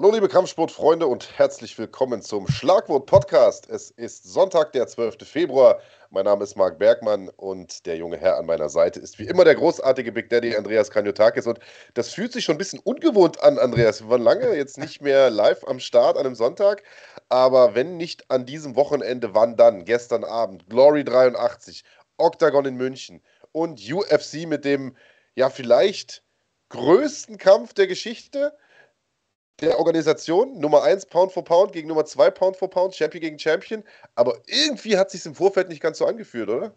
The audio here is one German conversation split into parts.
Hallo liebe Kampfsportfreunde und herzlich willkommen zum Schlagwort Podcast. Es ist Sonntag, der 12. Februar. Mein Name ist Marc Bergmann und der junge Herr an meiner Seite ist wie immer der großartige Big Daddy Andreas Kanyotakis. Und das fühlt sich schon ein bisschen ungewohnt an, Andreas. Wir waren lange jetzt nicht mehr live am Start an einem Sonntag. Aber wenn nicht an diesem Wochenende, wann dann? Gestern Abend, Glory 83, Octagon in München und UFC mit dem, ja, vielleicht größten Kampf der Geschichte der Organisation. Nummer 1 Pound for Pound gegen Nummer 2 Pound for Pound, Champion gegen Champion. Aber irgendwie hat sich im Vorfeld nicht ganz so angefühlt, oder?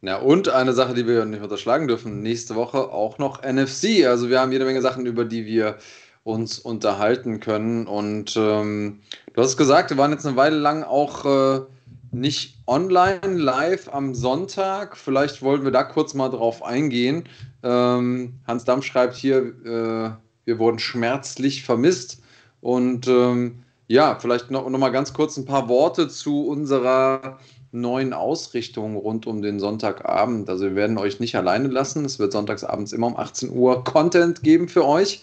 Na, und eine Sache, die wir nicht unterschlagen dürfen, nächste Woche auch noch NFC. Also wir haben jede Menge Sachen, über die wir uns unterhalten können. Und ähm, du hast gesagt, wir waren jetzt eine Weile lang auch äh, nicht online, live am Sonntag. Vielleicht wollten wir da kurz mal drauf eingehen. Ähm, Hans Damm schreibt hier, äh, wir wurden schmerzlich vermisst. Und ähm, ja, vielleicht noch, noch mal ganz kurz ein paar Worte zu unserer neuen Ausrichtung rund um den Sonntagabend. Also wir werden euch nicht alleine lassen. Es wird sonntagsabends immer um 18 Uhr Content geben für euch.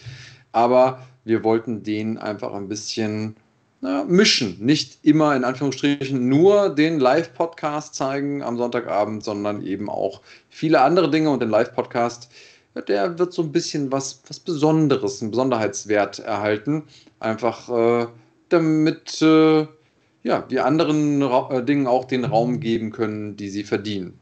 Aber wir wollten den einfach ein bisschen na, mischen. Nicht immer in Anführungsstrichen nur den Live-Podcast zeigen am Sonntagabend, sondern eben auch viele andere Dinge. Und den Live-Podcast der wird so ein bisschen was, was Besonderes, einen Besonderheitswert erhalten. Einfach äh, damit äh, ja, die anderen Ra äh, Dingen auch den Raum geben können, die sie verdienen.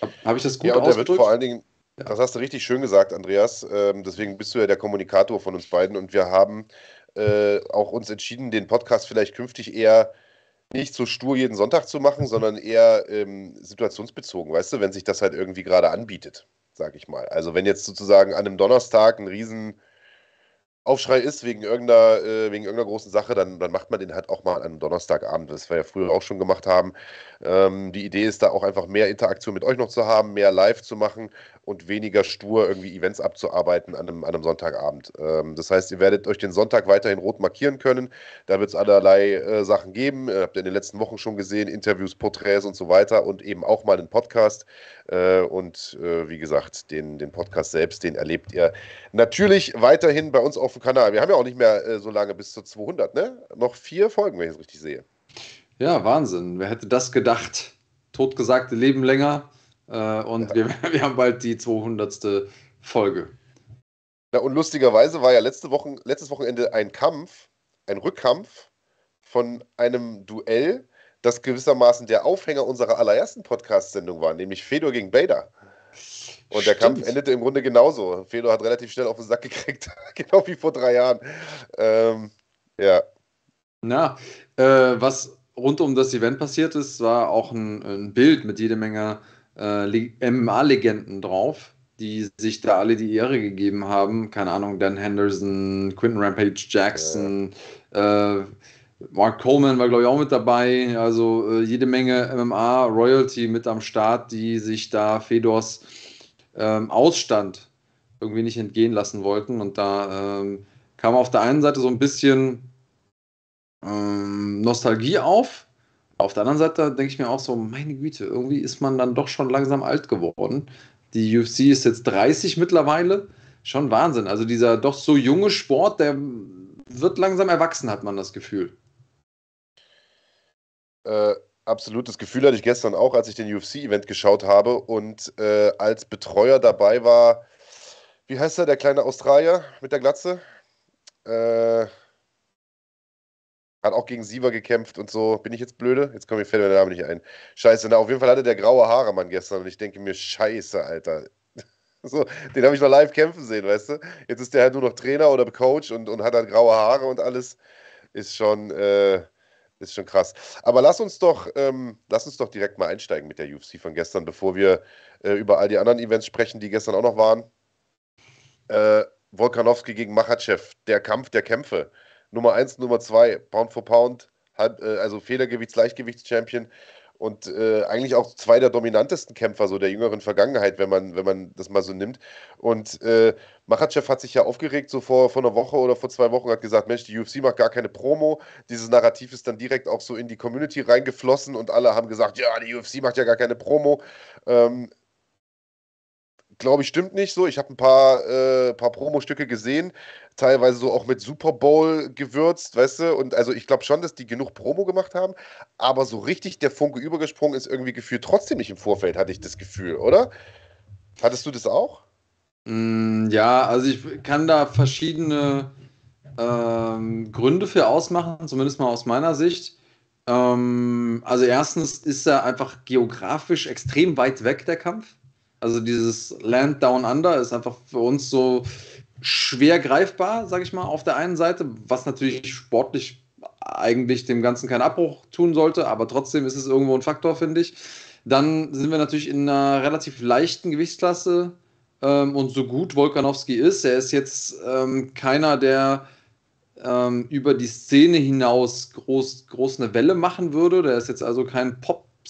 Habe hab ich das gut ja, und ausgedrückt? Der wird vor allen Dingen, ja. das hast du richtig schön gesagt, Andreas. Ähm, deswegen bist du ja der Kommunikator von uns beiden und wir haben äh, auch uns entschieden, den Podcast vielleicht künftig eher nicht so stur jeden Sonntag zu machen, sondern eher ähm, situationsbezogen, weißt du, wenn sich das halt irgendwie gerade anbietet sag ich mal. Also wenn jetzt sozusagen an einem Donnerstag ein riesen Aufschrei ist wegen irgendeiner, äh, wegen irgendeiner großen Sache, dann, dann macht man den halt auch mal an einem Donnerstagabend, was wir ja früher auch schon gemacht haben. Ähm, die Idee ist da auch einfach mehr Interaktion mit euch noch zu haben, mehr live zu machen und weniger stur irgendwie Events abzuarbeiten an einem, an einem Sonntagabend. Ähm, das heißt, ihr werdet euch den Sonntag weiterhin rot markieren können. Da wird es allerlei äh, Sachen geben. Äh, habt ihr in den letzten Wochen schon gesehen, Interviews, Porträts und so weiter und eben auch mal einen Podcast. Äh, und äh, wie gesagt, den, den Podcast selbst, den erlebt ihr natürlich weiterhin bei uns auf dem Kanal. Wir haben ja auch nicht mehr äh, so lange bis zu 200, ne? Noch vier Folgen, wenn ich es richtig sehe. Ja, Wahnsinn. Wer hätte das gedacht? Totgesagte leben länger. Äh, und ja. wir, wir haben bald die 200. Folge. Ja, und lustigerweise war ja letzte Wochen, letztes Wochenende ein Kampf, ein Rückkampf von einem Duell, das gewissermaßen der Aufhänger unserer allerersten Podcast-Sendung war, nämlich Fedor gegen Bader. Und der Stimmt. Kampf endete im Grunde genauso. Fedor hat relativ schnell auf den Sack gekriegt, genau wie vor drei Jahren. Ähm, ja. Na, äh, was rund um das Event passiert ist, war auch ein, ein Bild mit jede Menge äh, MMA-Legenden drauf, die sich da alle die Ehre gegeben haben. Keine Ahnung, Dan Henderson, Quinton Rampage Jackson, ja. äh, Mark Coleman war, glaube ich, auch mit dabei. Also äh, jede Menge MMA-Royalty mit am Start, die sich da Fedors ähm, Ausstand irgendwie nicht entgehen lassen wollten. Und da ähm, kam auf der einen Seite so ein bisschen ähm, Nostalgie auf. Auf der anderen Seite denke ich mir auch so, meine Güte, irgendwie ist man dann doch schon langsam alt geworden. Die UFC ist jetzt 30 mittlerweile. Schon Wahnsinn. Also dieser doch so junge Sport, der wird langsam erwachsen, hat man das Gefühl. Äh, absolut. Das Gefühl hatte ich gestern auch, als ich den UFC-Event geschaut habe und äh, als Betreuer dabei war, wie heißt er, der kleine Australier mit der Glatze? Äh, hat auch gegen Siever gekämpft und so. Bin ich jetzt blöde? Jetzt komme ich fällt der Name nicht ein. Scheiße, na, auf jeden Fall hatte der graue Haare Mann gestern und ich denke mir, scheiße, Alter. So, den habe ich noch live kämpfen sehen, weißt du? Jetzt ist der halt nur noch Trainer oder Coach und, und hat halt graue Haare und alles. Ist schon, äh, ist schon krass. Aber lass uns doch, ähm, lass uns doch direkt mal einsteigen mit der UFC von gestern, bevor wir äh, über all die anderen Events sprechen, die gestern auch noch waren. Äh, Volkanowski gegen Machachev, der Kampf der Kämpfe. Nummer 1, Nummer 2, Pound for Pound, halb, äh, also Federgewichts-, Leichtgewichts-Champion und äh, eigentlich auch zwei der dominantesten Kämpfer so der jüngeren Vergangenheit, wenn man, wenn man das mal so nimmt. Und äh, Machachev hat sich ja aufgeregt, so vor, vor einer Woche oder vor zwei Wochen, hat gesagt, Mensch, die UFC macht gar keine Promo. Dieses Narrativ ist dann direkt auch so in die Community reingeflossen und alle haben gesagt, ja, die UFC macht ja gar keine Promo. Ähm, glaube ich, stimmt nicht so. Ich habe ein paar, äh, paar Promo-Stücke gesehen, teilweise so auch mit Super Bowl gewürzt, weißt du? Und also ich glaube schon, dass die genug Promo gemacht haben, aber so richtig der Funke übergesprungen ist irgendwie gefühlt trotzdem nicht im Vorfeld, hatte ich das Gefühl, oder? Hattest du das auch? Mm, ja, also ich kann da verschiedene ähm, Gründe für ausmachen, zumindest mal aus meiner Sicht. Ähm, also erstens ist er einfach geografisch extrem weit weg, der Kampf. Also dieses Land Down Under ist einfach für uns so schwer greifbar, sage ich mal, auf der einen Seite, was natürlich sportlich eigentlich dem Ganzen keinen Abbruch tun sollte, aber trotzdem ist es irgendwo ein Faktor, finde ich. Dann sind wir natürlich in einer relativ leichten Gewichtsklasse ähm, und so gut Wolkanowski ist, er ist jetzt ähm, keiner, der ähm, über die Szene hinaus groß, groß eine Welle machen würde. Der ist jetzt also kein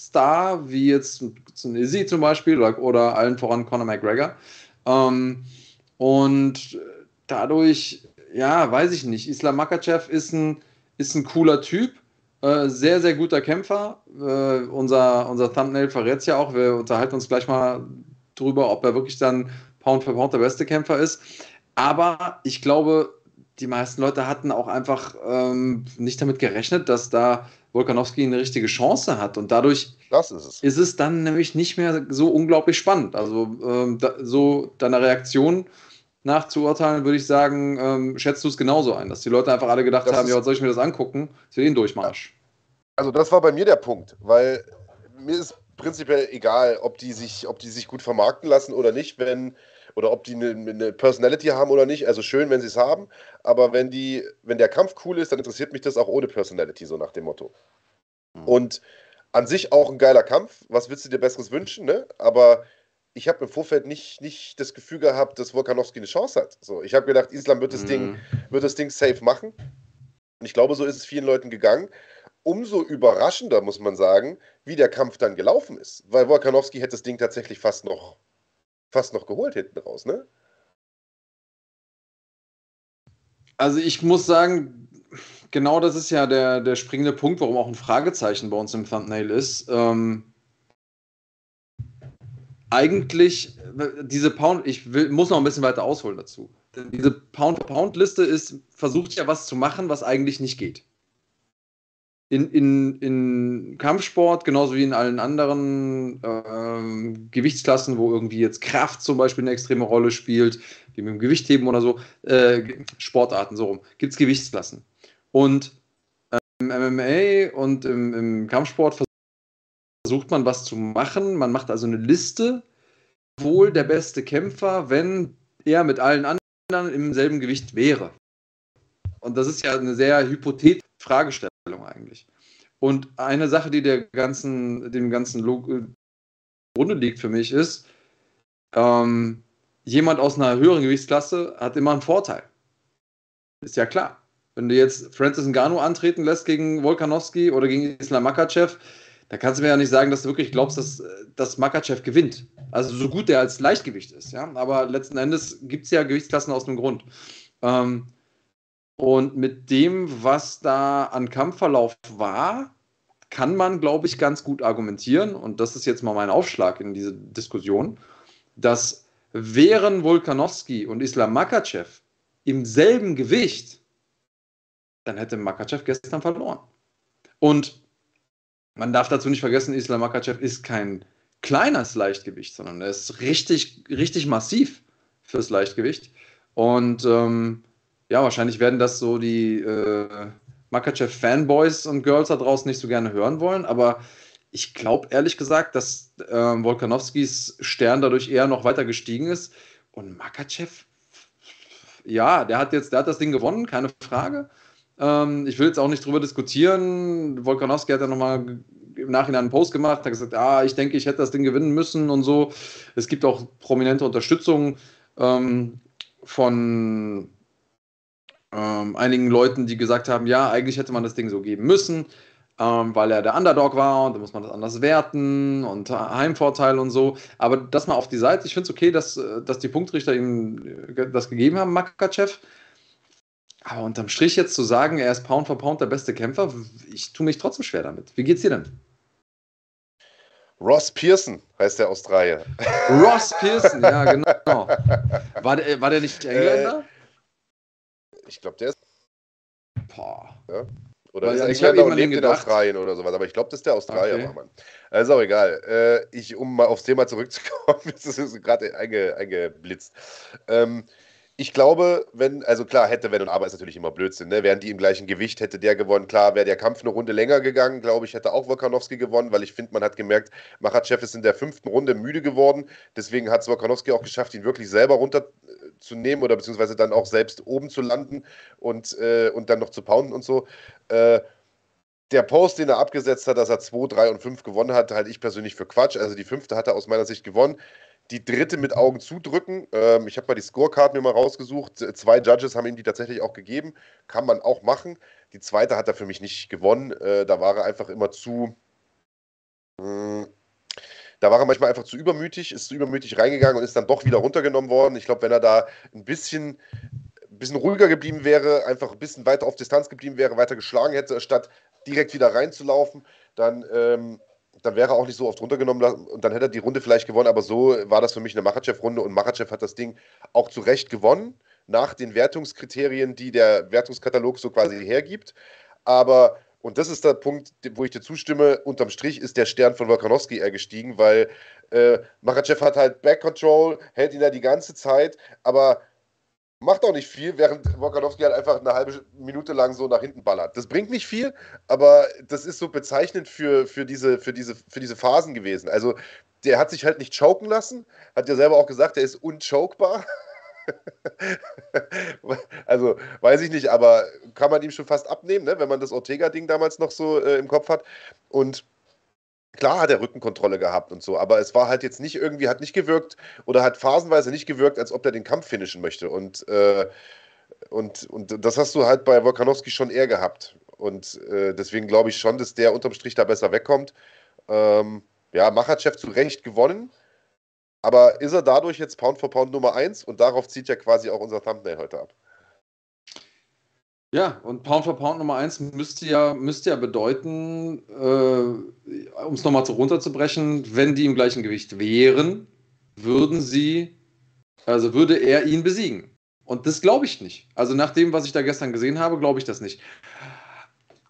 Popstar, wie jetzt Izzy zum Beispiel oder, oder allen voran Conor McGregor. Ähm, und dadurch, ja, weiß ich nicht. Islam Makachev ist ein, ist ein cooler Typ. Äh, sehr, sehr guter Kämpfer. Äh, unser, unser Thumbnail verrät es ja auch. Wir unterhalten uns gleich mal drüber, ob er wirklich dann Pound für Pound der beste Kämpfer ist. Aber ich glaube, die meisten Leute hatten auch einfach ähm, nicht damit gerechnet, dass da Volkanowski eine richtige Chance hat. Und dadurch ist es. ist, es. dann nämlich nicht mehr so unglaublich spannend. Also ähm, da, so deiner Reaktion nachzuurteilen, würde ich sagen, ähm, schätzt du es genauso ein, dass die Leute einfach alle gedacht das haben, ja, was soll ich mir das angucken? Das wird eh ein Durchmarsch. Also das war bei mir der Punkt, weil mir ist prinzipiell egal, ob die sich, ob die sich gut vermarkten lassen oder nicht, wenn oder ob die eine, eine Personality haben oder nicht. Also schön, wenn sie es haben, aber wenn die, wenn der Kampf cool ist, dann interessiert mich das auch ohne Personality, so nach dem Motto. Mhm. Und an sich auch ein geiler Kampf. Was willst du dir Besseres wünschen, ne? Aber ich habe im Vorfeld nicht, nicht das Gefühl gehabt, dass Volkanowski eine Chance hat. So, ich habe gedacht, Islam wird das, mhm. Ding, wird das Ding safe machen. Und ich glaube, so ist es vielen Leuten gegangen. Umso überraschender muss man sagen, wie der Kampf dann gelaufen ist. Weil Volkanowski hätte das Ding tatsächlich fast noch fast noch geholt hinten raus, ne? Also ich muss sagen, genau das ist ja der, der springende Punkt, warum auch ein Fragezeichen bei uns im Thumbnail ist. Ähm, eigentlich, diese Pound, ich will, muss noch ein bisschen weiter ausholen dazu. Diese Pound-for-Pound-Liste ist, versucht ja was zu machen, was eigentlich nicht geht in, in, in Kampfsport, genauso wie in allen anderen äh, Gewichtsklassen, wo irgendwie jetzt Kraft zum Beispiel eine extreme Rolle spielt, wie mit dem Gewichtheben oder so, äh, Sportarten so rum, gibt es Gewichtsklassen. Und äh, im MMA und im, im Kampfsport versucht man was zu machen. Man macht also eine Liste, wohl der beste Kämpfer, wenn er mit allen anderen im selben Gewicht wäre. Und das ist ja eine sehr hypothetische Fragestellung eigentlich. Und eine Sache, die der ganzen, dem ganzen Grunde liegt für mich, ist, ähm, jemand aus einer höheren Gewichtsklasse hat immer einen Vorteil. Ist ja klar. Wenn du jetzt Francis Ngannou antreten lässt gegen Volkanowski oder gegen Islam Makachev, da kannst du mir ja nicht sagen, dass du wirklich glaubst, dass, dass Makachev gewinnt. Also so gut der als Leichtgewicht ist, ja. Aber letzten Endes gibt es ja Gewichtsklassen aus einem Grund. Ähm, und mit dem, was da an Kampfverlauf war, kann man, glaube ich, ganz gut argumentieren, und das ist jetzt mal mein Aufschlag in diese Diskussion, dass wären Volkanowski und Islam Makachev im selben Gewicht, dann hätte Makachev gestern verloren. Und man darf dazu nicht vergessen, Islam Makachev ist kein kleines Leichtgewicht, sondern er ist richtig, richtig massiv fürs Leichtgewicht. Und ähm, ja, wahrscheinlich werden das so die äh, Makachev-Fanboys und Girls da draußen nicht so gerne hören wollen, aber ich glaube ehrlich gesagt, dass äh, Volkanowskis Stern dadurch eher noch weiter gestiegen ist. Und Makachev, ja, der hat jetzt, der hat das Ding gewonnen, keine Frage. Ähm, ich will jetzt auch nicht drüber diskutieren. Volkanowski hat ja nochmal im Nachhinein einen Post gemacht, hat gesagt, ah, ich denke, ich hätte das Ding gewinnen müssen und so. Es gibt auch prominente Unterstützung ähm, von ähm, einigen Leuten, die gesagt haben, ja, eigentlich hätte man das Ding so geben müssen, ähm, weil er der Underdog war und da muss man das anders werten und Heimvorteil und so. Aber das mal auf die Seite. Ich finde es okay, dass, äh, dass die Punktrichter ihm äh, das gegeben haben, Makachev. Aber unterm Strich jetzt zu sagen, er ist Pound for Pound der beste Kämpfer, ich tue mich trotzdem schwer damit. Wie geht's dir denn? Ross Pearson heißt der Australier. Ross Pearson, ja, genau. War der, war der nicht Engländer? Äh, ich glaube, der ist. Boah. Ja? Oder Weil, ist Engländer und lebt in Australien oder sowas. Aber ich glaube, das ist der Australier, okay. Mann. Also auch egal. Äh, ich, um mal aufs Thema zurückzukommen, das ist gerade einge, eingeblitzt. Ähm, ich glaube, wenn, also klar, hätte, wenn und aber ist natürlich immer Blödsinn, ne? Wären die im gleichen Gewicht, hätte der gewonnen. Klar, wäre der Kampf eine Runde länger gegangen, glaube ich, hätte auch Volkanowski gewonnen, weil ich finde, man hat gemerkt, Machachev ist in der fünften Runde müde geworden. Deswegen hat es Volkanowski auch geschafft, ihn wirklich selber runterzunehmen oder beziehungsweise dann auch selbst oben zu landen und, äh, und dann noch zu pounden und so. Äh, der Post, den er abgesetzt hat, dass er 2, 3 und 5 gewonnen hat, halte ich persönlich für Quatsch. Also die fünfte hat er aus meiner Sicht gewonnen die dritte mit Augen zudrücken. Ähm, ich habe mal die Scorecard mir mal rausgesucht. Zwei Judges haben ihm die tatsächlich auch gegeben. Kann man auch machen. Die zweite hat er für mich nicht gewonnen. Äh, da war er einfach immer zu. Hm, da war er manchmal einfach zu übermütig, ist zu übermütig reingegangen und ist dann doch wieder runtergenommen worden. Ich glaube, wenn er da ein bisschen, ein bisschen ruhiger geblieben wäre, einfach ein bisschen weiter auf Distanz geblieben wäre, weiter geschlagen hätte, statt direkt wieder reinzulaufen, dann ähm, dann wäre er auch nicht so oft runtergenommen und dann hätte er die Runde vielleicht gewonnen, aber so war das für mich eine Machachev-Runde und Machachev hat das Ding auch zu Recht gewonnen, nach den Wertungskriterien, die der Wertungskatalog so quasi hergibt. Aber, und das ist der Punkt, wo ich dir zustimme, unterm Strich ist der Stern von Volkanowski eher gestiegen, weil äh, Machachev hat halt Back-Control, hält ihn da die ganze Zeit, aber macht auch nicht viel, während Wokanowski halt einfach eine halbe Minute lang so nach hinten ballert. Das bringt nicht viel, aber das ist so bezeichnend für, für, diese, für, diese, für diese Phasen gewesen. Also der hat sich halt nicht choken lassen, hat ja selber auch gesagt, er ist unchokbar. also weiß ich nicht, aber kann man ihm schon fast abnehmen, ne? wenn man das Ortega-Ding damals noch so äh, im Kopf hat. Und Klar hat er Rückenkontrolle gehabt und so, aber es war halt jetzt nicht irgendwie, hat nicht gewirkt oder hat phasenweise nicht gewirkt, als ob er den Kampf finishen möchte. Und, äh, und, und das hast du halt bei Volkanowski schon eher gehabt. Und äh, deswegen glaube ich schon, dass der unterm Strich da besser wegkommt. Ähm, ja, Machachev zu Recht gewonnen. Aber ist er dadurch jetzt Pound for Pound Nummer 1? Und darauf zieht ja quasi auch unser Thumbnail heute ab. Ja, und Pound for Pound Nummer 1 müsste ja, müsste ja bedeuten, äh, um es nochmal so runterzubrechen, wenn die im gleichen Gewicht wären, würden sie, also würde er ihn besiegen. Und das glaube ich nicht. Also nach dem, was ich da gestern gesehen habe, glaube ich das nicht.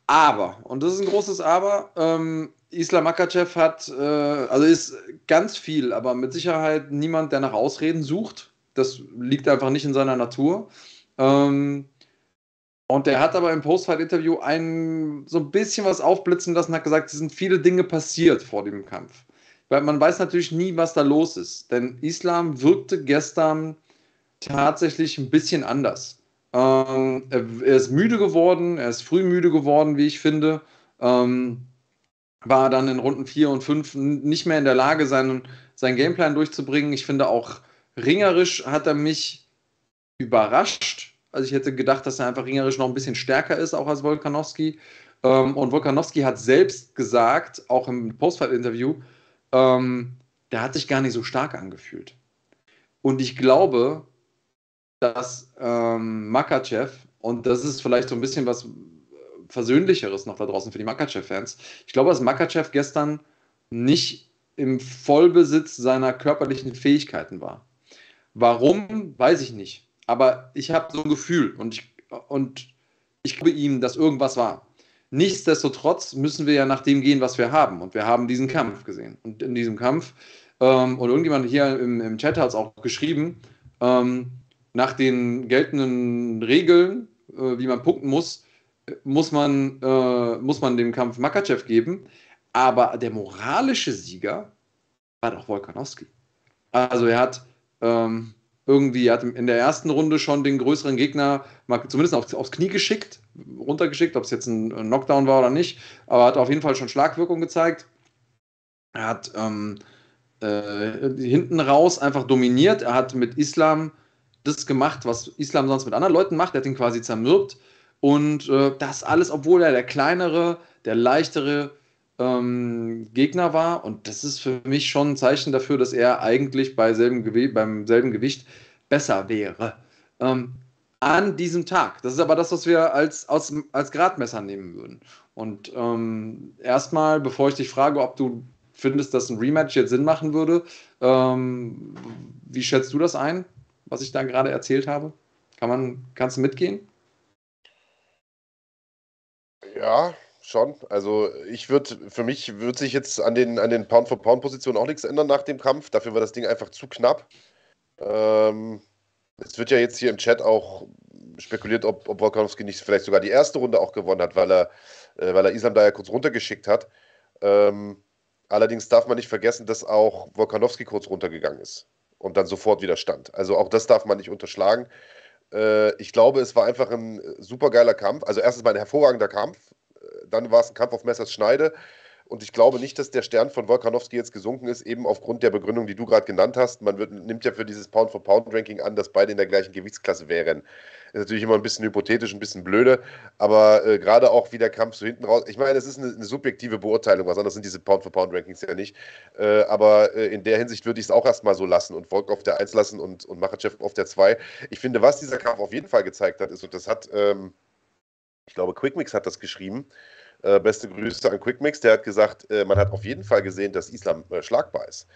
Aber, und das ist ein großes Aber, ähm, Islam Makachev hat, äh, also ist ganz viel, aber mit Sicherheit niemand, der nach Ausreden sucht. Das liegt einfach nicht in seiner Natur. Ähm, und der hat aber im Postfight-Interview so ein bisschen was aufblitzen lassen, hat gesagt, es sind viele Dinge passiert vor dem Kampf. Weil man weiß natürlich nie, was da los ist. Denn Islam wirkte gestern tatsächlich ein bisschen anders. Ähm, er, er, ist müde geworden, er ist früh müde geworden, wie ich finde. Ähm, war dann in Runden 4 und 5 nicht mehr in der Lage, seinen, seinen Gameplan durchzubringen. Ich finde auch ringerisch hat er mich überrascht also ich hätte gedacht, dass er einfach ringerisch noch ein bisschen stärker ist, auch als Volkanowski. Ähm, und Volkanowski hat selbst gesagt, auch im Postfight-Interview, ähm, der hat sich gar nicht so stark angefühlt. Und ich glaube, dass ähm, Makachev, und das ist vielleicht so ein bisschen was Versöhnlicheres noch da draußen für die Makachev-Fans, ich glaube, dass Makachev gestern nicht im Vollbesitz seiner körperlichen Fähigkeiten war. Warum, weiß ich nicht aber ich habe so ein Gefühl und ich, und ich glaube ihm, dass irgendwas war. Nichtsdestotrotz müssen wir ja nach dem gehen, was wir haben. Und wir haben diesen Kampf gesehen. Und in diesem Kampf, ähm, und irgendjemand hier im, im Chat hat es auch geschrieben, ähm, nach den geltenden Regeln, äh, wie man punkten muss, muss man, äh, muss man dem Kampf Makachev geben. Aber der moralische Sieger war doch Volkanowski. Also er hat ähm, irgendwie hat in der ersten Runde schon den größeren Gegner mal zumindest aufs, aufs Knie geschickt, runtergeschickt, ob es jetzt ein, ein, Knockdown war oder nicht, aber hat auf jeden Fall schon Schlagwirkung gezeigt. Er hat ähm, äh, hinten raus einfach dominiert. Er hat mit Islam das gemacht, was Islam sonst mit anderen Leuten macht. Er hat ihn quasi zermürbt. Und äh, das alles, obwohl er der kleinere, der leichtere ähm, Gegner war. Und das ist für mich schon ein Zeichen dafür, dass er eigentlich bei selben beim selben Gewicht besser wäre. Ähm, an diesem Tag. Das ist aber das, was wir als, als, als Gradmesser nehmen würden. Und ähm, erstmal, bevor ich dich frage, ob du findest, dass ein Rematch jetzt Sinn machen würde. Ähm, wie schätzt du das ein, was ich da gerade erzählt habe? Kann man, kannst du mitgehen? Ja, schon. Also ich würde, für mich wird sich jetzt an den, an den Pound-for-Pound-Positionen auch nichts ändern nach dem Kampf. Dafür war das Ding einfach zu knapp. Ähm, es wird ja jetzt hier im Chat auch spekuliert, ob, ob Volkanovski nicht vielleicht sogar die erste Runde auch gewonnen hat, weil er, äh, weil er Islam da ja kurz runtergeschickt hat. Ähm, allerdings darf man nicht vergessen, dass auch Volkanovski kurz runtergegangen ist und dann sofort wieder stand. Also auch das darf man nicht unterschlagen. Äh, ich glaube, es war einfach ein supergeiler Kampf. Also erstens mal ein hervorragender Kampf. Dann war es ein Kampf auf Messers Schneide. Und ich glaube nicht, dass der Stern von Volkanowski jetzt gesunken ist, eben aufgrund der Begründung, die du gerade genannt hast. Man wird, nimmt ja für dieses Pound-for-Pound-Ranking an, dass beide in der gleichen Gewichtsklasse wären. Ist natürlich immer ein bisschen hypothetisch, ein bisschen blöde, aber äh, gerade auch wie der Kampf so hinten raus. Ich meine, es ist eine, eine, subjektive Beurteilung, was anderes sind diese Pound-for-Pound-Rankings ja nicht. Äh, aber äh, in der Hinsicht würde ich es auch erstmal so lassen und Volk auf der 1 lassen und, und Machachev auf der 2. Ich finde, was dieser Kampf auf jeden Fall gezeigt hat, ist, und das hat, ähm, ich glaube, Quickmix hat das geschrieben, äh, beste Grüße an Quickmix. Der hat gesagt, äh, man hat auf jeden Fall gesehen, dass Islam äh, schlagbar ist.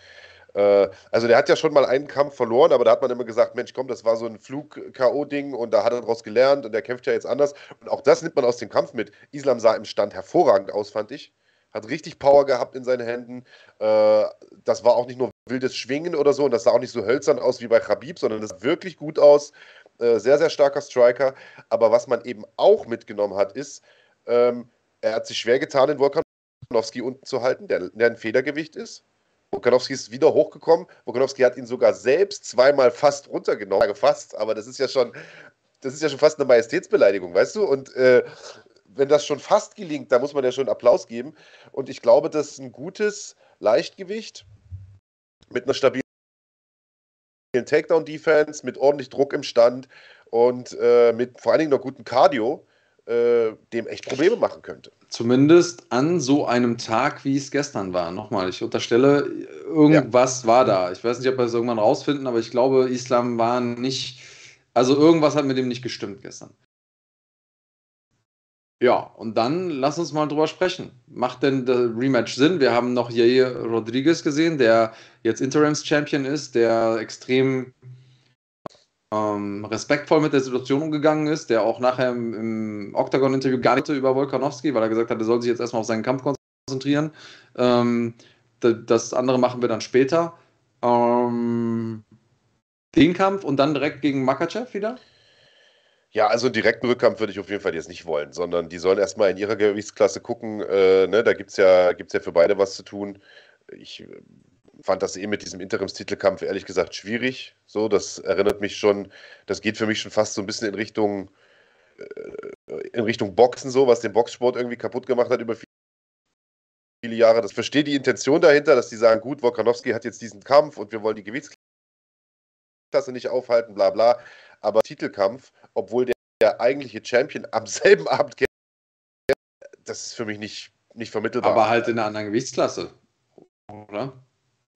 Äh, also der hat ja schon mal einen Kampf verloren, aber da hat man immer gesagt, Mensch, komm, das war so ein Flug-KO-Ding und da hat er daraus gelernt und der kämpft ja jetzt anders. Und auch das nimmt man aus dem Kampf mit. Islam sah im Stand hervorragend aus, fand ich. Hat richtig Power gehabt in seinen Händen. Äh, das war auch nicht nur wildes Schwingen oder so und das sah auch nicht so hölzern aus wie bei Khabib, sondern das sah wirklich gut aus. Sehr, sehr starker Striker. Aber was man eben auch mitgenommen hat, ist, ähm, er hat sich schwer getan, den Volkanowski unten zu halten, der, der ein Federgewicht ist. Volkanowski ist wieder hochgekommen. Volkanowski hat ihn sogar selbst zweimal fast runtergenommen. Fast, aber das ist ja schon, das ist ja schon fast eine Majestätsbeleidigung, weißt du? Und äh, wenn das schon fast gelingt, da muss man ja schon Applaus geben. Und ich glaube, das ist ein gutes Leichtgewicht mit einer stabilen Takedown-Defense, mit ordentlich Druck im Stand und äh, mit vor allen Dingen einer guten Cardio äh, dem echt Probleme machen könnte. Zumindest an so einem Tag, wie es gestern war. Nochmal, ich unterstelle, irgendwas ja. war da. Ich weiß nicht, ob wir es irgendwann rausfinden, aber ich glaube, Islam war nicht. Also irgendwas hat mit dem nicht gestimmt gestern. Ja, und dann lass uns mal drüber sprechen. Macht denn der Rematch Sinn? Wir haben noch Jair Rodriguez gesehen, der jetzt Interims-Champion ist, der extrem ähm, respektvoll mit der Situation umgegangen ist, der auch nachher im, im Octagon-Interview gar nicht über Volkanowski, weil er gesagt hat, er soll sich jetzt erstmal auf seinen Kampf konzentrieren. Ähm, das andere machen wir dann später. Ähm, den Kampf und dann direkt gegen Makachev wieder? Ja, also einen direkten Rückkampf würde ich auf jeden Fall jetzt nicht wollen, sondern die sollen erstmal in ihrer Gewichtsklasse gucken. Äh, ne, da gibt es ja, gibt's ja für beide was zu tun. Ich fand das eh mit diesem Interimstitelkampf ehrlich gesagt schwierig. So, das erinnert mich schon, das geht für mich schon fast so ein bisschen in Richtung, äh, in Richtung Boxen, so, was den Boxsport irgendwie kaputt gemacht hat über viele Jahre. Das verstehe die Intention dahinter, dass die sagen, gut, Wolkanowski hat jetzt diesen Kampf und wir wollen die Gewichtsklasse nicht aufhalten, bla bla. Aber Titelkampf, obwohl der, der eigentliche Champion am selben Abend kämpft, das ist für mich nicht, nicht vermittelbar. Aber halt in einer anderen Gewichtsklasse, oder?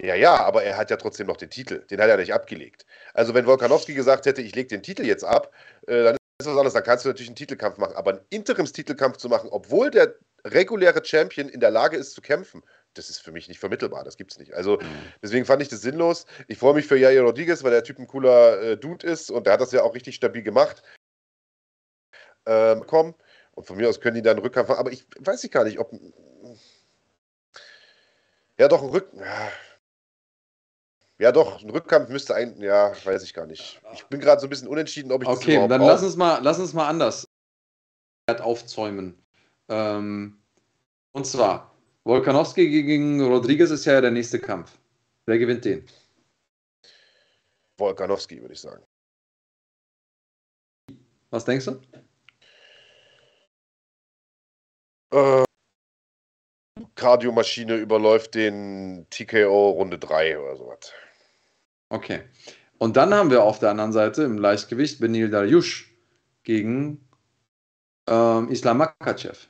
Ja, ja, aber er hat ja trotzdem noch den Titel. Den hat er nicht abgelegt. Also, wenn Wolkanowski gesagt hätte, ich lege den Titel jetzt ab, äh, dann ist das anders. Dann kannst du natürlich einen Titelkampf machen. Aber einen Interimstitelkampf zu machen, obwohl der reguläre Champion in der Lage ist zu kämpfen, das ist für mich nicht vermittelbar. Das gibt es nicht. Also, mhm. deswegen fand ich das sinnlos. Ich freue mich für Jair Rodriguez, weil der Typ ein cooler äh, Dude ist und der hat das ja auch richtig stabil gemacht. Ähm, komm. Und von mir aus können die dann einen Rückkampf machen. Aber ich weiß ich gar nicht, ob. Ja, doch, ein Rücken. Ja ja, doch, ein Rückkampf müsste ein, ja, weiß ich gar nicht. Ich bin gerade so ein bisschen unentschieden, ob ich okay, das Okay, dann lass uns mal, lass uns mal anders aufzäumen. Ähm, und zwar, Volkanowski gegen Rodriguez ist ja der nächste Kampf. Wer gewinnt den? Volkanowski, würde ich sagen. Was denkst du? Äh, Kardiomaschine überläuft den TKO Runde 3 oder sowas. Okay. Und dann haben wir auf der anderen Seite im Leichtgewicht Benil Dariush gegen ähm, Islam Makachev.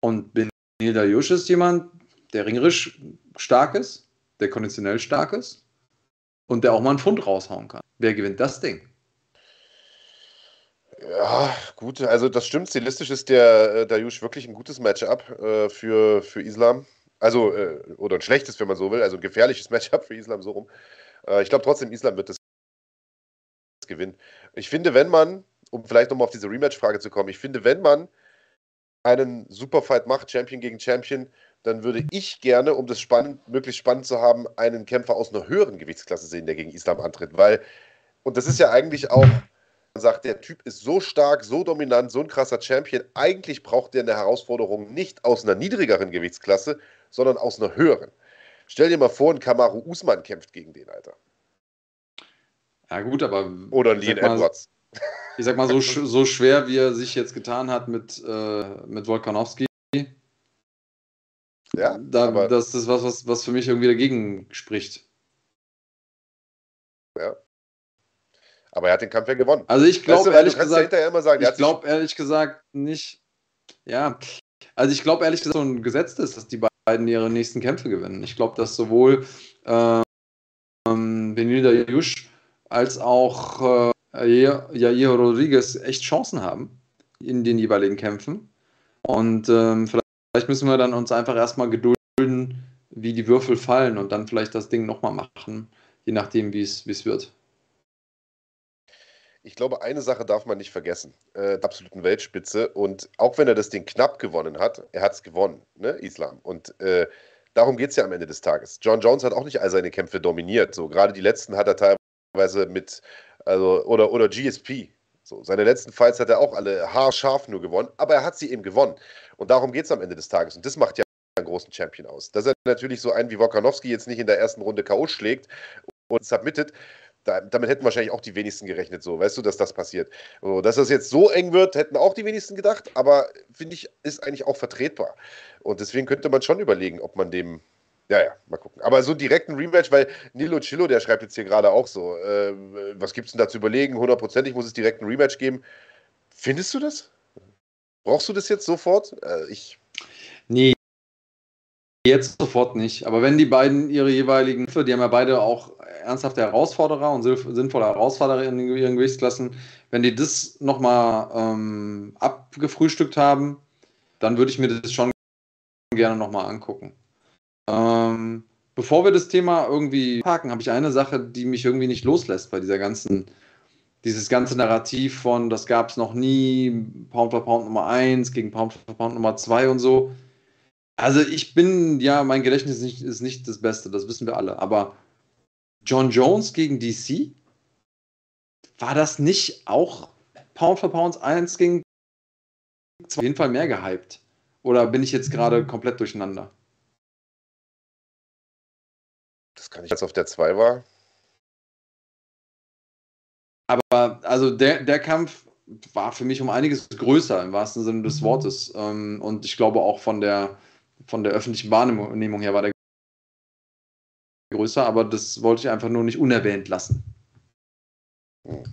Und Benil Dariush ist jemand, der ringerisch stark ist, der konditionell stark ist und der auch mal einen Pfund raushauen kann. Wer gewinnt das Ding? Ja, gut. Also das stimmt. Stilistisch ist der äh, Dayush wirklich ein gutes Matchup äh, für, für Islam. Also, äh, oder ein schlechtes, wenn man so will. Also ein gefährliches Matchup für Islam so rum. Äh, ich glaube trotzdem, Islam wird das gewinnen. Ich finde, wenn man, um vielleicht nochmal auf diese Rematch-Frage zu kommen, ich finde, wenn man einen Superfight macht, Champion gegen Champion, dann würde ich gerne, um das spannend, möglichst spannend zu haben, einen Kämpfer aus einer höheren Gewichtsklasse sehen, der gegen Islam antritt. Weil, und das ist ja eigentlich auch, man sagt, der Typ ist so stark, so dominant, so ein krasser Champion. Eigentlich braucht der eine Herausforderung nicht aus einer niedrigeren Gewichtsklasse, sondern aus einer höheren. Stell dir mal vor, ein Kamaru Usman kämpft gegen den, Alter. Ja, gut, aber. Oder ein Lean Edwards. Ich sag mal, so, so schwer, wie er sich jetzt getan hat mit, äh, mit Volkanowski. Ja, da, das ist was, was, was für mich irgendwie dagegen spricht. Ja. Aber er hat den Kampf ja gewonnen. Also ich glaube ehrlich gesagt, ja sagen, ich glaube ehrlich gesagt nicht. Ja, also ich glaube ehrlich gesagt, so ein Gesetz ist, dass die beiden ihre nächsten Kämpfe gewinnen. Ich glaube, dass sowohl ähm, Benilda Jusch als auch äh, Jair Rodriguez echt Chancen haben in den jeweiligen Kämpfen. Und ähm, vielleicht müssen wir dann uns einfach erstmal gedulden, wie die Würfel fallen und dann vielleicht das Ding nochmal machen, je nachdem, wie es wird. Ich glaube, eine Sache darf man nicht vergessen. Äh, absoluten Weltspitze. Und auch wenn er das Ding knapp gewonnen hat, er hat es gewonnen, ne, Islam. Und äh, darum geht es ja am Ende des Tages. John Jones hat auch nicht all seine Kämpfe dominiert. So, gerade die letzten hat er teilweise mit, also, oder, oder GSP. So, seine letzten Fights hat er auch alle haarscharf nur gewonnen, aber er hat sie eben gewonnen. Und darum geht es am Ende des Tages. Und das macht ja einen großen Champion aus. Dass er natürlich so einen wie Wokanowski jetzt nicht in der ersten Runde K.O. schlägt und submittet, da, damit hätten wahrscheinlich auch die wenigsten gerechnet, so, weißt du, dass das passiert. So, dass das jetzt so eng wird, hätten auch die wenigsten gedacht, aber finde ich, ist eigentlich auch vertretbar. Und deswegen könnte man schon überlegen, ob man dem ja, ja, mal gucken. Aber so direkt ein Rematch, weil Nilo Chillo, der schreibt jetzt hier gerade auch so, äh, was es denn da zu überlegen? Hundertprozentig muss es direkt ein Rematch geben. Findest du das? Brauchst du das jetzt sofort? Äh, ich. Nee, jetzt sofort nicht. Aber wenn die beiden ihre jeweiligen, die haben ja beide auch ernsthafte Herausforderer und sinnvolle Herausforderer in ihren Gewichtsklassen, wenn die das nochmal ähm, abgefrühstückt haben, dann würde ich mir das schon gerne nochmal angucken. Ähm, bevor wir das Thema irgendwie parken, habe ich eine Sache, die mich irgendwie nicht loslässt bei dieser ganzen, dieses ganze Narrativ von, das gab es noch nie, Pound for Pound Nummer 1 gegen Pound for Pound Nummer 2 und so. Also ich bin, ja, mein Gedächtnis ist nicht, ist nicht das Beste, das wissen wir alle, aber John Jones gegen DC, war das nicht auch Pound for Pound 1 gegen 2? Auf jeden Fall mehr gehypt. Oder bin ich jetzt gerade komplett durcheinander? Das kann ich jetzt auf der 2 war. Aber also der, der Kampf war für mich um einiges größer im wahrsten Sinne des mhm. Wortes. Ähm, und ich glaube auch von der, von der öffentlichen Wahrnehmung her war der größer, aber das wollte ich einfach nur nicht unerwähnt lassen. Hm.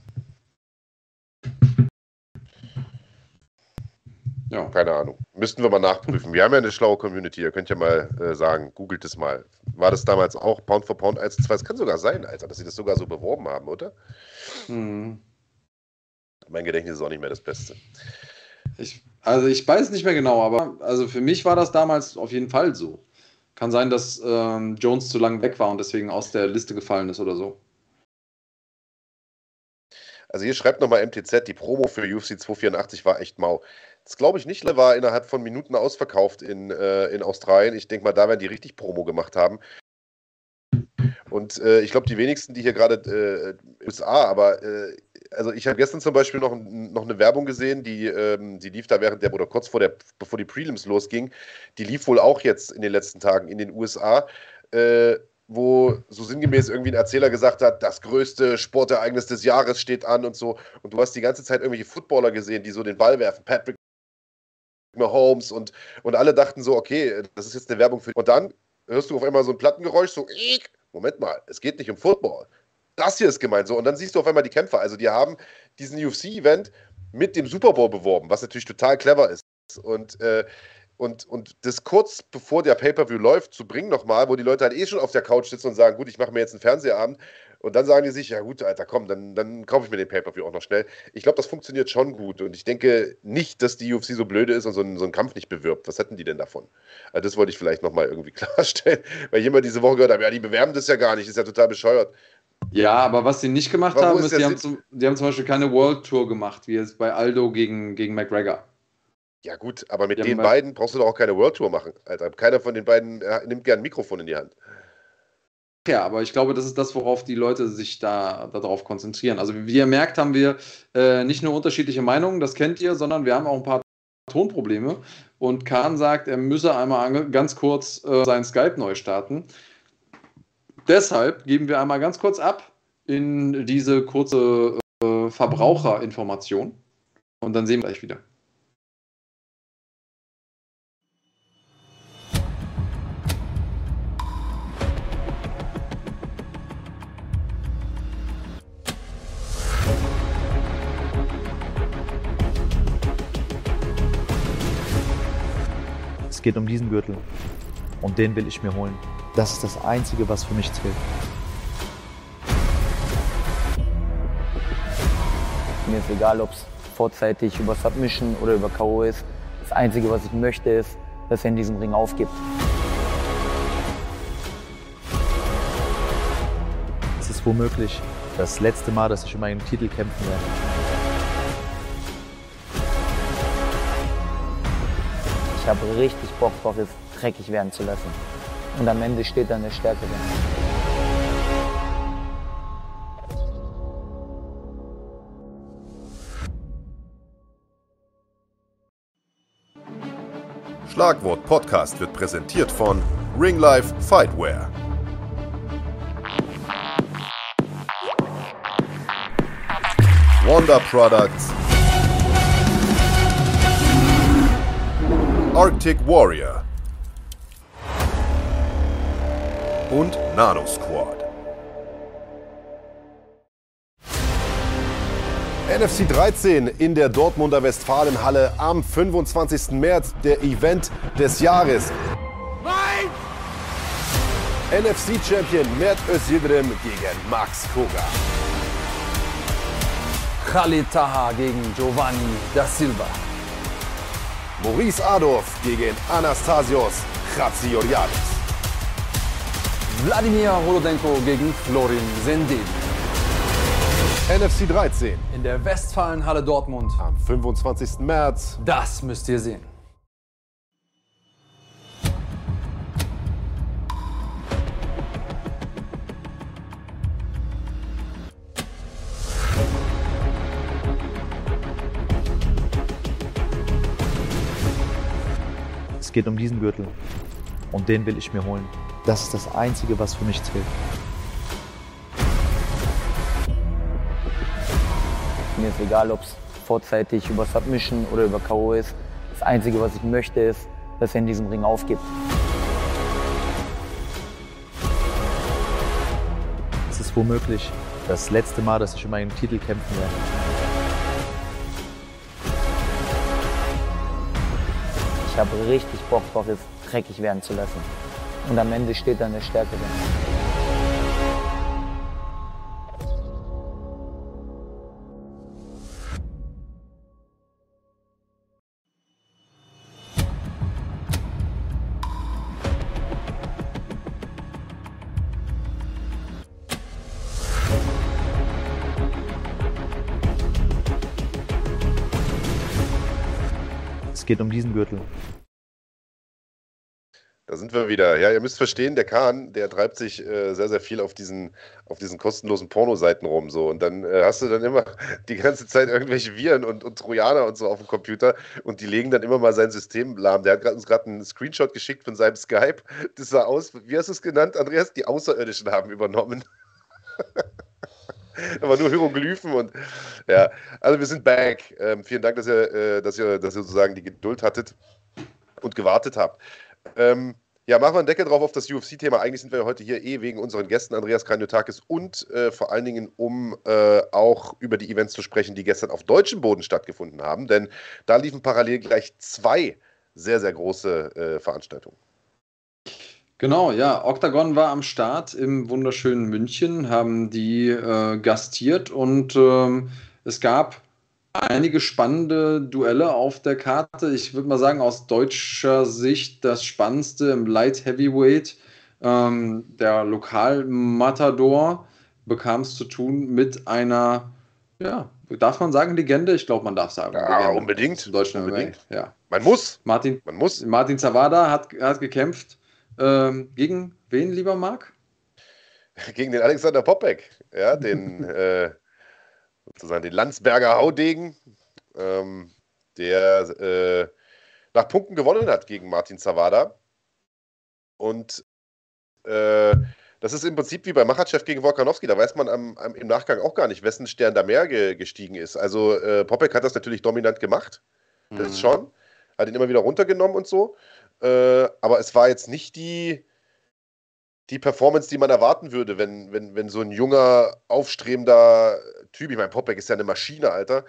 Ja. Keine Ahnung. Müssten wir mal nachprüfen. Wir haben ja eine schlaue Community. Ihr könnt ja mal äh, sagen, googelt es mal. War das damals auch Pound for Pound 1 2? Es kann sogar sein, Alter, dass sie das sogar so beworben haben, oder? Hm. Mein Gedächtnis ist auch nicht mehr das Beste. Ich, also ich weiß nicht mehr genau, aber also für mich war das damals auf jeden Fall so. Kann sein, dass ähm, Jones zu lange weg war und deswegen aus der Liste gefallen ist oder so. Also hier schreibt nochmal MTZ, die Promo für UFC 284 war echt mau. Das glaube ich nicht, war innerhalb von Minuten ausverkauft in, äh, in Australien. Ich denke mal, da werden die richtig Promo gemacht haben. Und äh, ich glaube, die wenigsten, die hier gerade äh, USA, aber äh, also ich habe gestern zum Beispiel noch, noch eine Werbung gesehen, die, ähm, die lief da während der, oder kurz vor der, bevor die Prelims losging, die lief wohl auch jetzt in den letzten Tagen in den USA, äh, wo so sinngemäß irgendwie ein Erzähler gesagt hat, das größte Sportereignis des Jahres steht an und so. Und du hast die ganze Zeit irgendwelche Footballer gesehen, die so den Ball werfen. Patrick Mahomes und, und alle dachten so, okay, das ist jetzt eine Werbung für. Und dann hörst du auf einmal so ein Plattengeräusch, so, Moment mal, es geht nicht um Football. Das hier ist gemeint so. Und dann siehst du auf einmal die Kämpfer. Also die haben diesen UFC-Event mit dem Super Bowl beworben, was natürlich total clever ist. Und, äh, und, und das kurz bevor der Pay-Per-View läuft, zu bringen nochmal, wo die Leute halt eh schon auf der Couch sitzen und sagen, gut, ich mache mir jetzt einen Fernsehabend Und dann sagen die sich, ja gut, Alter, komm, dann, dann kaufe ich mir den Pay-Per-View auch noch schnell. Ich glaube, das funktioniert schon gut. Und ich denke nicht, dass die UFC so blöde ist und so einen, so einen Kampf nicht bewirbt. Was hätten die denn davon? Also das wollte ich vielleicht nochmal irgendwie klarstellen. Weil jemand diese Woche gehört hat, ja, die bewerben das ja gar nicht, ist ja total bescheuert. Ja, aber was sie nicht gemacht aber haben, ist, die haben, zum, die haben, zum, Beispiel keine World Tour gemacht, wie es bei Aldo gegen, gegen McGregor. Ja, gut, aber mit die den beiden brauchst du doch auch keine World Tour machen. Alter, keiner von den beiden äh, nimmt gern ein Mikrofon in die Hand. Ja, aber ich glaube, das ist das, worauf die Leute sich da darauf konzentrieren. Also wie ihr merkt, haben wir äh, nicht nur unterschiedliche Meinungen, das kennt ihr, sondern wir haben auch ein paar Tonprobleme. Und Kahn sagt, er müsse einmal ganz kurz äh, sein Skype neu starten. Deshalb geben wir einmal ganz kurz ab in diese kurze äh, Verbraucherinformation. Und dann sehen wir gleich wieder. Geht um diesen Gürtel. Und den will ich mir holen. Das ist das Einzige, was für mich zählt. Mir ist egal, ob es vorzeitig über Submission oder über K.O. ist. Das Einzige, was ich möchte, ist, dass er in diesem Ring aufgibt. Es ist womöglich das letzte Mal, dass ich um meinen Titel kämpfen werde. Ich habe richtig Bock drauf, es dreckig werden zu lassen. Und am Ende steht dann der Stärkere. Schlagwort Podcast wird präsentiert von Ring Life Fightwear. Wonder Products Arctic Warrior und Nano Squad. NFC 13 in der Dortmunder Westfalenhalle am 25. März, der Event des Jahres. Nein! NFC-Champion Mert Özildirim gegen Max Koga. Khalid Taha gegen Giovanni da Silva. Maurice Adolf gegen Anastasios Chatsioriadis. Wladimir Holodenko gegen Florin Sendin. NFC 13 in der Westfalenhalle Dortmund am 25. März. Das müsst ihr sehen. Geht um diesen Gürtel. Und den will ich mir holen. Das ist das Einzige, was für mich zählt. Mir ist egal, ob es vorzeitig über Submission oder über K.O. ist. Das Einzige, was ich möchte, ist, dass er in diesem Ring aufgibt. Es ist womöglich das letzte Mal, dass ich um meinen Titel kämpfen werde. Ich habe richtig Bock drauf, es dreckig werden zu lassen. Und am Ende steht dann der Stärkere. Gürtel. Da sind wir wieder. Ja, ihr müsst verstehen, der Kahn, der treibt sich äh, sehr, sehr viel auf diesen, auf diesen kostenlosen Pornoseiten rum. So. Und dann äh, hast du dann immer die ganze Zeit irgendwelche Viren und, und Trojaner und so auf dem Computer und die legen dann immer mal sein System lahm. Der hat grad, uns gerade einen Screenshot geschickt von seinem Skype. Das sah aus, wie hast du es genannt, Andreas? Die Außerirdischen haben übernommen. aber nur Hieroglyphen und ja, also wir sind back. Ähm, vielen Dank, dass ihr, äh, dass, ihr, dass ihr sozusagen die Geduld hattet und gewartet habt. Ähm, ja, machen wir einen Deckel drauf auf das UFC-Thema. Eigentlich sind wir heute hier eh wegen unseren Gästen Andreas Kranjotakis und äh, vor allen Dingen, um äh, auch über die Events zu sprechen, die gestern auf deutschem Boden stattgefunden haben. Denn da liefen parallel gleich zwei sehr, sehr große äh, Veranstaltungen. Genau, ja. Octagon war am Start im wunderschönen München, haben die äh, gastiert und ähm, es gab einige spannende Duelle auf der Karte. Ich würde mal sagen, aus deutscher Sicht das spannendste im Light Heavyweight. Ähm, der Lokal-Matador bekam es zu tun mit einer, ja, darf man sagen Legende? Ich glaube, man darf sagen. Ja, Legende unbedingt. Deutschen unbedingt. Ja. Man muss. Martin, man muss. Martin Zawada hat, hat gekämpft. Ähm, gegen wen, lieber Marc? Gegen den Alexander Popek, ja, den äh, sozusagen den Landsberger Haudegen, ähm, der äh, nach Punkten gewonnen hat gegen Martin Zawada. Und äh, das ist im Prinzip wie bei Machachev gegen Wolkanowski. Da weiß man am, am, im Nachgang auch gar nicht, wessen Stern da mehr ge, gestiegen ist. Also äh, Popek hat das natürlich dominant gemacht. Das mhm. schon. Hat ihn immer wieder runtergenommen und so. Äh, aber es war jetzt nicht die, die Performance, die man erwarten würde, wenn, wenn, wenn so ein junger, aufstrebender Typ, ich meine, Popek ist ja eine Maschine, Alter,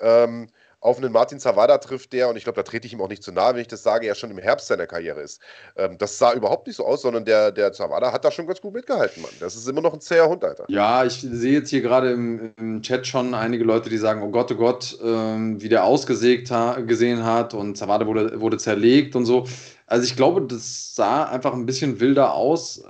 ähm, auf einen Martin Zawada trifft, der, und ich glaube, da trete ich ihm auch nicht zu nahe, wenn ich das sage, er schon im Herbst seiner Karriere ist. Ähm, das sah überhaupt nicht so aus, sondern der, der Zawada hat da schon ganz gut mitgehalten, Mann. Das ist immer noch ein zäher Hund, Alter. Ja, ich sehe jetzt hier gerade im, im, Chat schon einige Leute, die sagen, oh Gott, oh Gott, ähm, wie der ausgesägt ha gesehen hat und Zawada wurde, wurde zerlegt und so. Also ich glaube, das sah einfach ein bisschen wilder aus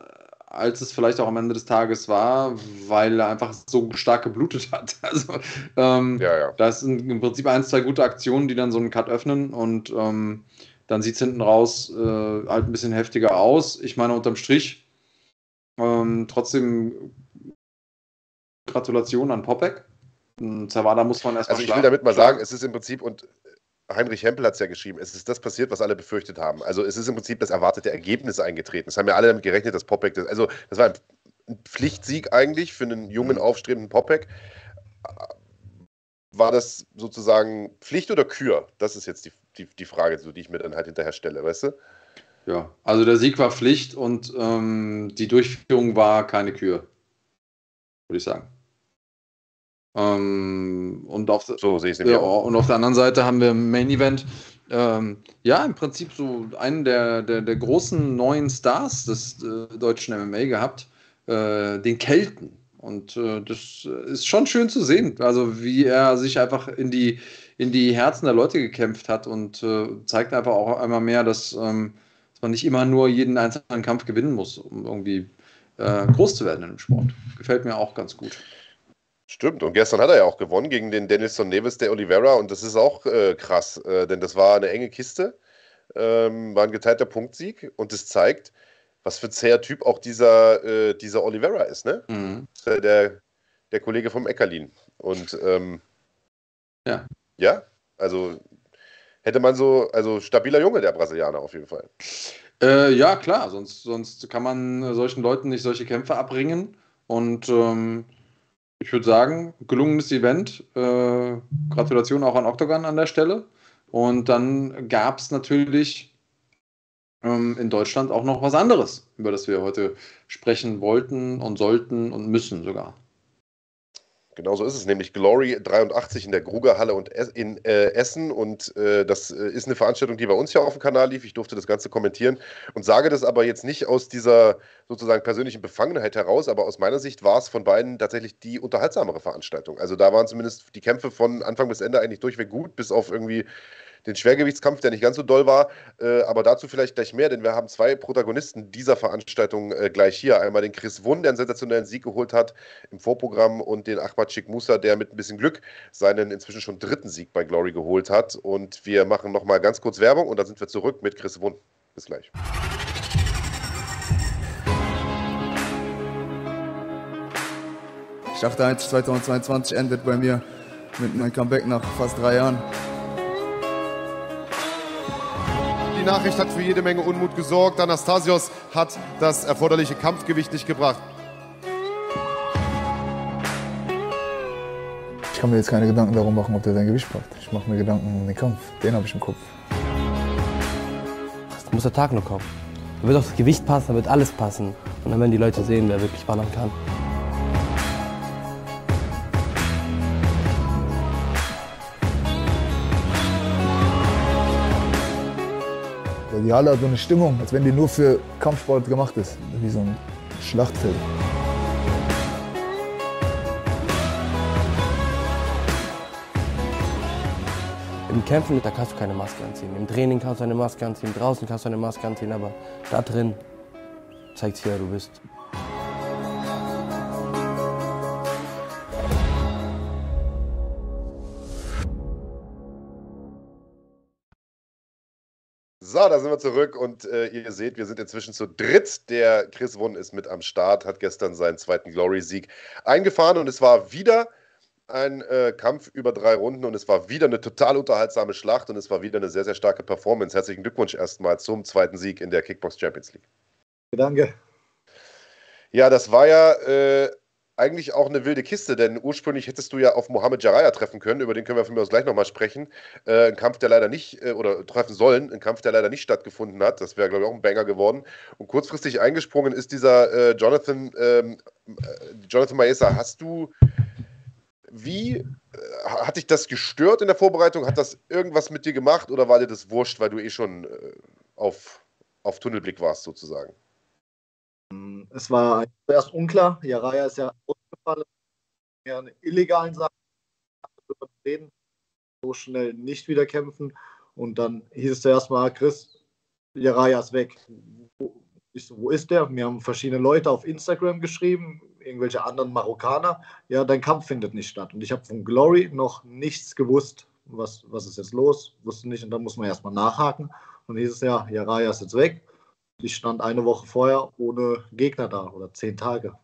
als es vielleicht auch am Ende des Tages war, weil er einfach so stark geblutet hat. Also ähm, ja, ja. da sind im Prinzip ein, zwei gute Aktionen, die dann so einen Cut öffnen und ähm, dann sieht es hinten raus äh, halt ein bisschen heftiger aus. Ich meine, unterm Strich ähm, trotzdem Gratulation an Popek. Zawada muss man erstmal Also ich will damit mal sagen, es ist im Prinzip und Heinrich Hempel hat es ja geschrieben, es ist das passiert, was alle befürchtet haben. Also es ist im Prinzip das erwartete Ergebnis eingetreten. Es haben ja alle damit gerechnet, dass Popek das, also das war ein Pflichtsieg eigentlich für einen jungen, mhm. aufstrebenden Popek. War das sozusagen Pflicht oder Kür? Das ist jetzt die, die, die Frage, so, die ich mir dann halt hinterher stelle, weißt du? Ja, also der Sieg war Pflicht und ähm, die Durchführung war keine Kür, würde ich sagen. Ähm, und, auf, so, ja, und auf der anderen Seite haben wir im Main Event ähm, ja im Prinzip so einen der, der, der großen neuen Stars des äh, deutschen MMA gehabt, äh, den Kelten. Und äh, das ist schon schön zu sehen, also wie er sich einfach in die, in die Herzen der Leute gekämpft hat und äh, zeigt einfach auch einmal mehr, dass, ähm, dass, man nicht immer nur jeden einzelnen Kampf gewinnen muss, um irgendwie äh, groß zu werden im Sport. Gefällt mir auch ganz gut. Stimmt, und gestern hat er ja auch gewonnen gegen den Denilson Neves de Oliveira und das ist auch äh, krass, äh, denn das war eine enge Kiste, ähm, war ein geteilter Punktsieg und das zeigt, was für ein zäher Typ auch dieser, äh, dieser Oliveira ist, ne? Mhm. Der, der Kollege vom Eckerlin. Und ähm, ja. Ja, also hätte man so, also stabiler Junge, der Brasilianer auf jeden Fall. Äh, ja, klar, sonst, sonst kann man solchen Leuten nicht solche Kämpfe abbringen und ähm, ich würde sagen, gelungenes Event. Äh, Gratulation auch an Octagon an der Stelle. Und dann gab es natürlich ähm, in Deutschland auch noch was anderes, über das wir heute sprechen wollten und sollten und müssen sogar. Genau so ist es, nämlich Glory 83 in der Grugerhalle und in äh, Essen. Und äh, das äh, ist eine Veranstaltung, die bei uns ja auf dem Kanal lief. Ich durfte das Ganze kommentieren und sage das aber jetzt nicht aus dieser sozusagen persönlichen Befangenheit heraus, aber aus meiner Sicht war es von beiden tatsächlich die unterhaltsamere Veranstaltung. Also da waren zumindest die Kämpfe von Anfang bis Ende eigentlich durchweg gut, bis auf irgendwie den Schwergewichtskampf, der nicht ganz so doll war. Äh, aber dazu vielleicht gleich mehr, denn wir haben zwei Protagonisten dieser Veranstaltung äh, gleich hier. Einmal den Chris Wund, der einen sensationellen Sieg geholt hat im Vorprogramm, und den Ahmad Sheikh Musa, der mit ein bisschen Glück seinen inzwischen schon dritten Sieg bei Glory geholt hat. Und wir machen nochmal ganz kurz Werbung und dann sind wir zurück mit Chris Wund. Bis gleich. Ich dachte 2022 endet bei mir mit meinem Comeback nach fast drei Jahren. Die Nachricht hat für jede Menge Unmut gesorgt. Anastasios hat das erforderliche Kampfgewicht nicht gebracht. Ich kann mir jetzt keine Gedanken darum machen, ob der sein Gewicht packt. Ich mache mir Gedanken um den Kampf. Den habe ich im Kopf. Du musst der Tag nur kommen. Da wird auch das Gewicht passen, da wird alles passen. Und dann werden die Leute sehen, wer wirklich ballern kann. Die Halle hat so eine Stimmung, als wenn die nur für Kampfsport gemacht ist. Wie so ein Schlachtfeld. Im Kämpfen, da kannst du keine Maske anziehen. Im Training kannst du eine Maske anziehen, draußen kannst du eine Maske anziehen, aber da drin zeigt sich, wer du bist. So, da sind wir zurück und äh, ihr seht, wir sind inzwischen zu dritt. Der Chris Wunn ist mit am Start, hat gestern seinen zweiten Glory-Sieg eingefahren und es war wieder ein äh, Kampf über drei Runden und es war wieder eine total unterhaltsame Schlacht und es war wieder eine sehr, sehr starke Performance. Herzlichen Glückwunsch erstmal zum zweiten Sieg in der Kickbox Champions League. Danke. Ja, das war ja äh, eigentlich auch eine wilde Kiste, denn ursprünglich hättest du ja auf Mohamed Jaraya treffen können, über den können wir von mir aus gleich nochmal sprechen. Äh, ein Kampf, der leider nicht, äh, oder treffen sollen, ein Kampf, der leider nicht stattgefunden hat. Das wäre, glaube ich, auch ein Banger geworden. Und kurzfristig eingesprungen ist dieser äh, Jonathan, ähm, äh, Jonathan Maesa. Hast du, wie, äh, hat dich das gestört in der Vorbereitung? Hat das irgendwas mit dir gemacht oder war dir das wurscht, weil du eh schon äh, auf, auf Tunnelblick warst, sozusagen? Es war zuerst unklar. Jaraya ist ja ausgefallen. Ja, eine illegalen Sachen reden, so schnell nicht wieder kämpfen. Und dann hieß es zuerst mal, Chris, Jaraya ist weg. Ich so, wo ist der? Mir haben verschiedene Leute auf Instagram geschrieben, irgendwelche anderen Marokkaner. Ja, dein Kampf findet nicht statt. Und ich habe von Glory noch nichts gewusst. Was, was ist jetzt los? Wusste nicht. Und dann muss man erstmal nachhaken. Und hieß es ja, Jaraya ist jetzt weg. Ich stand eine Woche vorher ohne Gegner da oder zehn Tage.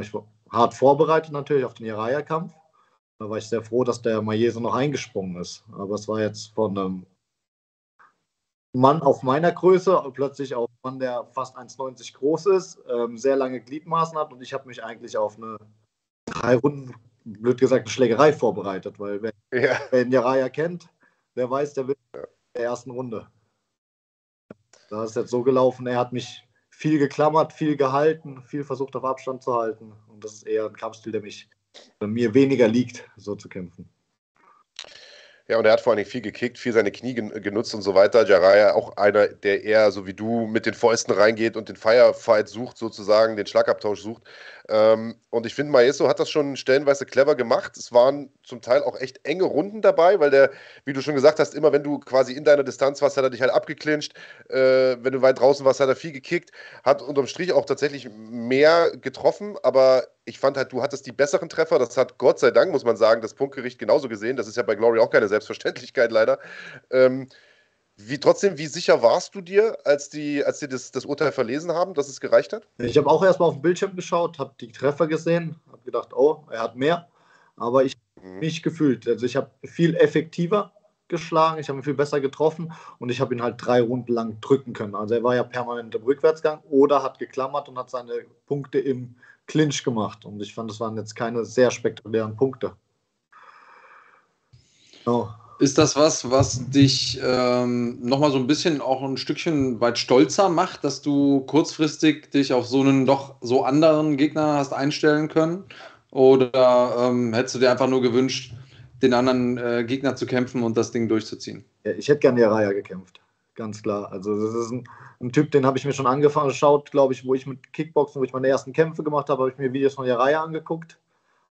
Ich war hart vorbereitet natürlich auf den Jiraya-Kampf. Da war ich sehr froh, dass der Mayese noch eingesprungen ist. Aber es war jetzt von einem Mann auf meiner Größe, plötzlich auf einen Mann, der fast 1,90 groß ist, ähm, sehr lange Gliedmaßen hat und ich habe mich eigentlich auf eine drei Runden, blöd gesagt, eine Schlägerei vorbereitet, weil wer, ja. wer den Jiraya kennt, der weiß, der will in der ersten Runde. Da ist jetzt so gelaufen, er hat mich viel geklammert, viel gehalten, viel versucht auf Abstand zu halten. Und das ist eher ein Kampfstil, der mich, mir weniger liegt, so zu kämpfen. Ja, und er hat vor allem viel gekickt, viel seine Knie genutzt und so weiter. Jaraya auch einer, der eher so wie du mit den Fäusten reingeht und den Firefight sucht, sozusagen, den Schlagabtausch sucht. Ähm, und ich finde, Maeso hat das schon stellenweise clever gemacht. Es waren zum Teil auch echt enge Runden dabei, weil der, wie du schon gesagt hast, immer wenn du quasi in deiner Distanz warst, hat er dich halt abgeklincht. Äh, wenn du weit draußen warst, hat er viel gekickt. Hat unterm Strich auch tatsächlich mehr getroffen, aber ich fand halt, du hattest die besseren Treffer. Das hat Gott sei Dank, muss man sagen, das Punktgericht genauso gesehen. Das ist ja bei Glory auch keine Selbstverständlichkeit leider. Ähm, wie trotzdem, wie sicher warst du dir, als die, als die das, das Urteil verlesen haben, dass es gereicht hat? Ich habe auch erstmal auf den Bildschirm geschaut, habe die Treffer gesehen, habe gedacht, oh, er hat mehr. Aber ich habe mhm. nicht gefühlt. Also ich habe viel effektiver geschlagen, ich habe ihn viel besser getroffen und ich habe ihn halt drei Runden lang drücken können. Also er war ja permanent im Rückwärtsgang oder hat geklammert und hat seine Punkte im Clinch gemacht. Und ich fand, das waren jetzt keine sehr spektakulären Punkte. Oh. Ist das was, was dich ähm, nochmal so ein bisschen auch ein Stückchen weit stolzer macht, dass du kurzfristig dich auf so einen doch so anderen Gegner hast einstellen können? Oder ähm, hättest du dir einfach nur gewünscht, den anderen äh, Gegner zu kämpfen und das Ding durchzuziehen? Ja, ich hätte gerne Raya gekämpft, ganz klar. Also das ist ein, ein Typ, den habe ich mir schon angefangen, geschaut, glaube ich, wo ich mit Kickboxen, wo ich meine ersten Kämpfe gemacht habe, habe ich mir Videos von Raya angeguckt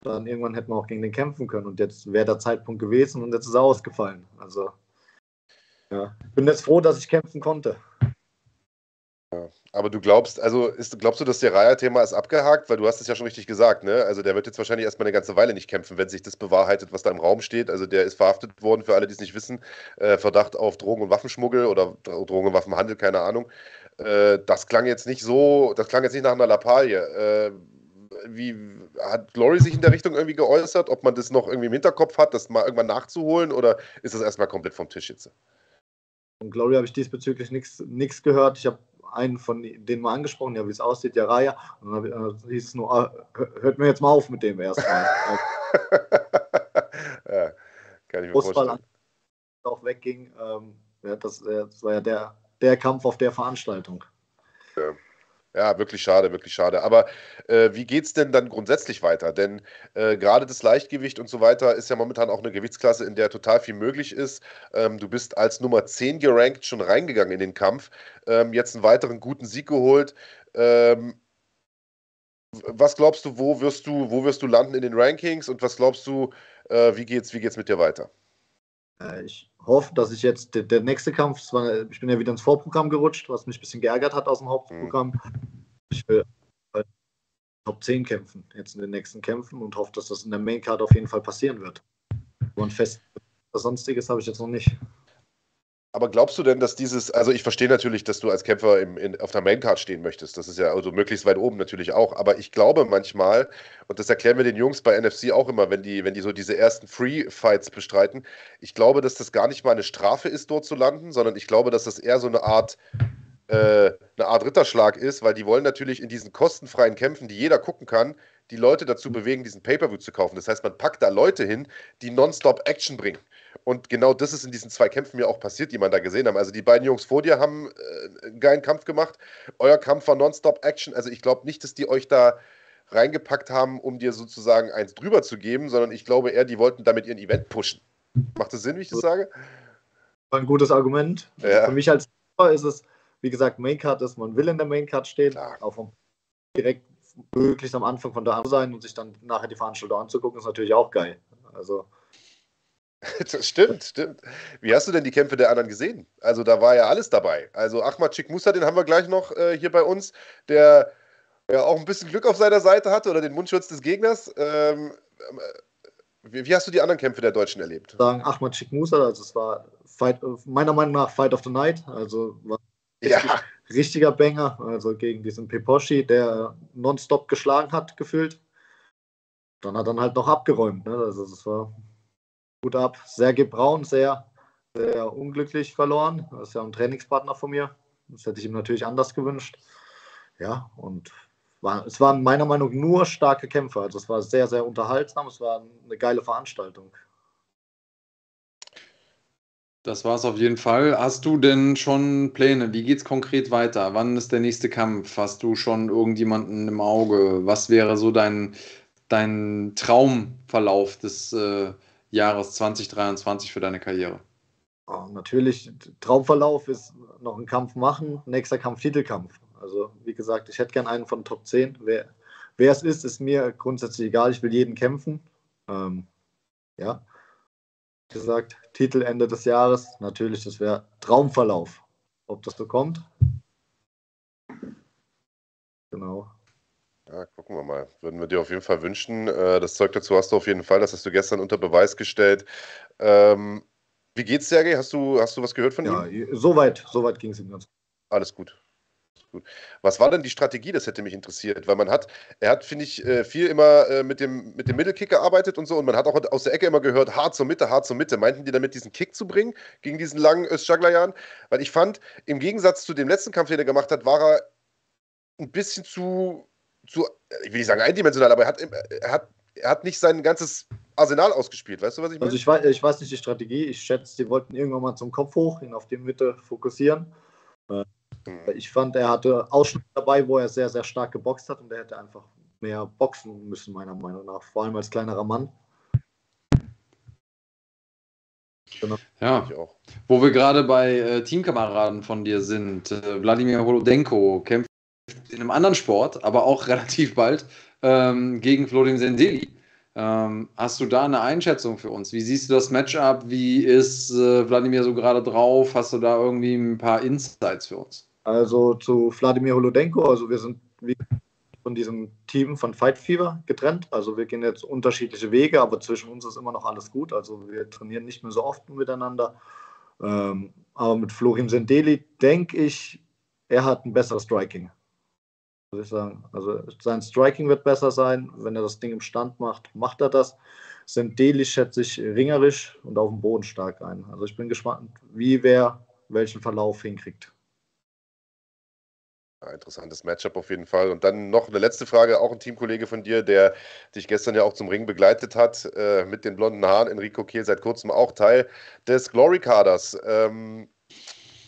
dann irgendwann hätten wir auch gegen den kämpfen können. Und jetzt wäre der Zeitpunkt gewesen und jetzt ist er ausgefallen. Also, ja, ich bin jetzt froh, dass ich kämpfen konnte. Ja, aber du glaubst, also ist, glaubst du, dass der Raya-Thema ist abgehakt? Weil du hast es ja schon richtig gesagt, ne? Also der wird jetzt wahrscheinlich erstmal eine ganze Weile nicht kämpfen, wenn sich das bewahrheitet, was da im Raum steht. Also der ist verhaftet worden, für alle, die es nicht wissen. Äh, Verdacht auf Drogen- und Waffenschmuggel oder Drogen- und Waffenhandel, keine Ahnung. Äh, das klang jetzt nicht so, das klang jetzt nicht nach einer Lappalie. Äh, wie hat Glory sich in der Richtung irgendwie geäußert, ob man das noch irgendwie im Hinterkopf hat, das mal irgendwann nachzuholen oder ist das erstmal komplett vom Tisch jetzt? Von Glory habe ich diesbezüglich nichts gehört. Ich habe einen von denen mal angesprochen, ja, wie es aussieht, ja, Raya. Und dann äh, hieß es nur, ah, hört mir jetzt mal auf mit dem erstmal. ja, kann ich mir Fußball vorstellen. auch wegging. Ähm, ja, das, das, war ja der, der Kampf auf der Veranstaltung. Ja. Ja, wirklich schade, wirklich schade. Aber äh, wie geht es denn dann grundsätzlich weiter? Denn äh, gerade das Leichtgewicht und so weiter ist ja momentan auch eine Gewichtsklasse, in der total viel möglich ist. Ähm, du bist als Nummer 10 gerankt schon reingegangen in den Kampf, ähm, jetzt einen weiteren guten Sieg geholt. Ähm, was glaubst du, wo wirst du, wo wirst du landen in den Rankings und was glaubst du, äh, wie geht's, wie geht's mit dir weiter? Äh, ich hoffe, dass ich jetzt der, der nächste Kampf, war, ich bin ja wieder ins Vorprogramm gerutscht, was mich ein bisschen geärgert hat aus dem Hauptprogramm. Ich will halt Top 10 kämpfen, jetzt in den nächsten Kämpfen und hoffe, dass das in der Maincard auf jeden Fall passieren wird. Und fest, sonstiges habe ich jetzt noch nicht. Aber glaubst du denn, dass dieses, also ich verstehe natürlich, dass du als Kämpfer im, in, auf der Maincard stehen möchtest. Das ist ja also möglichst weit oben natürlich auch. Aber ich glaube manchmal, und das erklären wir den Jungs bei NFC auch immer, wenn die, wenn die so diese ersten Free-Fights bestreiten, ich glaube, dass das gar nicht mal eine Strafe ist, dort zu landen, sondern ich glaube, dass das eher so eine Art, äh, eine Art Ritterschlag ist, weil die wollen natürlich in diesen kostenfreien Kämpfen, die jeder gucken kann, die Leute dazu bewegen, diesen Pay-Per-View zu kaufen. Das heißt, man packt da Leute hin, die nonstop Action bringen. Und genau das ist in diesen zwei Kämpfen mir auch passiert, die man da gesehen haben. Also die beiden Jungs vor dir haben äh, einen geilen Kampf gemacht. Euer Kampf war nonstop Action. Also ich glaube nicht, dass die euch da reingepackt haben, um dir sozusagen eins drüber zu geben, sondern ich glaube eher, die wollten damit ihren Event pushen. Macht das Sinn, wie ich das sage? Ein gutes Argument. Ja. Für mich als ist es, wie gesagt, Maincard ist, man will in der Maincard stehen, Klar. auch vom, direkt möglichst am Anfang von da sein und sich dann nachher die Veranstaltung anzugucken, ist natürlich auch geil. Also Das stimmt, stimmt. Wie hast du denn die Kämpfe der anderen gesehen? Also da war ja alles dabei. Also Ahmad Chikmusa, den haben wir gleich noch äh, hier bei uns, der ja auch ein bisschen Glück auf seiner Seite hatte oder den Mundschutz des Gegners. Ähm, äh, wie, wie, hast du die anderen Kämpfe der Deutschen erlebt? Sagen Ahmad Chikmusa, also es war Fight, meiner Meinung nach Fight of the Night, also war ja. richtiger Banger, also gegen diesen Peposchi, der nonstop geschlagen hat, gefühlt. Dann hat er dann halt noch abgeräumt. Ne? Also das war gut ab. Sergei Braun, sehr, sehr unglücklich verloren. Das ist ja ein Trainingspartner von mir. Das hätte ich ihm natürlich anders gewünscht. Ja, und war, es waren meiner Meinung nach nur starke Kämpfer. Also es war sehr, sehr unterhaltsam. Es war eine geile Veranstaltung. Das war es auf jeden Fall. Hast du denn schon Pläne? Wie geht es konkret weiter? Wann ist der nächste Kampf? Hast du schon irgendjemanden im Auge? Was wäre so dein, dein Traumverlauf des äh, Jahres 2023 für deine Karriere? Oh, natürlich, Traumverlauf ist noch ein Kampf machen, nächster Kampf Titelkampf. Also wie gesagt, ich hätte gern einen von Top 10. Wer, wer es ist, ist mir grundsätzlich egal. Ich will jeden kämpfen. Ähm, ja, wie gesagt, Titel Ende des Jahres. Natürlich, das wäre Traumverlauf. Ob das so kommt? Genau. Ja, gucken wir mal. Würden wir dir auf jeden Fall wünschen. Äh, das Zeug dazu hast du auf jeden Fall. Das hast du gestern unter Beweis gestellt. Ähm, wie geht's, Sergej? Hast du, hast du was gehört von ja, ihm? Ja, soweit, soweit ging es ihm ganz gut. Alles gut. Gut. Was war denn die Strategie? Das hätte mich interessiert, weil man hat, er hat, finde ich, äh, viel immer äh, mit dem, mit dem Mittelkick gearbeitet und so und man hat auch aus der Ecke immer gehört, hart zur Mitte, hart zur Mitte. Meinten die damit, diesen Kick zu bringen gegen diesen langen Özcaglayan? Weil ich fand, im Gegensatz zu dem letzten Kampf, den er gemacht hat, war er ein bisschen zu zu, ich will nicht sagen eindimensional, aber er hat, er hat, er hat nicht sein ganzes Arsenal ausgespielt. Weißt du, was ich meine? Also ich weiß, ich weiß nicht die Strategie. Ich schätze, die wollten irgendwann mal zum Kopf hoch, ihn auf die Mitte fokussieren. Äh, hm. Ich fand, er hatte Ausschnitte dabei, wo er sehr, sehr stark geboxt hat und er hätte einfach mehr boxen müssen, meiner Meinung nach. Vor allem als kleinerer Mann. Genau. Ja, wo wir gerade bei äh, Teamkameraden von dir sind. Äh, Wladimir Holodenko kämpft in einem anderen Sport, aber auch relativ bald, ähm, gegen Florin Sendeli. Ähm, hast du da eine Einschätzung für uns? Wie siehst du das Matchup? Wie ist äh, Wladimir so gerade drauf? Hast du da irgendwie ein paar Insights für uns? Also zu Wladimir Holodenko, also wir sind wie von diesem Team von Fight Fever getrennt. Also wir gehen jetzt unterschiedliche Wege, aber zwischen uns ist immer noch alles gut. Also wir trainieren nicht mehr so oft miteinander. Ähm, aber mit Florin Sendeli denke ich, er hat ein besseres Striking würde ich sagen. Also sein Striking wird besser sein. Wenn er das Ding im Stand macht, macht er das. Sendeli schätze ich ringerisch und auf dem Boden stark ein. Also ich bin gespannt, wie wer welchen Verlauf hinkriegt. Ja, interessantes Matchup auf jeden Fall. Und dann noch eine letzte Frage, auch ein Teamkollege von dir, der dich gestern ja auch zum Ring begleitet hat, äh, mit den blonden Haaren. Enrico Kehl seit kurzem auch Teil des Glory Kaders. Ähm,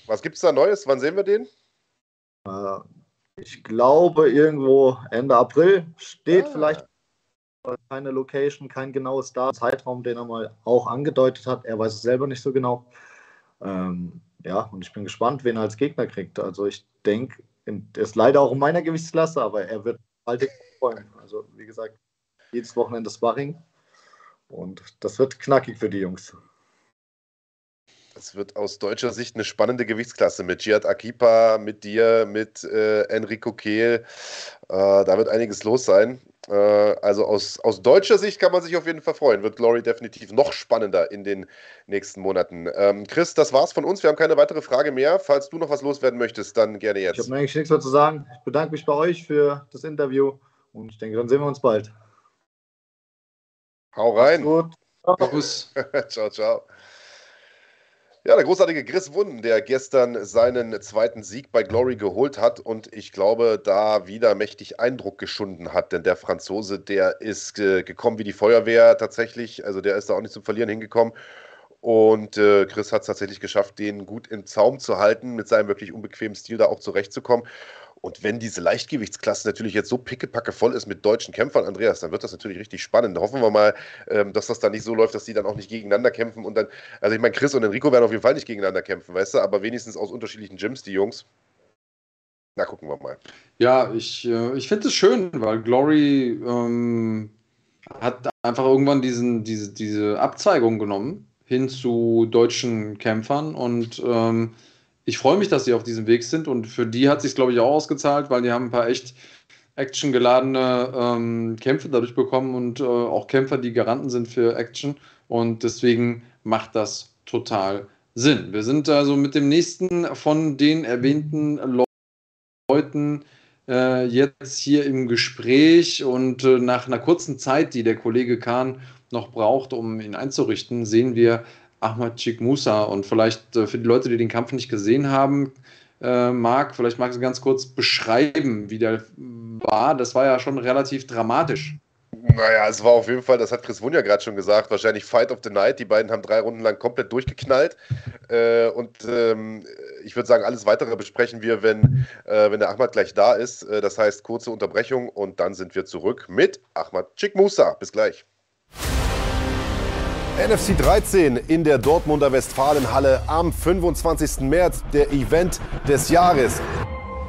was gibt es da Neues? Wann sehen wir den? Ich glaube, irgendwo Ende April steht ah. vielleicht keine Location, kein genaues Datum, Zeitraum, den er mal auch angedeutet hat. Er weiß es selber nicht so genau. Ähm, ja, und ich bin gespannt, wen er als Gegner kriegt. Also ich denke, er ist leider auch in meiner Gewichtsklasse, aber er wird bald freuen. Also wie gesagt, jedes Wochenende Sparring. Und das wird knackig für die Jungs. Es wird aus deutscher Sicht eine spannende Gewichtsklasse mit Giat Akipa, mit dir, mit äh, Enrico Kehl. Äh, da wird einiges los sein. Äh, also aus, aus deutscher Sicht kann man sich auf jeden Fall freuen. Wird Glory definitiv noch spannender in den nächsten Monaten. Ähm, Chris, das war's von uns. Wir haben keine weitere Frage mehr. Falls du noch was loswerden möchtest, dann gerne jetzt. Ich habe eigentlich nichts mehr zu sagen. Ich bedanke mich bei euch für das Interview und ich denke, dann sehen wir uns bald. Hau rein. Gut. Ciao. ciao, ciao. Ja, der großartige Chris Wunden, der gestern seinen zweiten Sieg bei Glory geholt hat und ich glaube, da wieder mächtig Eindruck geschunden hat, denn der Franzose, der ist äh, gekommen wie die Feuerwehr tatsächlich, also der ist da auch nicht zum Verlieren hingekommen und äh, Chris hat es tatsächlich geschafft, den gut im Zaum zu halten, mit seinem wirklich unbequemen Stil da auch zurechtzukommen. Und wenn diese Leichtgewichtsklasse natürlich jetzt so pickepacke voll ist mit deutschen Kämpfern, Andreas, dann wird das natürlich richtig spannend. Hoffen wir mal, ähm, dass das dann nicht so läuft, dass die dann auch nicht gegeneinander kämpfen und dann, also ich meine, Chris und Enrico werden auf jeden Fall nicht gegeneinander kämpfen, weißt du, aber wenigstens aus unterschiedlichen Gyms, die Jungs. Na, gucken wir mal. Ja, ich, äh, ich finde es schön, weil Glory ähm, hat einfach irgendwann diesen, diese, diese Abzweigung genommen hin zu deutschen Kämpfern und ähm, ich freue mich, dass sie auf diesem Weg sind und für die hat sich glaube ich auch ausgezahlt, weil die haben ein paar echt actiongeladene ähm, Kämpfe dadurch bekommen und äh, auch Kämpfer, die Garanten sind für Action und deswegen macht das total Sinn. Wir sind also mit dem nächsten von den erwähnten Leuten äh, jetzt hier im Gespräch und äh, nach einer kurzen Zeit, die der Kollege Kahn noch braucht, um ihn einzurichten, sehen wir Ahmad Chik Musa. Und vielleicht äh, für die Leute, die den Kampf nicht gesehen haben, äh, Marc, vielleicht magst du ganz kurz beschreiben, wie der war. Das war ja schon relativ dramatisch. Naja, es war auf jeden Fall, das hat Chris Wunja gerade schon gesagt, wahrscheinlich Fight of the Night. Die beiden haben drei Runden lang komplett durchgeknallt. Äh, und ähm, ich würde sagen, alles weitere besprechen wir, wenn, äh, wenn der Ahmad gleich da ist. Äh, das heißt, kurze Unterbrechung und dann sind wir zurück mit Ahmad Chikmusa. Bis gleich. NFC 13 in der Dortmunder Westfalenhalle am 25. März, der Event des Jahres.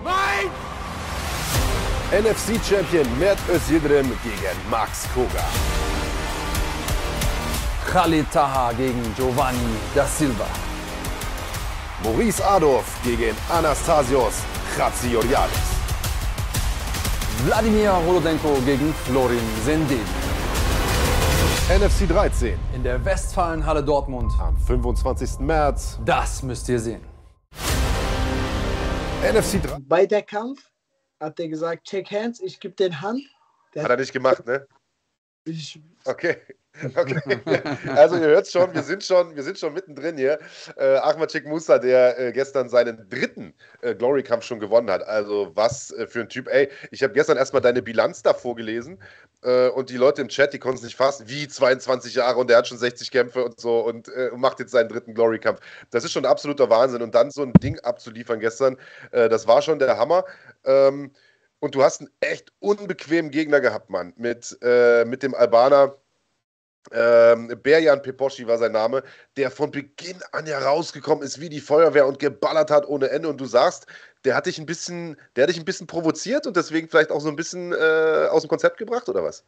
Nein! NFC-Champion Mert Özildirim gegen Max Koga. Khalid Taha gegen Giovanni da Silva. Maurice Adolf gegen Anastasios Chatsioriadis. Wladimir Holodenko gegen Florin Zendin. NFC 13. In der Westfalenhalle Dortmund. Am 25. März. Das müsst ihr sehen. NFC 13. Bei der Kampf hat er gesagt, check hands, ich gebe den Hand. Der hat er nicht gemacht, ne? Ich, okay. Okay. Also ihr hört schon, wir sind schon, wir sind schon mittendrin hier. Äh, Ahmadchik Musa, der äh, gestern seinen dritten äh, Glory-Kampf schon gewonnen hat. Also was äh, für ein Typ. Ey, ich habe gestern erstmal deine Bilanz da vorgelesen äh, und die Leute im Chat, die konnten es nicht fassen. Wie 22 Jahre und der hat schon 60 Kämpfe und so und äh, macht jetzt seinen dritten Glory-Kampf. Das ist schon absoluter Wahnsinn. Und dann so ein Ding abzuliefern gestern, das war schon der Hammer. Ähm, und du hast einen echt unbequemen Gegner gehabt, Mann. Mit, mit dem Albaner ähm, Berjan Peposchi war sein Name, der von Beginn an ja rausgekommen ist wie die Feuerwehr und geballert hat ohne Ende. Und du sagst, der hat dich ein bisschen, der hat dich ein bisschen provoziert und deswegen vielleicht auch so ein bisschen äh, aus dem Konzept gebracht, oder was?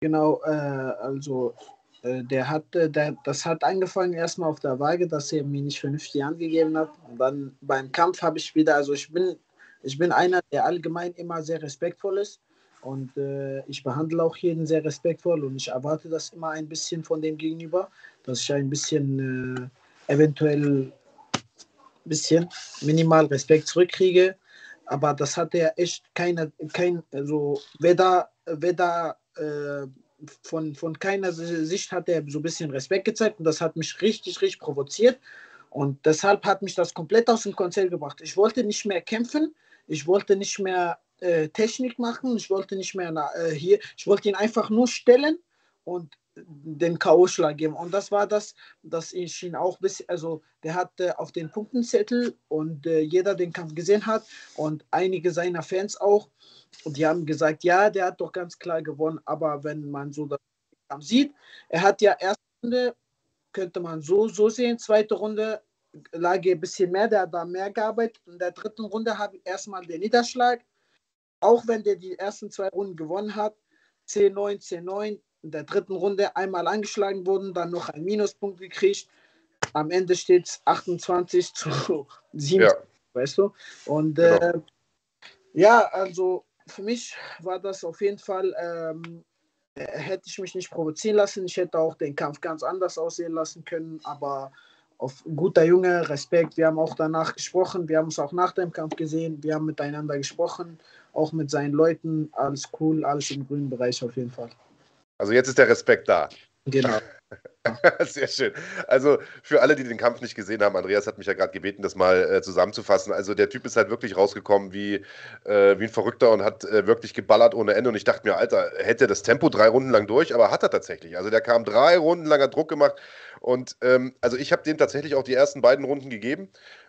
Genau, äh, also äh, der hat, äh, der, das hat angefangen erstmal auf der Waage, dass er mir nicht vernünftig angegeben hat. Und dann beim Kampf habe ich wieder, also ich bin, ich bin einer, der allgemein immer sehr respektvoll ist. Und äh, ich behandle auch jeden sehr respektvoll und ich erwarte das immer ein bisschen von dem Gegenüber, dass ich ein bisschen äh, eventuell bisschen minimal Respekt zurückkriege. Aber das hat er echt keine, kein, also weder, weder äh, von, von keiner Sicht hat er so ein bisschen Respekt gezeigt und das hat mich richtig, richtig provoziert. Und deshalb hat mich das komplett aus dem Konzept gebracht. Ich wollte nicht mehr kämpfen, ich wollte nicht mehr äh, Technik machen. Ich wollte nicht mehr äh, hier, ich wollte ihn einfach nur stellen und den K.O.-Schlag geben. Und das war das, dass ich ihn auch bis, also der hatte auf den Punktenzettel und äh, jeder den Kampf gesehen hat und einige seiner Fans auch. Und die haben gesagt, ja, der hat doch ganz klar gewonnen. Aber wenn man so das sieht, er hat ja erste Runde, könnte man so, so sehen, zweite Runde lag er ein bisschen mehr, der hat da mehr gearbeitet. In der dritten Runde habe ich erstmal den Niederschlag. Auch wenn der die ersten zwei Runden gewonnen hat, 10-9, 10-9, in der dritten Runde einmal angeschlagen wurden, dann noch einen Minuspunkt gekriegt. Am Ende steht es 28 zu 7, ja. weißt du? Und genau. äh, ja, also für mich war das auf jeden Fall, ähm, hätte ich mich nicht provozieren lassen. Ich hätte auch den Kampf ganz anders aussehen lassen können, aber auf guter Junge, Respekt. Wir haben auch danach gesprochen, wir haben es auch nach dem Kampf gesehen, wir haben miteinander gesprochen, auch mit seinen Leuten. Alles cool, alles im grünen Bereich auf jeden Fall. Also jetzt ist der Respekt da. Genau. Sehr schön. Also für alle, die den Kampf nicht gesehen haben, Andreas hat mich ja gerade gebeten, das mal äh, zusammenzufassen. Also der Typ ist halt wirklich rausgekommen wie, äh, wie ein Verrückter und hat äh, wirklich geballert ohne Ende. Und ich dachte mir, Alter, hätte das Tempo drei Runden lang durch, aber hat er tatsächlich. Also der kam drei Runden langer Druck gemacht. Und ähm, also ich habe dem tatsächlich auch die ersten beiden Runden gegeben.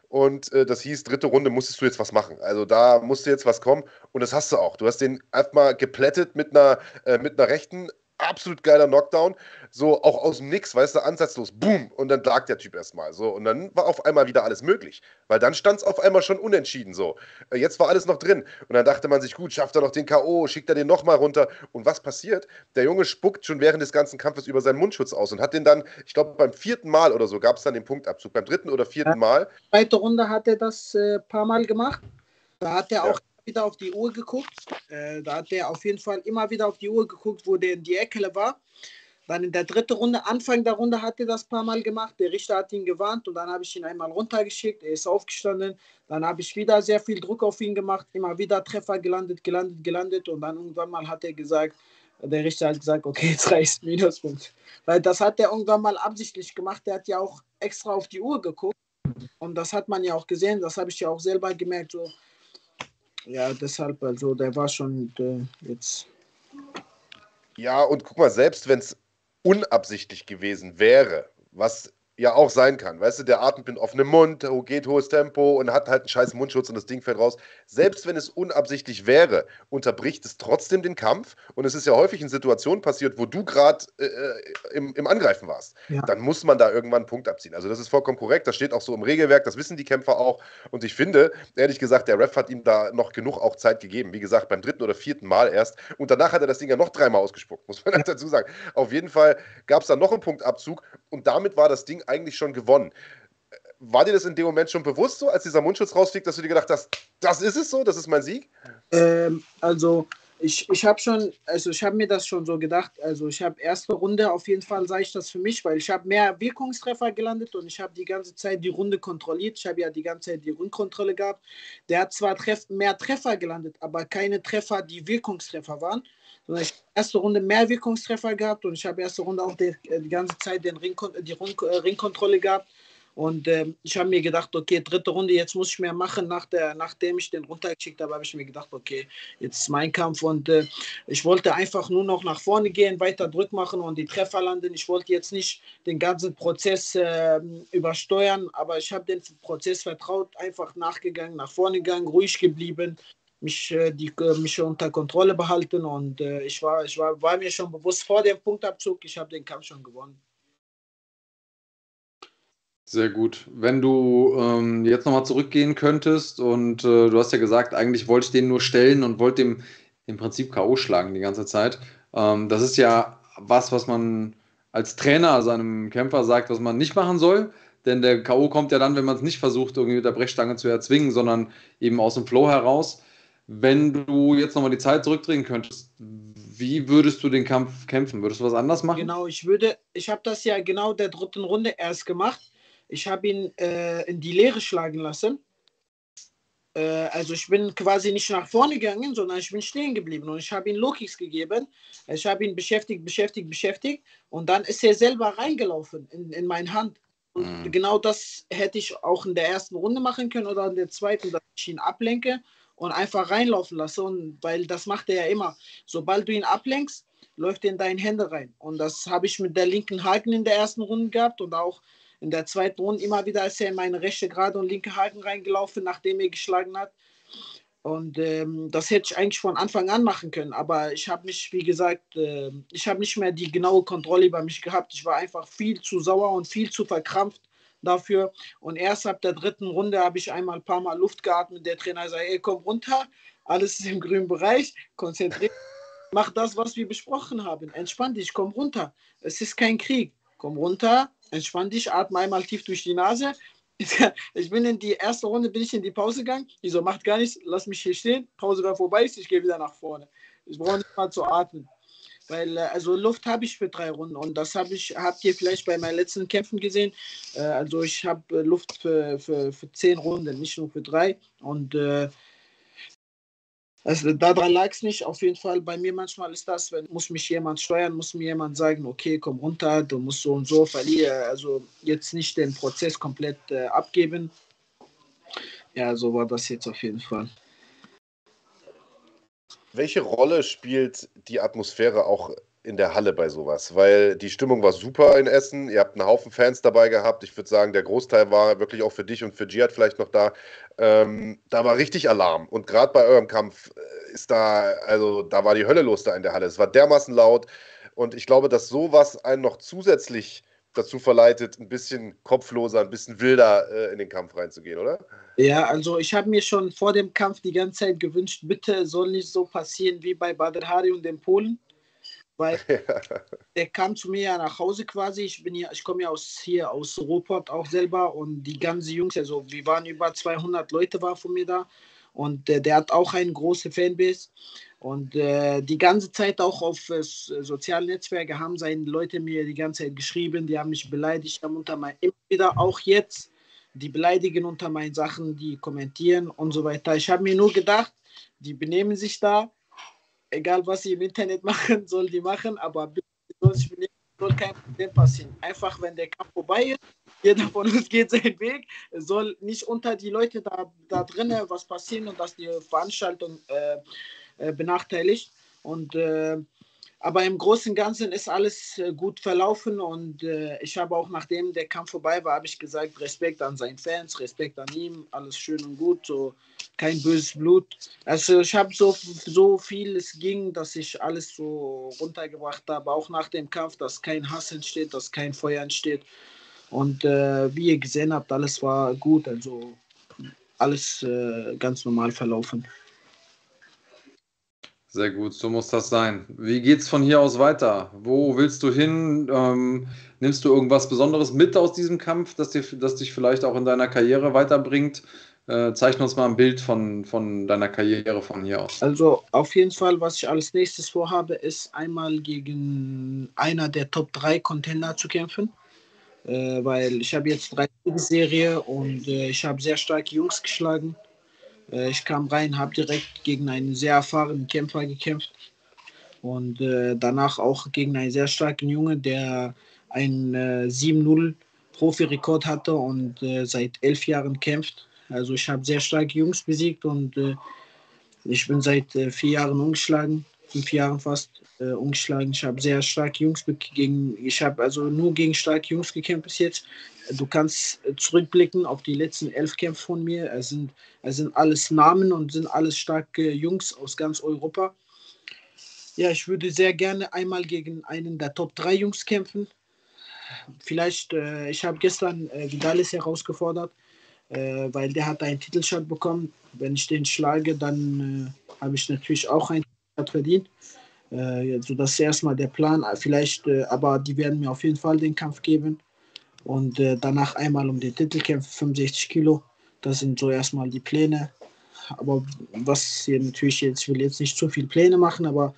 Und äh, das hieß, dritte Runde musstest du jetzt was machen. Also da musste jetzt was kommen. Und das hast du auch. Du hast den erstmal geplättet mit einer, äh, mit einer rechten absolut geiler Knockdown. So auch aus dem Nix, weißt du, ansatzlos, boom, und dann lag der Typ erstmal. So, und dann war auf einmal wieder alles möglich. Weil dann stand es auf einmal schon unentschieden so. Äh, jetzt war alles noch drin. Und dann dachte man sich, gut, schafft er noch den K.O., schickt er den nochmal runter. Und was passiert? Der Junge spuckt schon während des ganzen Kampfes über seinen Mundschutz aus und hat den dann, ich glaube, beim vierten Mal oder so gab es dann den Punktabzug. Beim dritten oder vierten Mal. Zweite Runde hat er das ein äh, paar Mal gemacht. Da hat er ja. auch wieder auf die Uhr geguckt. Äh, da hat er auf jeden Fall immer wieder auf die Uhr geguckt, wo der in die Ecke war. Dann in der dritten Runde, Anfang der Runde hat er das paar Mal gemacht. Der Richter hat ihn gewarnt und dann habe ich ihn einmal runtergeschickt. Er ist aufgestanden. Dann habe ich wieder sehr viel Druck auf ihn gemacht. Immer wieder Treffer gelandet, gelandet, gelandet. Und dann irgendwann mal hat er gesagt, der Richter hat gesagt, okay, jetzt reicht Minuspunkt. Weil das hat er irgendwann mal absichtlich gemacht. Der hat ja auch extra auf die Uhr geguckt. Und das hat man ja auch gesehen. Das habe ich ja auch selber gemerkt. So, ja, deshalb, also der war schon äh, jetzt. Ja, und guck mal, selbst wenn es unabsichtlich gewesen wäre, was ja auch sein kann. Weißt du, der atmet mit offenem Mund, geht hohes Tempo und hat halt einen scheiß Mundschutz und das Ding fällt raus. Selbst wenn es unabsichtlich wäre, unterbricht es trotzdem den Kampf. Und es ist ja häufig in Situationen passiert, wo du gerade äh, äh, im, im, Angreifen warst. Ja. Dann muss man da irgendwann einen Punkt abziehen. Also das ist vollkommen korrekt. Das steht auch so im Regelwerk, das wissen die Kämpfer auch. Und ich finde, ehrlich gesagt, der Ref hat ihm da noch genug auch Zeit gegeben. Wie gesagt, beim dritten oder vierten Mal erst. Und danach hat er das Ding ja noch dreimal ausgespuckt, muss man ja. dazu sagen. Auf jeden Fall gab es da noch einen Punktabzug und damit war das Ding eigentlich schon gewonnen. War dir das in dem Moment schon bewusst so, als dieser Mundschutz rausfliegt, dass du dir gedacht hast, das ist es so, das ist mein Sieg? Ähm, also ich, ich habe schon, also ich habe mir das schon so gedacht. Also ich habe erste Runde auf jeden Fall sage ich das für mich, weil ich habe mehr Wirkungstreffer gelandet und ich habe die ganze Zeit die Runde kontrolliert. Ich habe ja die ganze Zeit die Rundkontrolle gehabt. Der hat zwar treff, mehr Treffer gelandet, aber keine Treffer, die Wirkungstreffer waren sondern ich habe erste Runde mehr Wirkungstreffer gehabt und ich habe erste Runde auch die, die ganze Zeit den Ring, die äh, Ringkontrolle gehabt. Und ähm, ich habe mir gedacht, okay, dritte Runde, jetzt muss ich mehr machen. Nach der, nachdem ich den runtergeschickt habe, habe ich mir gedacht, okay, jetzt ist mein Kampf. Und äh, ich wollte einfach nur noch nach vorne gehen, weiter Druck machen und die Treffer landen. Ich wollte jetzt nicht den ganzen Prozess äh, übersteuern, aber ich habe den Prozess vertraut, einfach nachgegangen, nach vorne gegangen, ruhig geblieben mich, äh, die, äh, mich unter Kontrolle behalten und äh, ich, war, ich war, war mir schon bewusst vor dem Punktabzug, ich habe den Kampf schon gewonnen. Sehr gut. Wenn du ähm, jetzt nochmal zurückgehen könntest und äh, du hast ja gesagt, eigentlich wollte ich den nur stellen und wollte dem im Prinzip K.O. schlagen die ganze Zeit. Ähm, das ist ja was, was man als Trainer seinem Kämpfer sagt, was man nicht machen soll. Denn der K.O. kommt ja dann, wenn man es nicht versucht, irgendwie mit der Brechstange zu erzwingen, sondern eben aus dem Flow heraus. Wenn du jetzt nochmal die Zeit zurückdrehen könntest, wie würdest du den Kampf kämpfen? Würdest du was anders machen? Genau, ich würde, ich habe das ja genau der dritten Runde erst gemacht. Ich habe ihn äh, in die Leere schlagen lassen. Äh, also ich bin quasi nicht nach vorne gegangen, sondern ich bin stehen geblieben und ich habe ihm Low-Kicks gegeben. Ich habe ihn beschäftigt, beschäftigt, beschäftigt und dann ist er selber reingelaufen in, in meine Hand. Und mhm. genau das hätte ich auch in der ersten Runde machen können oder in der zweiten, dass ich ihn ablenke und einfach reinlaufen lasse. Und weil das macht er ja immer. Sobald du ihn ablenkst, läuft er in deine Hände rein. Und das habe ich mit der linken Haken in der ersten Runde gehabt und auch in der zweiten Runde immer wieder ist er in meine rechte gerade und linke Haken reingelaufen, nachdem er geschlagen hat. Und ähm, das hätte ich eigentlich von Anfang an machen können. Aber ich habe mich, wie gesagt, äh, ich habe nicht mehr die genaue Kontrolle über mich gehabt. Ich war einfach viel zu sauer und viel zu verkrampft dafür. Und erst ab der dritten Runde habe ich einmal ein paar Mal Luft geatmet. Der Trainer sagt, ey, komm runter, alles ist im grünen Bereich, konzentriert, mach das, was wir besprochen haben. Entspann dich, komm runter. Es ist kein Krieg. Komm runter, entspann dich, atme einmal tief durch die Nase ich bin in die erste Runde, bin ich in die Pause gegangen. Ich so, macht gar nichts, lass mich hier stehen. Pause, wenn vorbei ich gehe wieder nach vorne. Ich brauche nicht mal zu atmen. Weil, äh, also Luft habe ich für drei Runden und das habe ich, habt ihr vielleicht bei meinen letzten Kämpfen gesehen. Äh, also ich habe äh, Luft für, für, für zehn Runden, nicht nur für drei. Und äh, also daran lag es nicht. Auf jeden Fall bei mir manchmal ist das, wenn muss mich jemand steuern, muss mir jemand sagen, okay, komm runter, du musst so und so verlieren. Also jetzt nicht den Prozess komplett äh, abgeben. Ja, so war das jetzt auf jeden Fall. Welche Rolle spielt die Atmosphäre auch in der Halle bei sowas, weil die Stimmung war super in Essen. Ihr habt einen Haufen Fans dabei gehabt. Ich würde sagen, der Großteil war wirklich auch für dich und für Jihad vielleicht noch da. Ähm, da war richtig Alarm. Und gerade bei eurem Kampf äh, ist da, also da war die Hölle los da in der Halle. Es war dermaßen laut. Und ich glaube, dass sowas einen noch zusätzlich dazu verleitet, ein bisschen kopfloser, ein bisschen wilder äh, in den Kampf reinzugehen, oder? Ja, also ich habe mir schon vor dem Kampf die ganze Zeit gewünscht, bitte soll nicht so passieren wie bei Badr Hari und den Polen weil der kam zu mir ja nach Hause quasi. Ich bin ja, ich komme ja aus hier aus Ruhrpott auch selber und die ganzen Jungs, also wir waren über 200 Leute war von mir da und äh, der hat auch eine große Fanbase. Und äh, die ganze Zeit auch auf äh, sozialen Netzwerke haben seine Leute mir die ganze Zeit geschrieben, die haben mich beleidigt, haben unter mein immer wieder auch jetzt die beleidigen unter meinen Sachen, die kommentieren und so weiter. Ich habe mir nur gedacht, die benehmen sich da. Egal was sie im Internet machen, soll die machen, aber soll kein Problem passieren. Einfach, wenn der Kampf vorbei ist, jeder von uns geht seinen Weg, soll nicht unter die Leute da, da drinnen was passieren und dass die Veranstaltung äh, äh, benachteiligt. Und äh, aber im Großen und Ganzen ist alles äh, gut verlaufen und äh, ich habe auch, nachdem der Kampf vorbei war, habe ich gesagt, Respekt an seinen Fans, Respekt an ihm, alles schön und gut, so kein böses Blut. Also ich habe so, so viel es ging, dass ich alles so runtergebracht habe, auch nach dem Kampf, dass kein Hass entsteht, dass kein Feuer entsteht. Und äh, wie ihr gesehen habt, alles war gut, also alles äh, ganz normal verlaufen. Sehr gut, so muss das sein. Wie geht's von hier aus weiter? Wo willst du hin? Ähm, nimmst du irgendwas Besonderes mit aus diesem Kampf, das, dir, das dich vielleicht auch in deiner Karriere weiterbringt? Äh, zeichne uns mal ein Bild von, von deiner Karriere von hier aus. Also auf jeden Fall, was ich als nächstes vorhabe, ist einmal gegen einer der Top 3 Contender zu kämpfen. Äh, weil ich habe jetzt drei Serie und äh, ich habe sehr starke Jungs geschlagen. Äh, ich kam rein, habe direkt gegen einen sehr erfahrenen Kämpfer gekämpft und äh, danach auch gegen einen sehr starken Junge, der einen äh, 7-0 Profi-Rekord hatte und äh, seit elf Jahren kämpft. Also ich habe sehr starke Jungs besiegt und äh, ich bin seit vier Jahren umgeschlagen, fünf Jahren fast äh, umgeschlagen. Ich habe sehr starke Jungs gegen, ich habe also nur gegen starke Jungs gekämpft bis jetzt. Du kannst äh, zurückblicken auf die letzten elf Kämpfe von mir. Es sind, es sind alles Namen und sind alles starke Jungs aus ganz Europa. Ja, ich würde sehr gerne einmal gegen einen der Top 3 Jungs kämpfen. Vielleicht, äh, ich habe gestern äh, Vidalis herausgefordert, äh, weil der hat einen Titelshot bekommen. Wenn ich den schlage, dann äh, habe ich natürlich auch einen Titelshot verdient. Äh, so das ist erstmal der Plan. Vielleicht, äh, aber die werden mir auf jeden Fall den Kampf geben und äh, danach einmal um den Titel kämpfen, 65 Kilo. Das sind so erstmal die Pläne. Aber was hier natürlich jetzt, ich will jetzt nicht zu viele Pläne machen, aber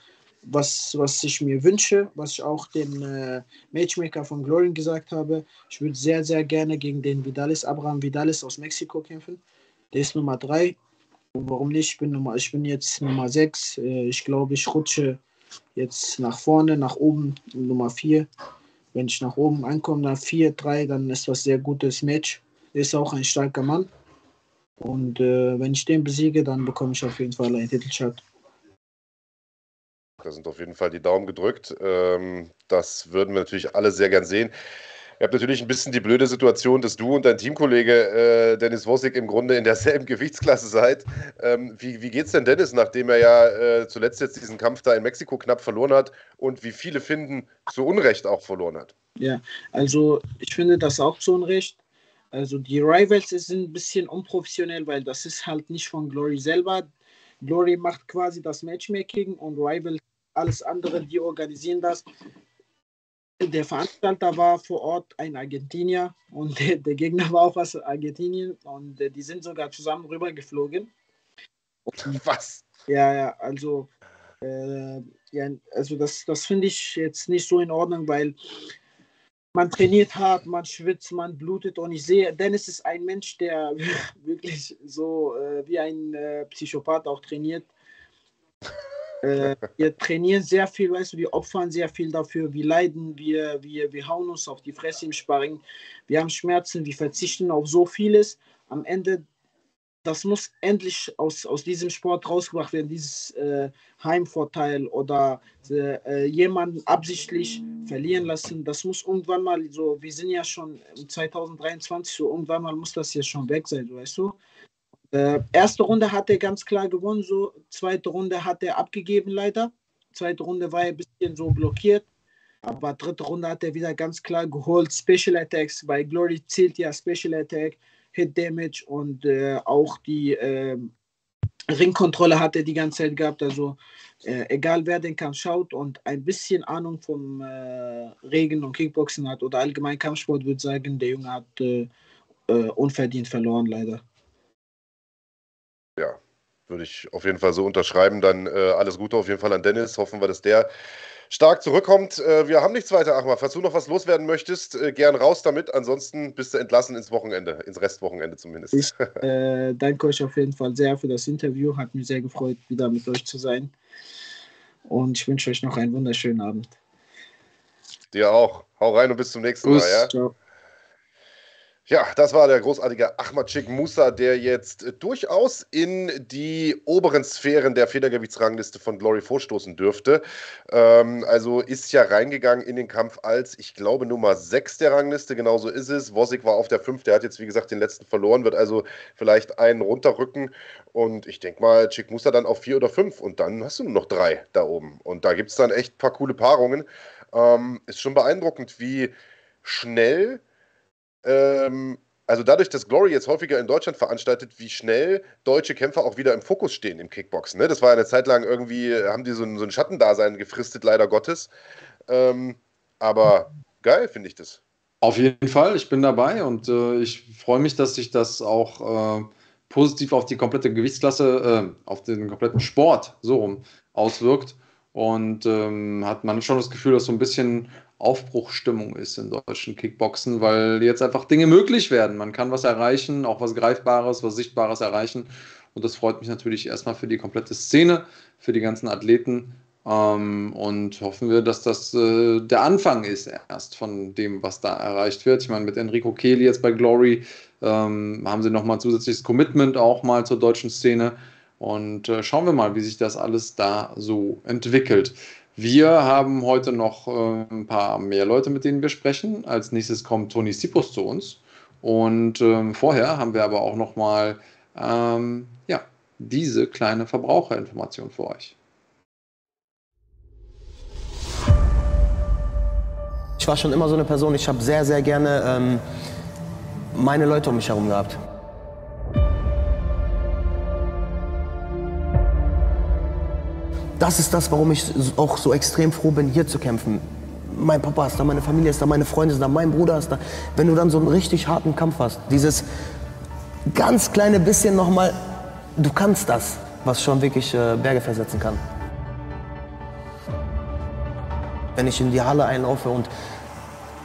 was, was ich mir wünsche, was ich auch dem äh, Matchmaker von Glory gesagt habe, ich würde sehr, sehr gerne gegen den Vidalis, Abraham Vidalis aus Mexiko kämpfen. Der ist Nummer 3. Warum nicht? Ich bin, Nummer, ich bin jetzt Nummer 6. Äh, ich glaube, ich rutsche jetzt nach vorne, nach oben, Nummer 4. Wenn ich nach oben ankomme, dann 4-3, dann ist das sehr gutes Match. Ist auch ein starker Mann. Und äh, wenn ich den besiege, dann bekomme ich auf jeden Fall einen Titelshot. Da sind auf jeden Fall die Daumen gedrückt. Ähm, das würden wir natürlich alle sehr gern sehen. Ihr habt natürlich ein bisschen die blöde Situation, dass du und dein Teamkollege äh, Dennis Wosig im Grunde in derselben Gewichtsklasse seid. Ähm, wie, wie geht's denn Dennis, nachdem er ja äh, zuletzt jetzt diesen Kampf da in Mexiko knapp verloren hat und wie viele finden, zu Unrecht auch verloren hat? Ja, also ich finde das auch zu Unrecht. Also die Rivals sind ein bisschen unprofessionell, weil das ist halt nicht von Glory selber. Glory macht quasi das Matchmaking und Rivals alles andere, die organisieren das der Veranstalter war vor Ort ein Argentinier und der, der Gegner war auch aus Argentinien und äh, die sind sogar zusammen rübergeflogen. Was? Ja, ja, also, äh, ja, also das, das finde ich jetzt nicht so in Ordnung, weil man trainiert hart, man schwitzt, man blutet und ich sehe, Dennis ist ein Mensch, der wirklich so äh, wie ein äh, Psychopath auch trainiert. Äh, wir trainieren sehr viel, weißt du, wir opfern sehr viel dafür, wir leiden, wir, wir, wir hauen uns auf die Fresse im Sparring, wir haben Schmerzen, wir verzichten auf so vieles. Am Ende, das muss endlich aus, aus diesem Sport rausgebracht werden, dieses äh, Heimvorteil oder äh, jemanden absichtlich verlieren lassen. Das muss irgendwann mal so, wir sind ja schon 2023, so irgendwann mal muss das jetzt schon weg sein, weißt du? Äh, erste Runde hat er ganz klar gewonnen, so zweite Runde hat er abgegeben leider. Zweite Runde war er ein bisschen so blockiert, aber dritte Runde hat er wieder ganz klar geholt. Special Attacks, bei Glory zählt ja Special Attack, Hit Damage und äh, auch die äh, Ringkontrolle hat er die ganze Zeit gehabt. Also äh, egal wer den Kampf schaut und ein bisschen Ahnung vom äh, Regen und Kickboxen hat oder allgemein Kampfsport, würde sagen, der Junge hat äh, äh, unverdient verloren leider. Ja, würde ich auf jeden Fall so unterschreiben. Dann äh, alles Gute auf jeden Fall an Dennis. Hoffen wir, dass der stark zurückkommt. Äh, wir haben nichts weiter, Achmar. Falls du noch was loswerden möchtest, äh, gern raus damit. Ansonsten bist du entlassen ins Wochenende, ins Restwochenende zumindest. Ich äh, danke euch auf jeden Fall sehr für das Interview. Hat mich sehr gefreut, wieder mit euch zu sein. Und ich wünsche euch noch einen wunderschönen Abend. Dir auch. Hau rein und bis zum nächsten Mal. Ja? Ciao. Ja, das war der großartige Ahmadchik Musa, der jetzt äh, durchaus in die oberen Sphären der Federgewichtsrangliste von Glory vorstoßen dürfte. Ähm, also ist ja reingegangen in den Kampf als, ich glaube, Nummer 6 der Rangliste. Genauso ist es. Wosik war auf der 5, der hat jetzt, wie gesagt, den letzten verloren, wird also vielleicht einen runterrücken. Und ich denke mal, Chick Musa dann auf 4 oder 5. Und dann hast du nur noch drei da oben. Und da gibt es dann echt ein paar coole Paarungen. Ähm, ist schon beeindruckend, wie schnell ähm, also dadurch, dass Glory jetzt häufiger in Deutschland veranstaltet, wie schnell deutsche Kämpfer auch wieder im Fokus stehen im Kickboxen. Ne? Das war eine Zeit lang irgendwie, haben die so ein, so ein Schattendasein gefristet, leider Gottes. Ähm, aber geil finde ich das. Auf jeden Fall, ich bin dabei und äh, ich freue mich, dass sich das auch äh, positiv auf die komplette Gewichtsklasse, äh, auf den kompletten Sport so rum auswirkt. Und ähm, hat man schon das Gefühl, dass so ein bisschen Aufbruchstimmung ist im deutschen Kickboxen, weil jetzt einfach Dinge möglich werden. Man kann was erreichen, auch was Greifbares, was Sichtbares erreichen. Und das freut mich natürlich erstmal für die komplette Szene, für die ganzen Athleten. Ähm, und hoffen wir, dass das äh, der Anfang ist erst von dem, was da erreicht wird. Ich meine, mit Enrico Kehli jetzt bei Glory ähm, haben sie nochmal zusätzliches Commitment auch mal zur deutschen Szene. Und äh, schauen wir mal, wie sich das alles da so entwickelt. Wir haben heute noch äh, ein paar mehr Leute, mit denen wir sprechen. Als nächstes kommt Toni Sipos zu uns. Und ähm, vorher haben wir aber auch noch mal ähm, ja, diese kleine Verbraucherinformation für euch. Ich war schon immer so eine Person, ich habe sehr, sehr gerne ähm, meine Leute um mich herum gehabt. Das ist das, warum ich auch so extrem froh bin, hier zu kämpfen. Mein Papa ist da, meine Familie ist da, meine Freunde sind da, mein Bruder ist da. Wenn du dann so einen richtig harten Kampf hast, dieses ganz kleine bisschen nochmal, du kannst das, was schon wirklich äh, Berge versetzen kann. Wenn ich in die Halle einlaufe und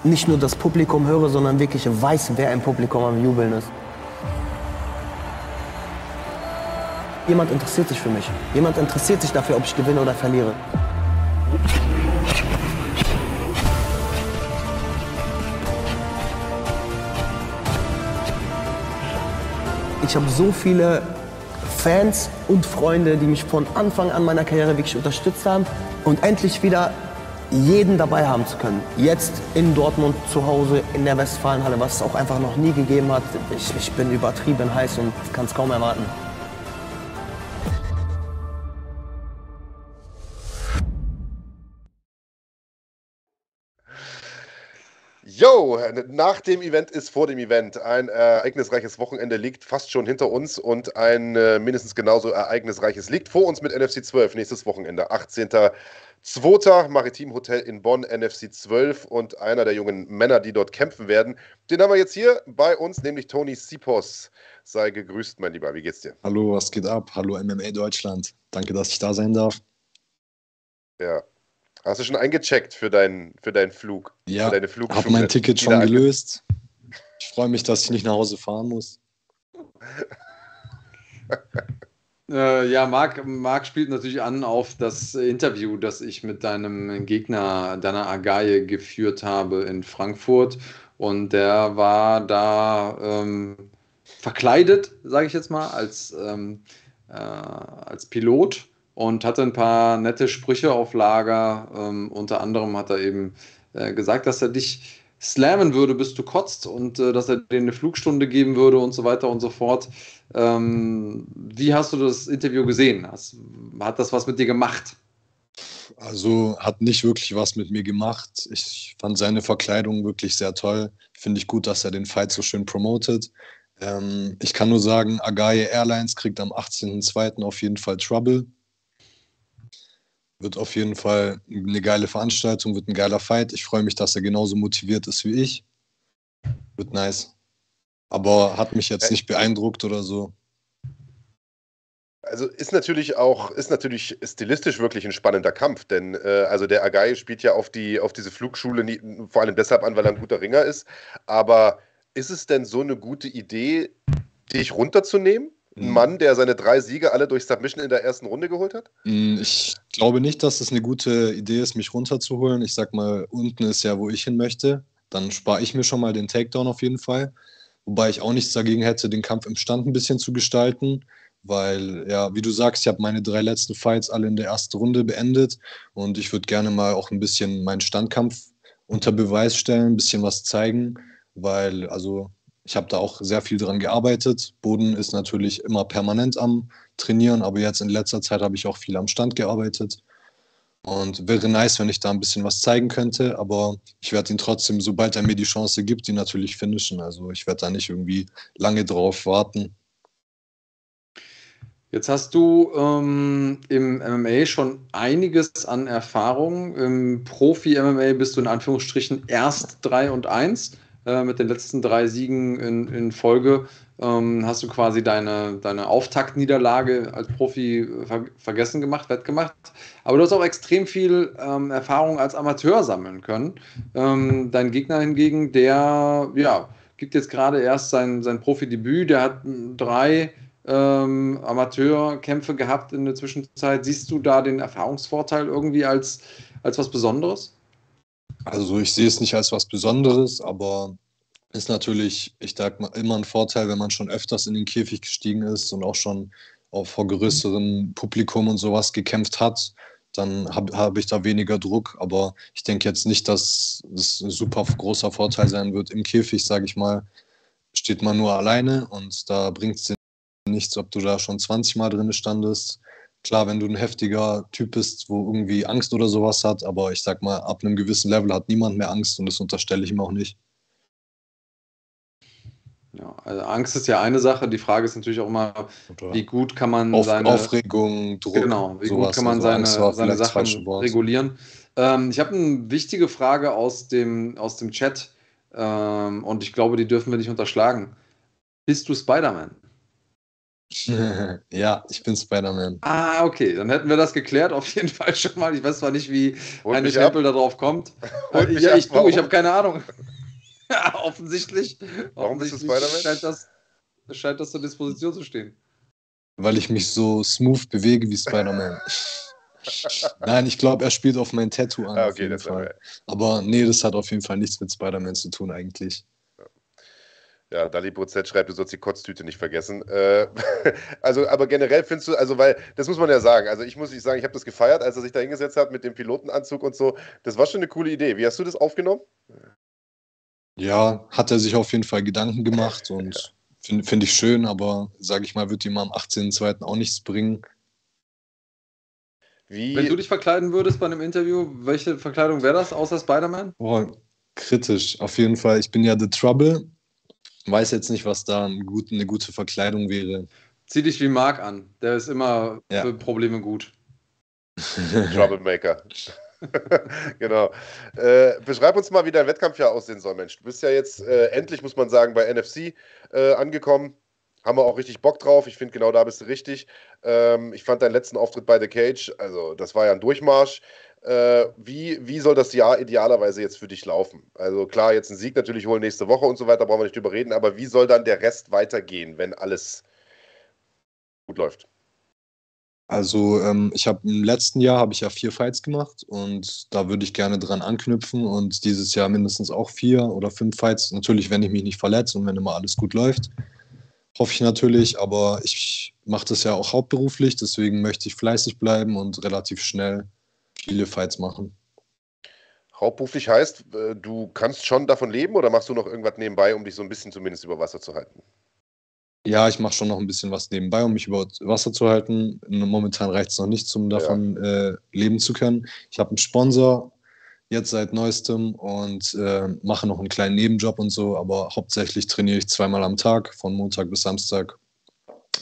nicht nur das Publikum höre, sondern wirklich weiß, wer im Publikum am Jubeln ist. Jemand interessiert sich für mich. Jemand interessiert sich dafür, ob ich gewinne oder verliere. ich habe so viele Fans und Freunde, die mich von Anfang an meiner Karriere wirklich unterstützt haben und endlich wieder jeden dabei haben zu können. Jetzt in Dortmund zu Hause in der Westfalenhalle, was es auch einfach noch nie gegeben hat. Ich, ich bin übertrieben heiß und kann es kaum erwarten. Yo, nach dem Event ist vor dem Event. Ein ereignisreiches Wochenende liegt fast schon hinter uns und ein äh, mindestens genauso ereignisreiches liegt vor uns mit NFC 12 nächstes Wochenende. 18.02. Maritim Hotel in Bonn, NFC 12 und einer der jungen Männer, die dort kämpfen werden. Den haben wir jetzt hier bei uns, nämlich Tony Sipos. Sei gegrüßt, mein Lieber. Wie geht's dir? Hallo, was geht ab? Hallo MMA Deutschland. Danke, dass ich da sein darf. Ja, Hast du schon eingecheckt für deinen, für deinen Flug? Ja, ich habe mein Ticket schon gelöst. Ich freue mich, dass ich nicht nach Hause fahren muss. äh, ja, Marc, Marc spielt natürlich an auf das Interview, das ich mit deinem Gegner, Dana Agaye, geführt habe in Frankfurt. Und der war da ähm, verkleidet, sage ich jetzt mal, als, ähm, äh, als Pilot und hatte ein paar nette Sprüche auf Lager. Ähm, unter anderem hat er eben äh, gesagt, dass er dich slammen würde, bis du kotzt und äh, dass er dir eine Flugstunde geben würde und so weiter und so fort. Ähm, wie hast du das Interview gesehen? Hast, hat das was mit dir gemacht? Also hat nicht wirklich was mit mir gemacht. Ich fand seine Verkleidung wirklich sehr toll. Finde ich gut, dass er den Fight so schön promotet. Ähm, ich kann nur sagen, Agaye Airlines kriegt am 18.02. auf jeden Fall Trouble. Wird auf jeden Fall eine geile Veranstaltung, wird ein geiler Fight. Ich freue mich, dass er genauso motiviert ist wie ich. Wird nice. Aber hat mich jetzt nicht beeindruckt oder so. Also ist natürlich auch, ist natürlich stilistisch wirklich ein spannender Kampf, denn äh, also der Agai spielt ja auf, die, auf diese Flugschule nie, vor allem deshalb an, weil er ein guter Ringer ist. Aber ist es denn so eine gute Idee, dich runterzunehmen? Ein mhm. Mann, der seine drei Siege alle durch Submission in der ersten Runde geholt hat? Mm, ich glaube nicht, dass es eine gute Idee ist, mich runterzuholen. Ich sag mal, unten ist ja, wo ich hin möchte. Dann spare ich mir schon mal den Takedown auf jeden Fall. Wobei ich auch nichts dagegen hätte, den Kampf im Stand ein bisschen zu gestalten. Weil, ja, wie du sagst, ich habe meine drei letzten Fights alle in der ersten Runde beendet. Und ich würde gerne mal auch ein bisschen meinen Standkampf unter Beweis stellen, ein bisschen was zeigen. Weil, also ich habe da auch sehr viel dran gearbeitet. Boden ist natürlich immer permanent am Trainieren, aber jetzt in letzter Zeit habe ich auch viel am Stand gearbeitet. Und wäre nice, wenn ich da ein bisschen was zeigen könnte, aber ich werde ihn trotzdem, sobald er mir die Chance gibt, ihn natürlich finishen. Also ich werde da nicht irgendwie lange drauf warten. Jetzt hast du ähm, im MMA schon einiges an Erfahrung. Im Profi-MMA bist du in Anführungsstrichen erst 3 und 1. Äh, mit den letzten drei Siegen in, in Folge ähm, hast du quasi deine, deine Auftaktniederlage als Profi ver vergessen gemacht, wettgemacht. Aber du hast auch extrem viel ähm, Erfahrung als Amateur sammeln können. Ähm, dein Gegner hingegen, der ja, gibt jetzt gerade erst sein, sein Profidebüt, der hat drei ähm, Amateurkämpfe gehabt in der Zwischenzeit. Siehst du da den Erfahrungsvorteil irgendwie als, als was Besonderes? Also ich sehe es nicht als was Besonderes, aber ist natürlich, ich sag mal, immer ein Vorteil, wenn man schon öfters in den Käfig gestiegen ist und auch schon auch vor größerem Publikum und sowas gekämpft hat, dann habe hab ich da weniger Druck. Aber ich denke jetzt nicht, dass es ein super großer Vorteil sein wird. Im Käfig, sage ich mal, steht man nur alleine und da bringt es nichts, ob du da schon 20 Mal drin standest Klar, wenn du ein heftiger Typ bist, wo irgendwie Angst oder sowas hat, aber ich sag mal, ab einem gewissen Level hat niemand mehr Angst und das unterstelle ich ihm auch nicht. Ja, also Angst ist ja eine Sache. Die Frage ist natürlich auch immer, wie gut kann man Auf, seine Aufregung, Druck, genau, wie sowas. gut kann man also seine, seine Sachen regulieren. Ähm, ich habe eine wichtige Frage aus dem, aus dem Chat ähm, und ich glaube, die dürfen wir nicht unterschlagen. Bist du Spider-Man? ja, ich bin Spider-Man. Ah, okay, dann hätten wir das geklärt, auf jeden Fall schon mal. Ich weiß zwar nicht, wie eine Stempel darauf kommt. ja, ich tue, ich habe keine Ahnung. offensichtlich. Warum offensichtlich bist du Spider-Man? Scheint das, scheint das zur Disposition zu stehen. Weil ich mich so smooth bewege wie Spider-Man. Nein, ich glaube, er spielt auf mein Tattoo an. Ah, okay, das Fall. Aber nee, das hat auf jeden Fall nichts mit Spider-Man zu tun, eigentlich. Ja, Dalibo Z schreibt, du sollst die Kotztüte nicht vergessen. Äh, also, aber generell findest du, also, weil, das muss man ja sagen. Also, ich muss nicht sagen, ich habe das gefeiert, als er sich da hingesetzt hat mit dem Pilotenanzug und so. Das war schon eine coole Idee. Wie hast du das aufgenommen? Ja, hat er sich auf jeden Fall Gedanken gemacht und ja. finde find ich schön, aber sage ich mal, wird ihm am 18.02. auch nichts bringen. Wie? Wenn du dich verkleiden würdest bei einem Interview, welche Verkleidung wäre das, außer Spider-Man? Oh, kritisch, auf jeden Fall. Ich bin ja The Trouble weiß jetzt nicht, was da ein gut, eine gute Verkleidung wäre. Zieh dich wie Marc an. Der ist immer ja. für Probleme gut. Troublemaker. genau. Äh, beschreib uns mal, wie dein Wettkampfjahr aussehen soll, Mensch. Du bist ja jetzt äh, endlich, muss man sagen, bei NFC äh, angekommen. Haben wir auch richtig Bock drauf. Ich finde, genau da bist du richtig. Ähm, ich fand deinen letzten Auftritt bei The Cage, also das war ja ein Durchmarsch. Äh, wie, wie soll das Jahr idealerweise jetzt für dich laufen? Also klar, jetzt einen Sieg natürlich holen nächste Woche und so weiter, brauchen wir nicht drüber reden, aber wie soll dann der Rest weitergehen, wenn alles gut läuft? Also ähm, ich habe im letzten Jahr habe ich ja vier Fights gemacht und da würde ich gerne dran anknüpfen und dieses Jahr mindestens auch vier oder fünf Fights. Natürlich, wenn ich mich nicht verletze und wenn immer alles gut läuft, hoffe ich natürlich. Aber ich mache das ja auch hauptberuflich, deswegen möchte ich fleißig bleiben und relativ schnell viele Fights machen. Hauptberuflich heißt, äh, du kannst schon davon leben oder machst du noch irgendwas nebenbei, um dich so ein bisschen zumindest über Wasser zu halten? Ja, ich mache schon noch ein bisschen was nebenbei, um mich über Wasser zu halten. Momentan reicht es noch nicht, um davon ja. äh, leben zu können. Ich habe einen Sponsor jetzt seit neuestem und äh, mache noch einen kleinen Nebenjob und so, aber hauptsächlich trainiere ich zweimal am Tag, von Montag bis Samstag.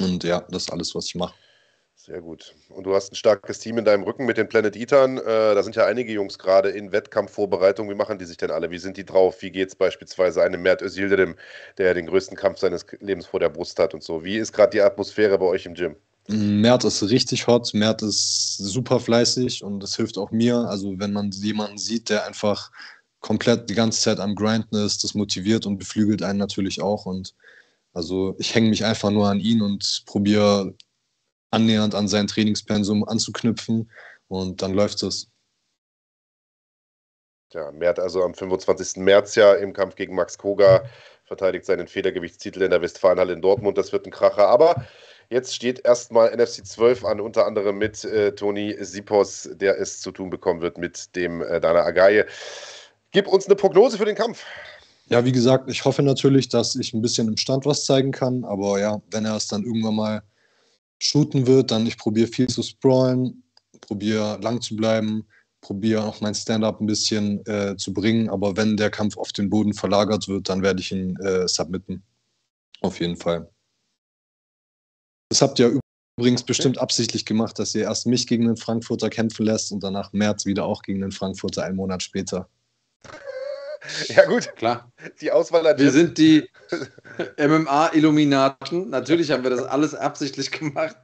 Und ja, das ist alles, was ich mache. Sehr gut. Und du hast ein starkes Team in deinem Rücken mit den Planet Eatern. Äh, da sind ja einige Jungs gerade in Wettkampfvorbereitung. Wie machen die sich denn alle? Wie sind die drauf? Wie geht es beispielsweise einem Mert Özil, der den größten Kampf seines Lebens vor der Brust hat und so? Wie ist gerade die Atmosphäre bei euch im Gym? Mert ist richtig hot. Mert ist super fleißig und das hilft auch mir. Also, wenn man jemanden sieht, der einfach komplett die ganze Zeit am Grinden ist, das motiviert und beflügelt einen natürlich auch. Und also, ich hänge mich einfach nur an ihn und probiere annähernd an sein Trainingspensum anzuknüpfen und dann läuft es. Ja, Mert also am 25. März ja im Kampf gegen Max Koga verteidigt seinen Federgewichtstitel in der Westfalenhalle in Dortmund. Das wird ein Kracher. Aber jetzt steht erstmal NFC 12 an, unter anderem mit äh, Toni Sipos, der es zu tun bekommen wird mit dem äh, Dana Agaye. Gib uns eine Prognose für den Kampf. Ja, wie gesagt, ich hoffe natürlich, dass ich ein bisschen im Stand was zeigen kann. Aber ja, wenn er es dann irgendwann mal shooten wird, dann ich probiere viel zu sprawlen, probiere lang zu bleiben, probiere auch mein Stand-up ein bisschen äh, zu bringen. Aber wenn der Kampf auf den Boden verlagert wird, dann werde ich ihn äh, submitten. Auf jeden Fall. Das habt ihr übrigens bestimmt absichtlich gemacht, dass ihr erst mich gegen den Frankfurter kämpfen lässt und danach März wieder auch gegen den Frankfurter einen Monat später. Ja, gut. Klar. Die Auswahl hat Wir sind die MMA-Illuminaten. Natürlich haben wir das alles absichtlich gemacht.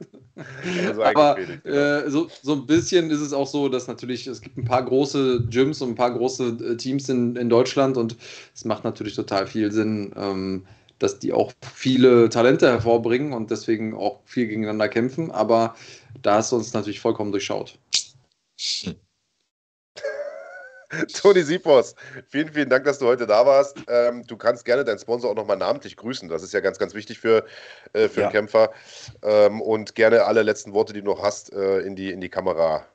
Also Aber äh, so, so ein bisschen ist es auch so, dass natürlich, es gibt ein paar große Gyms und ein paar große äh, Teams in, in Deutschland und es macht natürlich total viel Sinn, ähm, dass die auch viele Talente hervorbringen und deswegen auch viel gegeneinander kämpfen. Aber da hast du uns natürlich vollkommen durchschaut. Hm. Toni Siepos, vielen, vielen Dank, dass du heute da warst. Ähm, du kannst gerne deinen Sponsor auch nochmal namentlich grüßen. Das ist ja ganz, ganz wichtig für, äh, für ja. Kämpfer. Ähm, und gerne alle letzten Worte, die du noch hast, äh, in, die, in die Kamera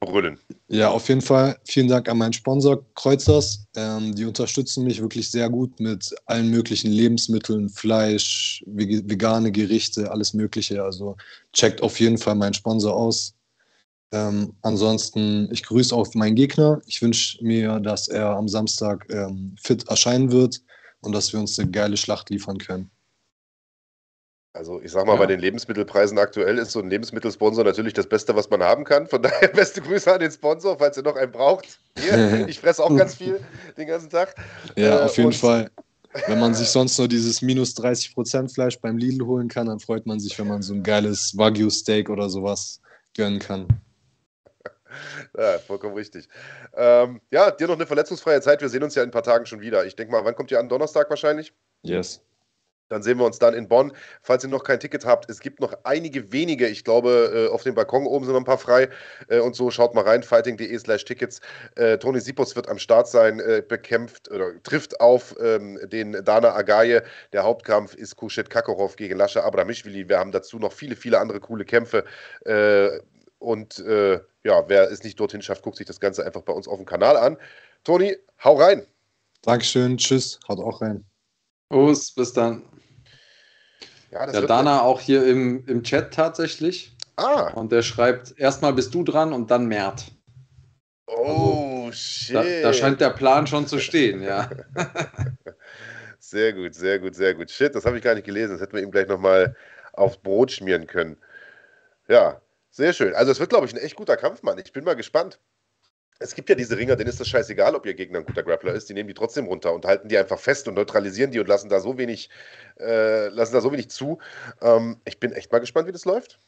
brüllen. Ja, auf jeden Fall. Vielen Dank an meinen Sponsor Kreuzers. Ähm, die unterstützen mich wirklich sehr gut mit allen möglichen Lebensmitteln, Fleisch, vegane Gerichte, alles Mögliche. Also checkt auf jeden Fall meinen Sponsor aus. Ähm, ansonsten, ich grüße auch meinen Gegner. Ich wünsche mir, dass er am Samstag ähm, fit erscheinen wird und dass wir uns eine geile Schlacht liefern können. Also ich sag mal, ja. bei den Lebensmittelpreisen aktuell ist so ein Lebensmittelsponsor natürlich das Beste, was man haben kann. Von daher beste Grüße an den Sponsor, falls ihr noch einen braucht. Hier, ich fresse auch ganz viel den ganzen Tag. Ja, äh, auf jeden Fall. Wenn man sich sonst nur dieses minus 30% Fleisch beim Lidl holen kann, dann freut man sich, wenn man so ein geiles Wagyu-Steak oder sowas gönnen kann. Ja, vollkommen richtig. Ähm, ja, dir noch eine verletzungsfreie Zeit. Wir sehen uns ja in ein paar Tagen schon wieder. Ich denke mal, wann kommt ihr an? Donnerstag wahrscheinlich? Yes. Dann sehen wir uns dann in Bonn. Falls ihr noch kein Ticket habt, es gibt noch einige wenige. Ich glaube, äh, auf dem Balkon oben sind noch ein paar frei. Äh, und so schaut mal rein, fighting.de slash Tickets. Äh, Toni Sipos wird am Start sein, bekämpft oder trifft auf ähm, den Dana Agaye. Der Hauptkampf ist Kushit Kakorov gegen Lascha Abramishvili. Wir haben dazu noch viele, viele andere coole Kämpfe. Und ja, wer es nicht dorthin schafft, guckt sich das Ganze einfach bei uns auf dem Kanal an. Toni, hau rein. Dankeschön, tschüss, haut auch rein. Us, bis dann. Ja, der Dana auch hier im, im Chat tatsächlich. Ah. Und der schreibt, erstmal bist du dran und dann Mert. Oh, also, shit. Da, da, scheint der Plan schon zu stehen, ja. sehr gut, sehr gut, sehr gut. Shit, das habe ich gar nicht gelesen. Das hätten wir ihm gleich nochmal aufs Brot schmieren können. Ja, sehr schön. Also es wird, glaube ich, ein echt guter Kampf, Mann. Ich bin mal gespannt es gibt ja diese Ringer, denen ist das scheißegal, ob ihr Gegner ein guter Grappler ist, die nehmen die trotzdem runter und halten die einfach fest und neutralisieren die und lassen da so wenig, äh, lassen da so wenig zu. Ähm, ich bin echt mal gespannt, wie das läuft.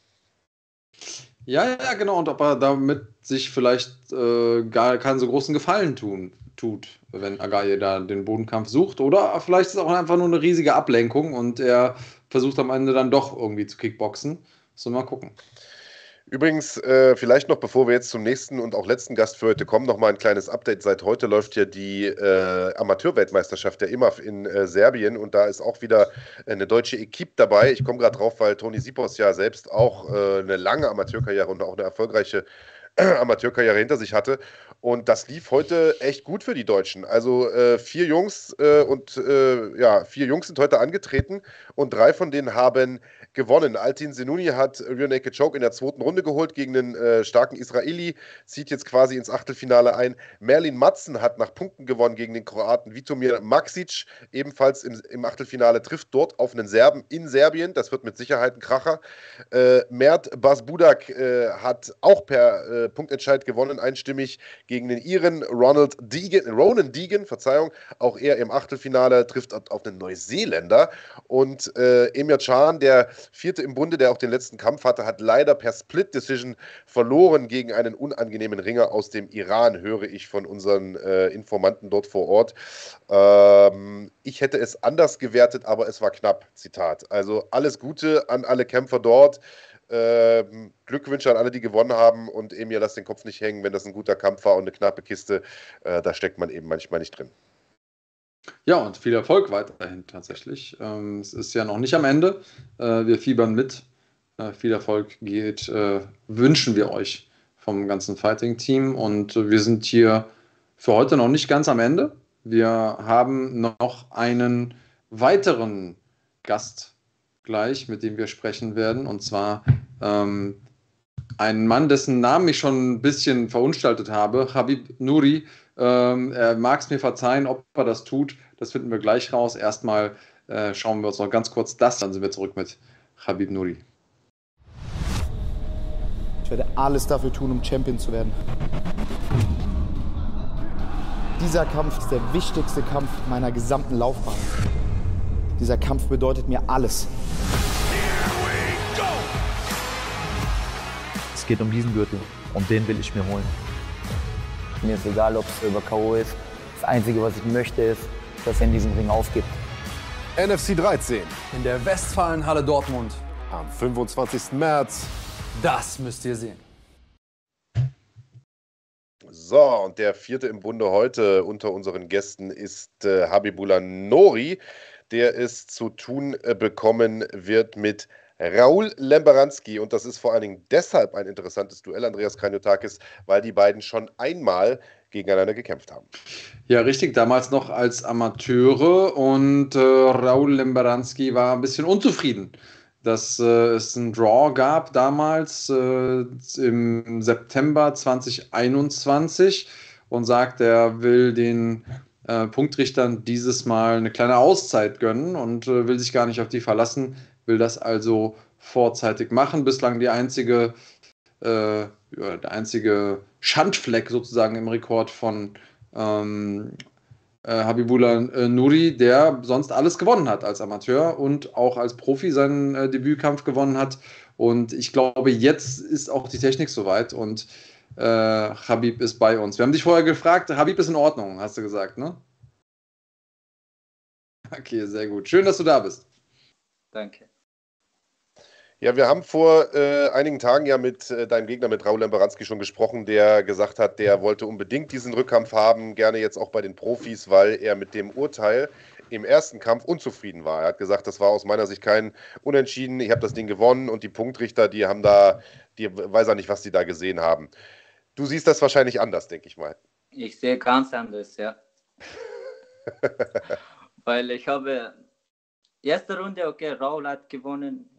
Ja, ja, genau. Und ob er damit sich vielleicht äh, gar keinen so großen Gefallen tun, tut, wenn Agaye da den Bodenkampf sucht. Oder vielleicht ist es auch einfach nur eine riesige Ablenkung und er versucht am Ende dann doch irgendwie zu kickboxen. So mal gucken. Übrigens, äh, vielleicht noch, bevor wir jetzt zum nächsten und auch letzten Gast für heute kommen, noch mal ein kleines Update. Seit heute läuft ja die äh, Amateurweltmeisterschaft der IMAF in äh, Serbien und da ist auch wieder eine deutsche Equipe dabei. Ich komme gerade drauf, weil Toni Sipos ja selbst auch äh, eine lange Amateurkarriere und auch eine erfolgreiche Amateurkarriere hinter sich hatte. Und das lief heute echt gut für die Deutschen. Also äh, vier Jungs äh, und äh, ja, vier Jungs sind heute angetreten und drei von denen haben gewonnen. Altin Senuni hat Rear Naked Choke in der zweiten Runde geholt gegen einen äh, starken Israeli, zieht jetzt quasi ins Achtelfinale ein. Merlin Matzen hat nach Punkten gewonnen gegen den Kroaten Vitomir Maksic, ebenfalls im, im Achtelfinale, trifft dort auf einen Serben in Serbien. Das wird mit Sicherheit ein Kracher. Äh, Mert Basbudak äh, hat auch per äh, Punktentscheid gewonnen, einstimmig gegen den Iren Ronald Deegan, Ronan Deegan, Verzeihung, auch er im Achtelfinale trifft auf einen Neuseeländer. Und äh, Emir Can, der Vierte im Bunde, der auch den letzten Kampf hatte, hat leider per Split Decision verloren gegen einen unangenehmen Ringer aus dem Iran, höre ich von unseren äh, Informanten dort vor Ort. Ähm, ich hätte es anders gewertet, aber es war knapp. Zitat. Also alles Gute an alle Kämpfer dort. Ähm, Glückwünsche an alle, die gewonnen haben und Emir, lass den Kopf nicht hängen, wenn das ein guter Kampf war und eine knappe Kiste, äh, da steckt man eben manchmal nicht drin. Ja, und viel Erfolg weiterhin tatsächlich. Ähm, es ist ja noch nicht am Ende. Äh, wir fiebern mit. Äh, viel Erfolg geht, äh, wünschen wir euch vom ganzen Fighting-Team. Und wir sind hier für heute noch nicht ganz am Ende. Wir haben noch einen weiteren Gast gleich, mit dem wir sprechen werden. Und zwar ähm, einen Mann, dessen Namen ich schon ein bisschen verunstaltet habe, Habib Nuri. Ähm, er mag es mir verzeihen, ob er das tut. Das finden wir gleich raus. Erstmal äh, schauen wir uns noch ganz kurz das, dann sind wir zurück mit Habib Nuri. Ich werde alles dafür tun, um Champion zu werden. Dieser Kampf ist der wichtigste Kampf meiner gesamten Laufbahn. Dieser Kampf bedeutet mir alles. Es geht um diesen Gürtel und den will ich mir holen. Mir ist egal, ob es über K.O. ist. Das Einzige, was ich möchte, ist, dass er in diesem Ring aufgibt. NFC 13. In der Westfalenhalle Dortmund. Am 25. März. Das müsst ihr sehen. So, und der vierte im Bunde heute unter unseren Gästen ist äh, Habibullah Nori der es zu tun äh, bekommen wird mit Raul Lemberanski. Und das ist vor allen Dingen deshalb ein interessantes Duell, Andreas Kranjotakis, weil die beiden schon einmal gegeneinander gekämpft haben. Ja, richtig, damals noch als Amateure und äh, Raul Lemberanski war ein bisschen unzufrieden, dass äh, es einen Draw gab damals äh, im September 2021 und sagt, er will den äh, Punktrichtern dieses Mal eine kleine Auszeit gönnen und äh, will sich gar nicht auf die verlassen, will das also vorzeitig machen. Bislang die einzige, äh, der einzige Schandfleck sozusagen im Rekord von ähm, äh, Habibullah äh, Nuri, der sonst alles gewonnen hat als Amateur und auch als Profi seinen äh, Debütkampf gewonnen hat. Und ich glaube, jetzt ist auch die Technik soweit und äh, Habib ist bei uns. Wir haben dich vorher gefragt, Habib ist in Ordnung, hast du gesagt, ne? Okay, sehr gut. Schön, dass du da bist. Danke. Ja, wir haben vor äh, einigen Tagen ja mit äh, deinem Gegner, mit Raul Lemberanski schon gesprochen, der gesagt hat, der wollte unbedingt diesen Rückkampf haben, gerne jetzt auch bei den Profis, weil er mit dem Urteil im ersten Kampf unzufrieden war. Er hat gesagt, das war aus meiner Sicht kein Unentschieden, ich habe das Ding gewonnen und die Punktrichter, die haben da, die weiß er nicht, was die da gesehen haben. Du siehst das wahrscheinlich anders, denke ich mal. Ich sehe ganz anders, ja. weil ich habe erste Runde, okay, Raul hat gewonnen,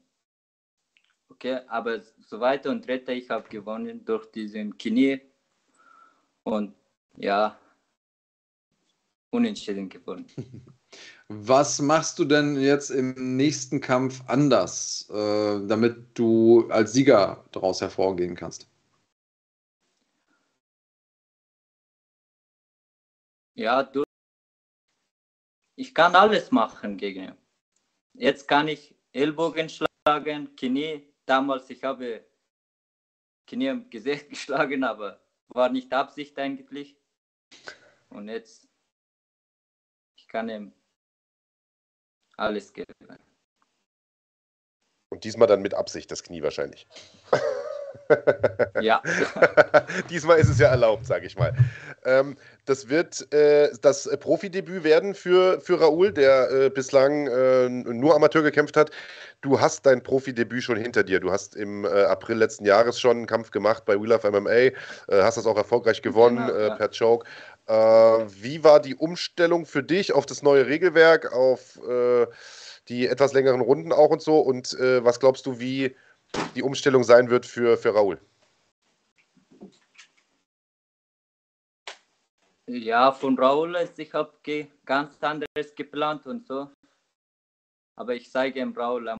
Okay, aber zweite und dritte, ich habe gewonnen durch diesen Knie und ja, unentschieden gewonnen. Was machst du denn jetzt im nächsten Kampf anders, äh, damit du als Sieger daraus hervorgehen kannst? Ja, du, ich kann alles machen gegen ihn. Jetzt kann ich Ellbogen schlagen, Knie, damals, ich habe Knie im Gesicht geschlagen, aber war nicht Absicht eigentlich. Und jetzt, ich kann ihm alles geben. Und diesmal dann mit Absicht das Knie wahrscheinlich. Ja. Diesmal ist es ja erlaubt, sage ich mal. Ähm, das wird äh, das Profidebüt werden für, für Raoul, der äh, bislang äh, nur Amateur gekämpft hat. Du hast dein Profidebüt schon hinter dir. Du hast im äh, April letzten Jahres schon einen Kampf gemacht bei Wheel of MMA, äh, hast das auch erfolgreich gewonnen genau, äh, ja. per Choke. wie war die Umstellung für dich auf das neue Regelwerk, auf die etwas längeren Runden auch und so? Und was glaubst du, wie die Umstellung sein wird für, für Raoul? Ja, von Raoul ist, ich habe ganz anderes geplant und so. Aber ich zeige ihm Raoul am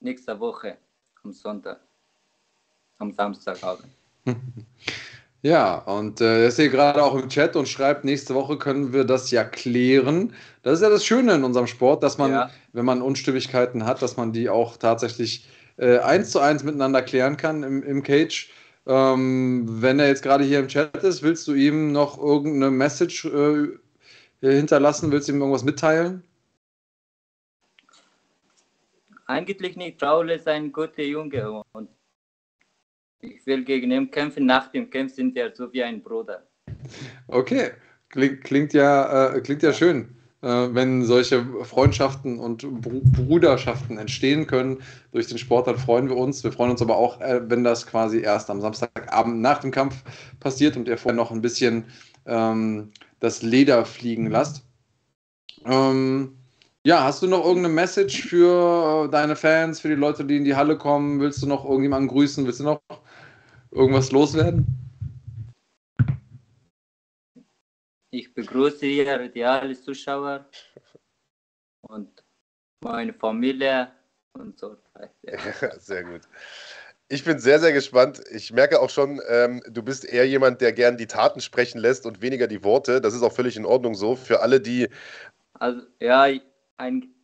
nächste Woche, am Sonntag, am Samstagabend. Ja, und äh, er ist hier gerade auch im Chat und schreibt, nächste Woche können wir das ja klären. Das ist ja das Schöne in unserem Sport, dass man, ja. wenn man Unstimmigkeiten hat, dass man die auch tatsächlich äh, eins zu eins miteinander klären kann im, im Cage. Ähm, wenn er jetzt gerade hier im Chat ist, willst du ihm noch irgendeine Message äh, hinterlassen? Willst du ihm irgendwas mitteilen? Eigentlich nicht. Raul ist ein guter Junge und ich will gegen ihn kämpfen. Nach dem Kampf sind wir so wie ein Bruder. Okay, klingt, klingt ja, äh, klingt ja schön. Äh, wenn solche Freundschaften und Bruderschaften entstehen können durch den Sport, dann freuen wir uns. Wir freuen uns aber auch, äh, wenn das quasi erst am Samstagabend nach dem Kampf passiert und ihr vorher noch ein bisschen ähm, das Leder fliegen lasst. Ähm, ja, hast du noch irgendeine Message für deine Fans, für die Leute, die in die Halle kommen? Willst du noch irgendjemanden grüßen? Willst du noch irgendwas loswerden? Ich begrüße hier die alle Zuschauer und meine Familie und so weiter. Sehr gut. Ich bin sehr, sehr gespannt. Ich merke auch schon, ähm, du bist eher jemand, der gern die Taten sprechen lässt und weniger die Worte. Das ist auch völlig in Ordnung so. Für alle, die. Also, ja, ein,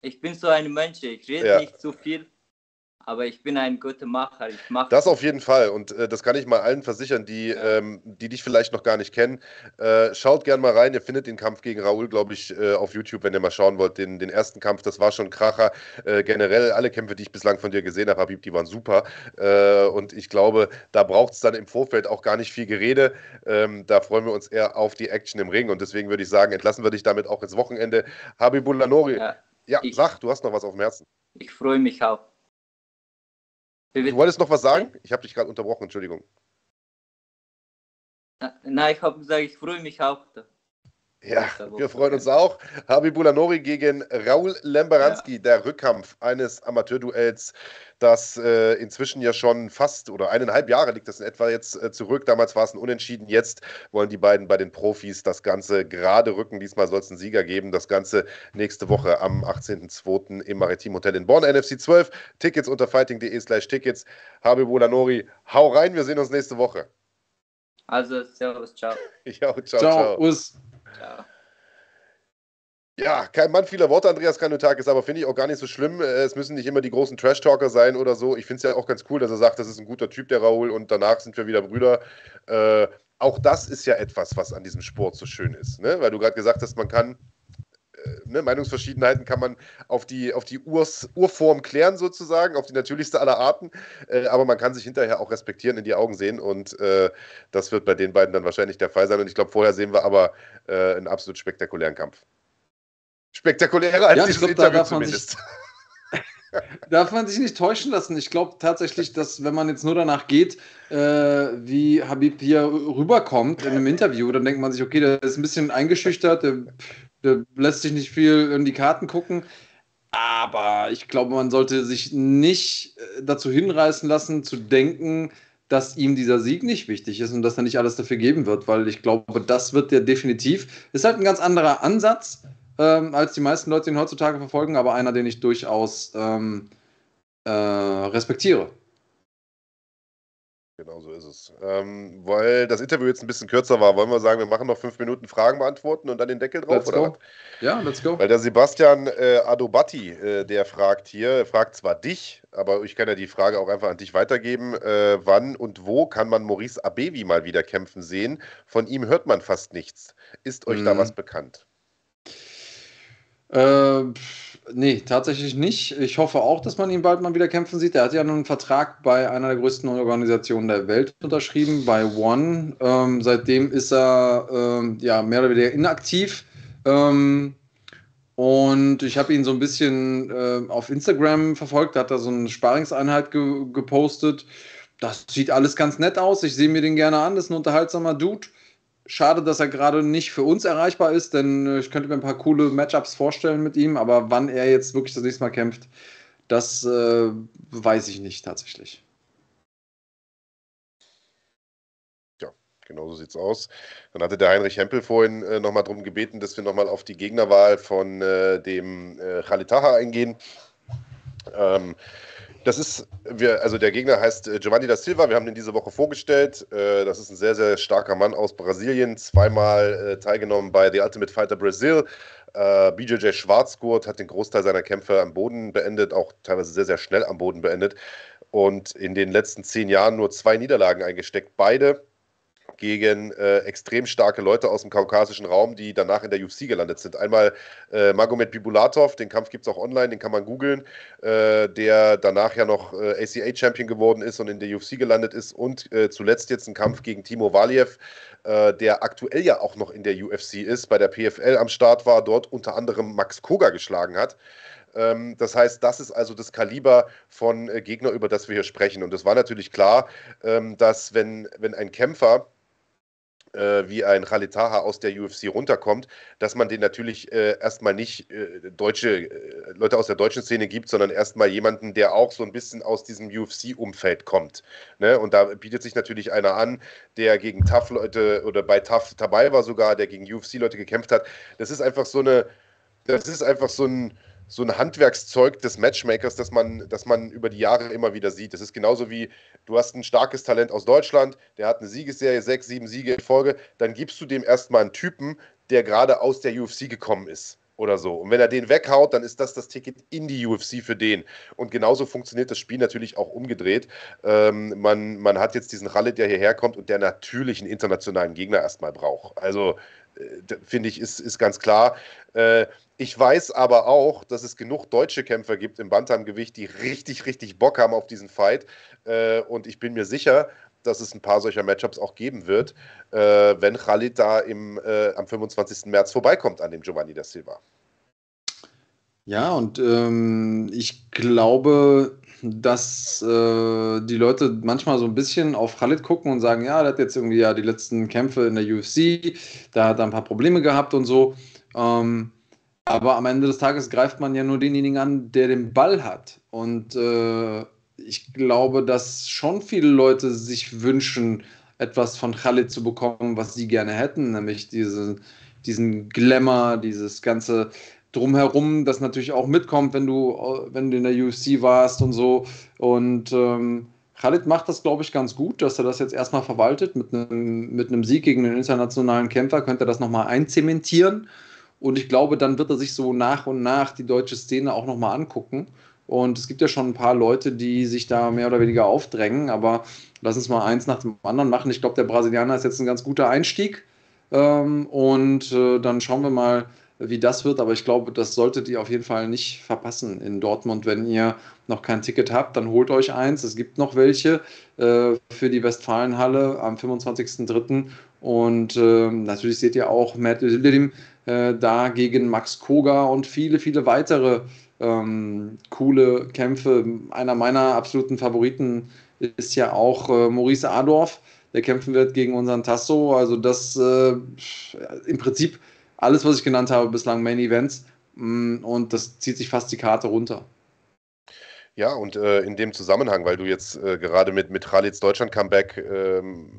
ich bin so ein Mensch. Ich rede ja. nicht zu viel. Aber ich bin ein guter Macher. Ich mach das auf jeden Fall. Und äh, das kann ich mal allen versichern, die, ja. ähm, die dich vielleicht noch gar nicht kennen. Äh, schaut gerne mal rein. Ihr findet den Kampf gegen Raoul, glaube ich, äh, auf YouTube, wenn ihr mal schauen wollt. Den, den ersten Kampf, das war schon Kracher. Äh, generell alle Kämpfe, die ich bislang von dir gesehen habe, Habib, die waren super. Äh, und ich glaube, da braucht es dann im Vorfeld auch gar nicht viel Gerede. Ähm, da freuen wir uns eher auf die Action im Ring. Und deswegen würde ich sagen, entlassen wir dich damit auch ins Wochenende. Habibullah Nori. Ja, ja ich, sag, du hast noch was auf dem Herzen. Ich freue mich auch. Du wolltest noch was sagen? Ich habe dich gerade unterbrochen, Entschuldigung. Nein, ich habe gesagt, ich freue mich auch. Ja, wir freuen uns auch. Habibullah Nori gegen Raul Lembaranski, ja. der Rückkampf eines Amateurduells, das äh, inzwischen ja schon fast oder eineinhalb Jahre liegt das in etwa jetzt äh, zurück. Damals war es ein Unentschieden. Jetzt wollen die beiden bei den Profis das Ganze gerade rücken. Diesmal soll es einen Sieger geben. Das Ganze nächste Woche am 18.02. im Maritim Hotel in Bonn. NFC 12. Tickets unter fighting.de slash Tickets. Habibullah Nori, hau rein. Wir sehen uns nächste Woche. Also, servus, ciao. ja, ciao, ciao. ciao. Us. Ja. Ja, kein Mann vieler Worte, Andreas Kanutakis, aber finde ich auch gar nicht so schlimm. Äh, es müssen nicht immer die großen Trash-Talker sein oder so. Ich finde es ja auch ganz cool, dass er sagt, das ist ein guter Typ, der Raoul, und danach sind wir wieder Brüder. Äh, auch das ist ja etwas, was an diesem Sport so schön ist, ne? weil du gerade gesagt hast, man kann ne, Meinungsverschiedenheiten kann man auf die, auf die Urs, Urform klären, sozusagen, auf die natürlichste aller Arten. Äh, aber man kann sich hinterher auch respektieren, in die Augen sehen. Und äh, das wird bei den beiden dann wahrscheinlich der Fall sein. Und ich glaube, vorher sehen wir aber äh, einen absolut spektakulären Kampf. Spektakulärer als ja, dieses glaub, Interview zumindest. Sich, Darf man sich nicht täuschen lassen. Ich glaube tatsächlich, dass wenn man jetzt nur danach geht, äh, wie Habib hier rüberkommt in einem Interview, dann denkt man sich, okay, der ist ein bisschen eingeschüchtert, der, der lässt sich nicht viel in die Karten gucken. Aber ich glaube, man sollte sich nicht äh, dazu hinreißen lassen, zu denken, dass ihm dieser Sieg nicht wichtig ist und dass er nicht alles dafür geben wird, weil ich glaube, das wird der definitiv. Ist halt ein ganz anderer Ansatz ähm, als die meisten Leute ihn heutzutage verfolgen, aber einer, den ich durchaus ähm, äh, respektiere. Genau so ist es. Ähm, weil das Interview jetzt ein bisschen kürzer war, wollen wir sagen, wir machen noch fünf Minuten Fragen beantworten und dann den Deckel drauf, let's oder go. Ja, let's go. Weil der Sebastian äh, Adobatti, äh, der fragt hier, fragt zwar dich, aber ich kann ja die Frage auch einfach an dich weitergeben. Äh, wann und wo kann man Maurice Abevi mal wieder kämpfen sehen? Von ihm hört man fast nichts. Ist euch mhm. da was bekannt? Äh, nee, tatsächlich nicht. Ich hoffe auch, dass man ihn bald mal wieder kämpfen sieht. Er hat ja nun einen Vertrag bei einer der größten Organisationen der Welt unterschrieben, bei One. Ähm, seitdem ist er ähm, ja mehr oder weniger inaktiv. Ähm, und ich habe ihn so ein bisschen äh, auf Instagram verfolgt, da hat er so eine Sparingseinheit ge gepostet. Das sieht alles ganz nett aus. Ich sehe mir den gerne an. Das ist ein unterhaltsamer Dude. Schade, dass er gerade nicht für uns erreichbar ist, denn äh, ich könnte mir ein paar coole Matchups vorstellen mit ihm, aber wann er jetzt wirklich das nächste Mal kämpft, das äh, weiß ich nicht tatsächlich. Ja, genau so sieht's aus. Dann hatte der Heinrich Hempel vorhin äh, nochmal darum gebeten, dass wir nochmal auf die Gegnerwahl von äh, dem äh, Khalitaha eingehen. Ähm, das ist, wir, also der Gegner heißt äh, Giovanni da Silva. Wir haben ihn diese Woche vorgestellt. Äh, das ist ein sehr, sehr starker Mann aus Brasilien. Zweimal äh, teilgenommen bei The Ultimate Fighter Brazil. BJJ Schwarzgurt hat den Großteil seiner Kämpfe am Boden beendet, auch teilweise sehr, sehr schnell am Boden beendet. Und in den letzten zehn Jahren nur zwei Niederlagen eingesteckt. Beide gegen äh, extrem starke Leute aus dem kaukasischen Raum, die danach in der UFC gelandet sind. Einmal äh, Magomed Bibulatov, den Kampf gibt es auch online, den kann man googeln, äh, der danach ja noch äh, ACA-Champion geworden ist und in der UFC gelandet ist. Und äh, zuletzt jetzt ein Kampf gegen Timo Waliev, äh, der aktuell ja auch noch in der UFC ist, bei der PFL am Start war, dort unter anderem Max Koga geschlagen hat ähm, das heißt, das ist also das Kaliber von Gegner, über das wir hier sprechen. Und es war natürlich klar, ähm, dass wenn, wenn ein Kämpfer äh, wie ein Khalid Taha aus der UFC runterkommt, dass man den natürlich äh, erstmal nicht äh, deutsche äh, Leute aus der deutschen Szene gibt, sondern erstmal jemanden, der auch so ein bisschen aus diesem UFC-Umfeld kommt. Ne? Und da bietet sich natürlich einer an, der gegen Tough-Leute oder bei Tough dabei war sogar, der gegen UFC-Leute gekämpft hat. Das ist einfach so eine, das ist einfach so ein so ein Handwerkszeug des Matchmakers, das man, das man über die Jahre immer wieder sieht. Das ist genauso wie, du hast ein starkes Talent aus Deutschland, der hat eine Siegesserie, sechs, sieben Siege in Folge, dann gibst du dem erstmal einen Typen, der gerade aus der UFC gekommen ist oder so. Und wenn er den weghaut, dann ist das das Ticket in die UFC für den. Und genauso funktioniert das Spiel natürlich auch umgedreht. Ähm, man, man hat jetzt diesen Ralle, der hierher kommt und der natürlich einen internationalen Gegner erstmal braucht. Also äh, finde ich, ist, ist ganz klar. Äh, ich weiß aber auch, dass es genug deutsche Kämpfer gibt im Bantamgewicht, die richtig, richtig Bock haben auf diesen Fight. Äh, und ich bin mir sicher, dass es ein paar solcher Matchups auch geben wird, äh, wenn Khalid da im, äh, am 25. März vorbeikommt an dem Giovanni da Silva. Ja, und ähm, ich glaube, dass äh, die Leute manchmal so ein bisschen auf Khalid gucken und sagen, ja, der hat jetzt irgendwie ja die letzten Kämpfe in der UFC, da hat er ein paar Probleme gehabt und so. Ähm, aber am Ende des Tages greift man ja nur denjenigen an, der den Ball hat. Und äh, ich glaube, dass schon viele Leute sich wünschen, etwas von Khalid zu bekommen, was sie gerne hätten, nämlich diese, diesen Glamour, dieses ganze Drumherum, das natürlich auch mitkommt, wenn du, wenn du in der UFC warst und so. Und ähm, Khalid macht das, glaube ich, ganz gut, dass er das jetzt erstmal verwaltet. Mit einem, mit einem Sieg gegen einen internationalen Kämpfer könnte er das nochmal einzementieren. Und ich glaube, dann wird er sich so nach und nach die deutsche Szene auch nochmal angucken. Und es gibt ja schon ein paar Leute, die sich da mehr oder weniger aufdrängen. Aber lass uns mal eins nach dem anderen machen. Ich glaube, der Brasilianer ist jetzt ein ganz guter Einstieg. Ähm, und äh, dann schauen wir mal, wie das wird, aber ich glaube, das solltet ihr auf jeden Fall nicht verpassen in Dortmund. Wenn ihr noch kein Ticket habt, dann holt euch eins. Es gibt noch welche äh, für die Westfalenhalle am 25.03. Und äh, natürlich seht ihr auch Matt Lidim äh, da gegen Max Koga und viele, viele weitere ähm, coole Kämpfe. Einer meiner absoluten Favoriten ist ja auch äh, Maurice Adorf, der kämpfen wird gegen unseren Tasso. Also das äh, im Prinzip alles, was ich genannt habe, bislang Main Events. Mm, und das zieht sich fast die Karte runter. Ja, und äh, in dem Zusammenhang, weil du jetzt äh, gerade mit, mit Khalid's Deutschland-Comeback ähm,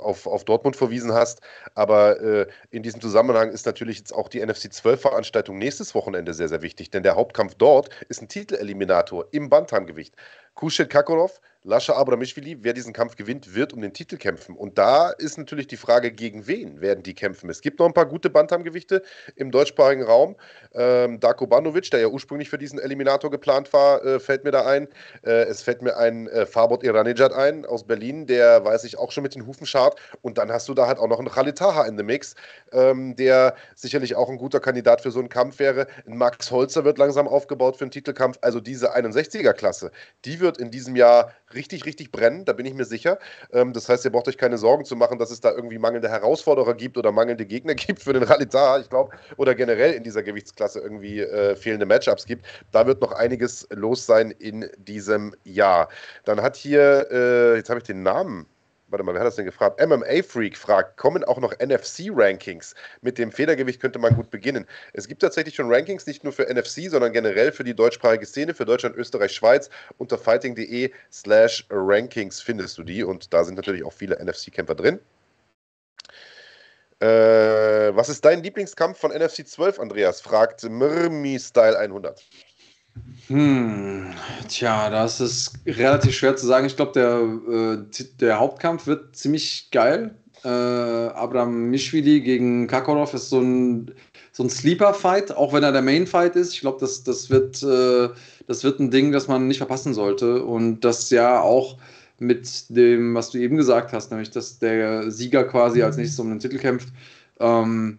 auf, auf Dortmund verwiesen hast. Aber äh, in diesem Zusammenhang ist natürlich jetzt auch die NFC 12-Veranstaltung nächstes Wochenende sehr, sehr wichtig, denn der Hauptkampf dort ist ein Titeleliminator im Bantamgewicht. Kuschet Kakorov Lascha Abramishvili, wer diesen Kampf gewinnt, wird um den Titel kämpfen. Und da ist natürlich die Frage, gegen wen werden die kämpfen? Es gibt noch ein paar gute Bantamgewichte im deutschsprachigen Raum. Ähm, Darko Banovic, der ja ursprünglich für diesen Eliminator geplant war, äh, fällt mir da ein. Äh, es fällt mir ein äh, Farbot Iranejad ein aus Berlin, der weiß ich auch schon mit den Hufen schart. Und dann hast du da halt auch noch einen Khalid Taha in the Mix, ähm, der sicherlich auch ein guter Kandidat für so einen Kampf wäre. Ein Max Holzer wird langsam aufgebaut für einen Titelkampf. Also diese 61er-Klasse, die wird in diesem Jahr richtig, richtig brennen, da bin ich mir sicher. Ähm, das heißt, ihr braucht euch keine Sorgen zu machen, dass es da irgendwie mangelnde Herausforderer gibt oder mangelnde Gegner gibt für den Rallye ich glaube, oder generell in dieser Gewichtsklasse irgendwie äh, fehlende Matchups gibt. Da wird noch einiges los sein in diesem Jahr. Dann hat hier, äh, jetzt habe ich den Namen warte mal, wer hat das denn gefragt? MMA Freak fragt, kommen auch noch NFC-Rankings? Mit dem Federgewicht könnte man gut beginnen. Es gibt tatsächlich schon Rankings, nicht nur für NFC, sondern generell für die deutschsprachige Szene, für Deutschland, Österreich, Schweiz. Unter fighting.de slash Rankings findest du die und da sind natürlich auch viele NFC-Kämpfer drin. Äh, was ist dein Lieblingskampf von NFC 12, Andreas? fragt Mirmi Style 100. Hm, tja, das ist relativ schwer zu sagen. Ich glaube, der, äh, der Hauptkampf wird ziemlich geil. Äh, Abraham Mischwili gegen Kakorov ist so ein, so ein Sleeper-Fight, auch wenn er der Main-Fight ist. Ich glaube, das, das, wird, äh, das wird ein Ding, das man nicht verpassen sollte. Und das ja auch mit dem, was du eben gesagt hast, nämlich dass der Sieger quasi als nächstes um den Titel kämpft. Ähm,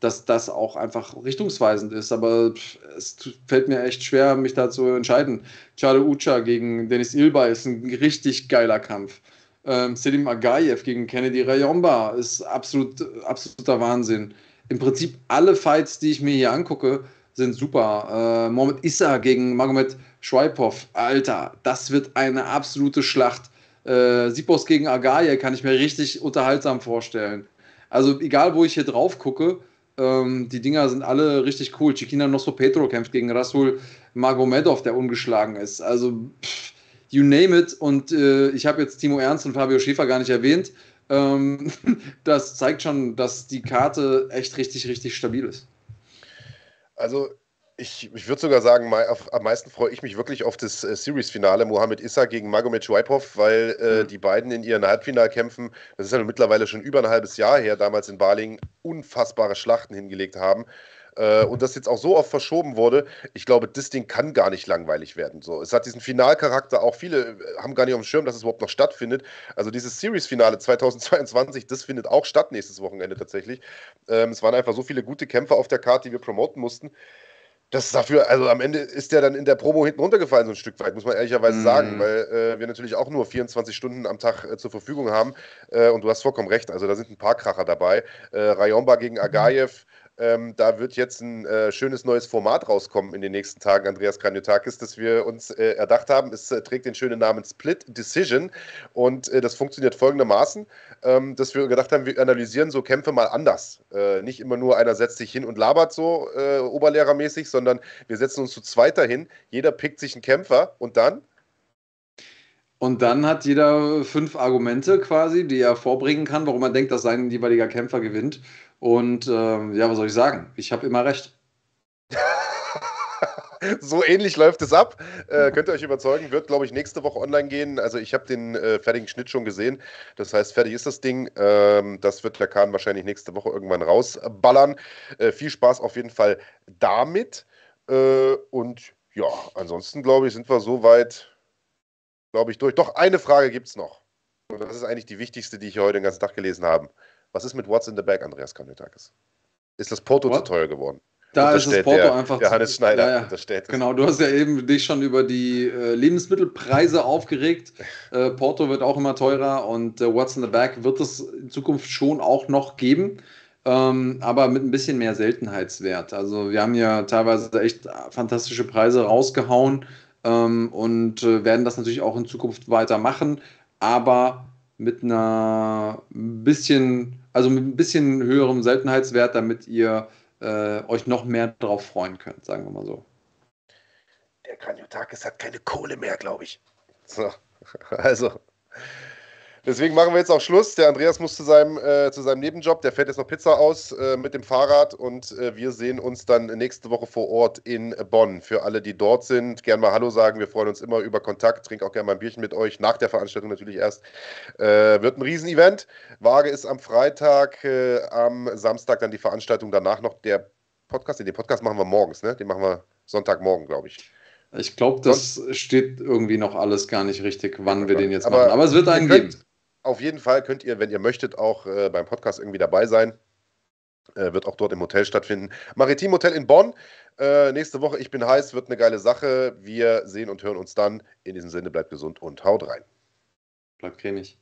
dass das auch einfach richtungsweisend ist. Aber es fällt mir echt schwer, mich da zu entscheiden. Chado Ucha gegen Denis Ilba ist ein richtig geiler Kampf. Ähm, Selim Agayev gegen Kennedy Rayomba ist absolut, absoluter Wahnsinn. Im Prinzip alle Fights, die ich mir hier angucke, sind super. Äh, Mohamed Issa gegen Magomed Schweipov, Alter, das wird eine absolute Schlacht. Äh, Sipos gegen Agayev kann ich mir richtig unterhaltsam vorstellen. Also egal, wo ich hier drauf gucke, ähm, die Dinger sind alle richtig cool. Chiquina Nosso Petro kämpft gegen Rasul Magomedov, der ungeschlagen ist. Also, pff, you name it. Und äh, ich habe jetzt Timo Ernst und Fabio Schäfer gar nicht erwähnt. Ähm, das zeigt schon, dass die Karte echt richtig, richtig stabil ist. Also, ich, ich würde sogar sagen, am meisten freue ich mich wirklich auf das äh, Series-Finale Mohamed Issa gegen Magomed Schweipov, weil äh, mhm. die beiden in ihren Halbfinalkämpfen, das ist ja mittlerweile schon über ein halbes Jahr her, damals in Baling, unfassbare Schlachten hingelegt haben. Äh, und das jetzt auch so oft verschoben wurde, ich glaube, das Ding kann gar nicht langweilig werden. So, es hat diesen Finalcharakter, auch viele äh, haben gar nicht auf dem Schirm, dass es überhaupt noch stattfindet. Also dieses Series-Finale 2022, das findet auch statt nächstes Wochenende tatsächlich. Ähm, es waren einfach so viele gute Kämpfer auf der Karte, die wir promoten mussten das dafür, also am Ende ist der dann in der Promo hinten runtergefallen, so ein Stück weit, muss man ehrlicherweise mm. sagen, weil äh, wir natürlich auch nur 24 Stunden am Tag äh, zur Verfügung haben. Äh, und du hast vollkommen recht, also da sind ein paar Kracher dabei. Äh, Rayomba gegen mhm. Ähm, da wird jetzt ein äh, schönes neues Format rauskommen in den nächsten Tagen, Andreas Kranjotakis, das wir uns äh, erdacht haben. Es äh, trägt den schönen Namen Split Decision und äh, das funktioniert folgendermaßen, ähm, dass wir gedacht haben, wir analysieren so Kämpfe mal anders. Äh, nicht immer nur einer setzt sich hin und labert so äh, oberlehrermäßig, sondern wir setzen uns zu zweit dahin. Jeder pickt sich einen Kämpfer und dann und dann hat jeder fünf Argumente quasi, die er vorbringen kann, warum er denkt, dass sein jeweiliger Kämpfer gewinnt. Und ähm, ja, was soll ich sagen? Ich habe immer recht. so ähnlich läuft es ab. Äh, könnt ihr euch überzeugen, wird, glaube ich, nächste Woche online gehen. Also ich habe den äh, fertigen Schnitt schon gesehen. Das heißt, fertig ist das Ding. Ähm, das wird der Kahn wahrscheinlich nächste Woche irgendwann rausballern. Äh, viel Spaß auf jeden Fall damit. Äh, und ja, ansonsten, glaube ich, sind wir soweit, glaube ich, durch. Doch, eine Frage gibt es noch. Und das ist eigentlich die wichtigste, die ich heute den ganzen Tag gelesen habe. Was ist mit What's in the Bag, Andreas Kanyotakis? Ist das Porto What? zu teuer geworden? Da ist das Porto der, einfach. Der Hannes Schneider ja, ja. Genau, du hast ja eben dich schon über die äh, Lebensmittelpreise aufgeregt. Äh, Porto wird auch immer teurer und äh, What's in the Bag wird es in Zukunft schon auch noch geben. Ähm, aber mit ein bisschen mehr Seltenheitswert. Also wir haben ja teilweise echt fantastische Preise rausgehauen ähm, und äh, werden das natürlich auch in Zukunft weitermachen, aber mit einer bisschen, also mit ein bisschen höherem Seltenheitswert, damit ihr äh, euch noch mehr darauf freuen könnt, sagen wir mal so. Der Kranjotakis hat keine Kohle mehr, glaube ich. So, also. Deswegen machen wir jetzt auch Schluss. Der Andreas muss zu seinem, äh, zu seinem Nebenjob. Der fährt jetzt noch Pizza aus äh, mit dem Fahrrad und äh, wir sehen uns dann nächste Woche vor Ort in Bonn. Für alle, die dort sind, gerne mal Hallo sagen. Wir freuen uns immer über Kontakt. Trink auch gerne mal ein Bierchen mit euch. Nach der Veranstaltung natürlich erst. Äh, wird ein Riesenevent. Waage ist am Freitag, äh, am Samstag dann die Veranstaltung. Danach noch der Podcast. Den Podcast machen wir morgens, ne? Den machen wir Sonntagmorgen, glaube ich. Ich glaube, das steht irgendwie noch alles gar nicht richtig, wann wir den jetzt aber machen. Aber es wird einen geben auf jeden Fall könnt ihr, wenn ihr möchtet, auch äh, beim Podcast irgendwie dabei sein. Äh, wird auch dort im Hotel stattfinden. Maritim Hotel in Bonn. Äh, nächste Woche, ich bin heiß, wird eine geile Sache. Wir sehen und hören uns dann. In diesem Sinne, bleibt gesund und haut rein. Bleibt cremig.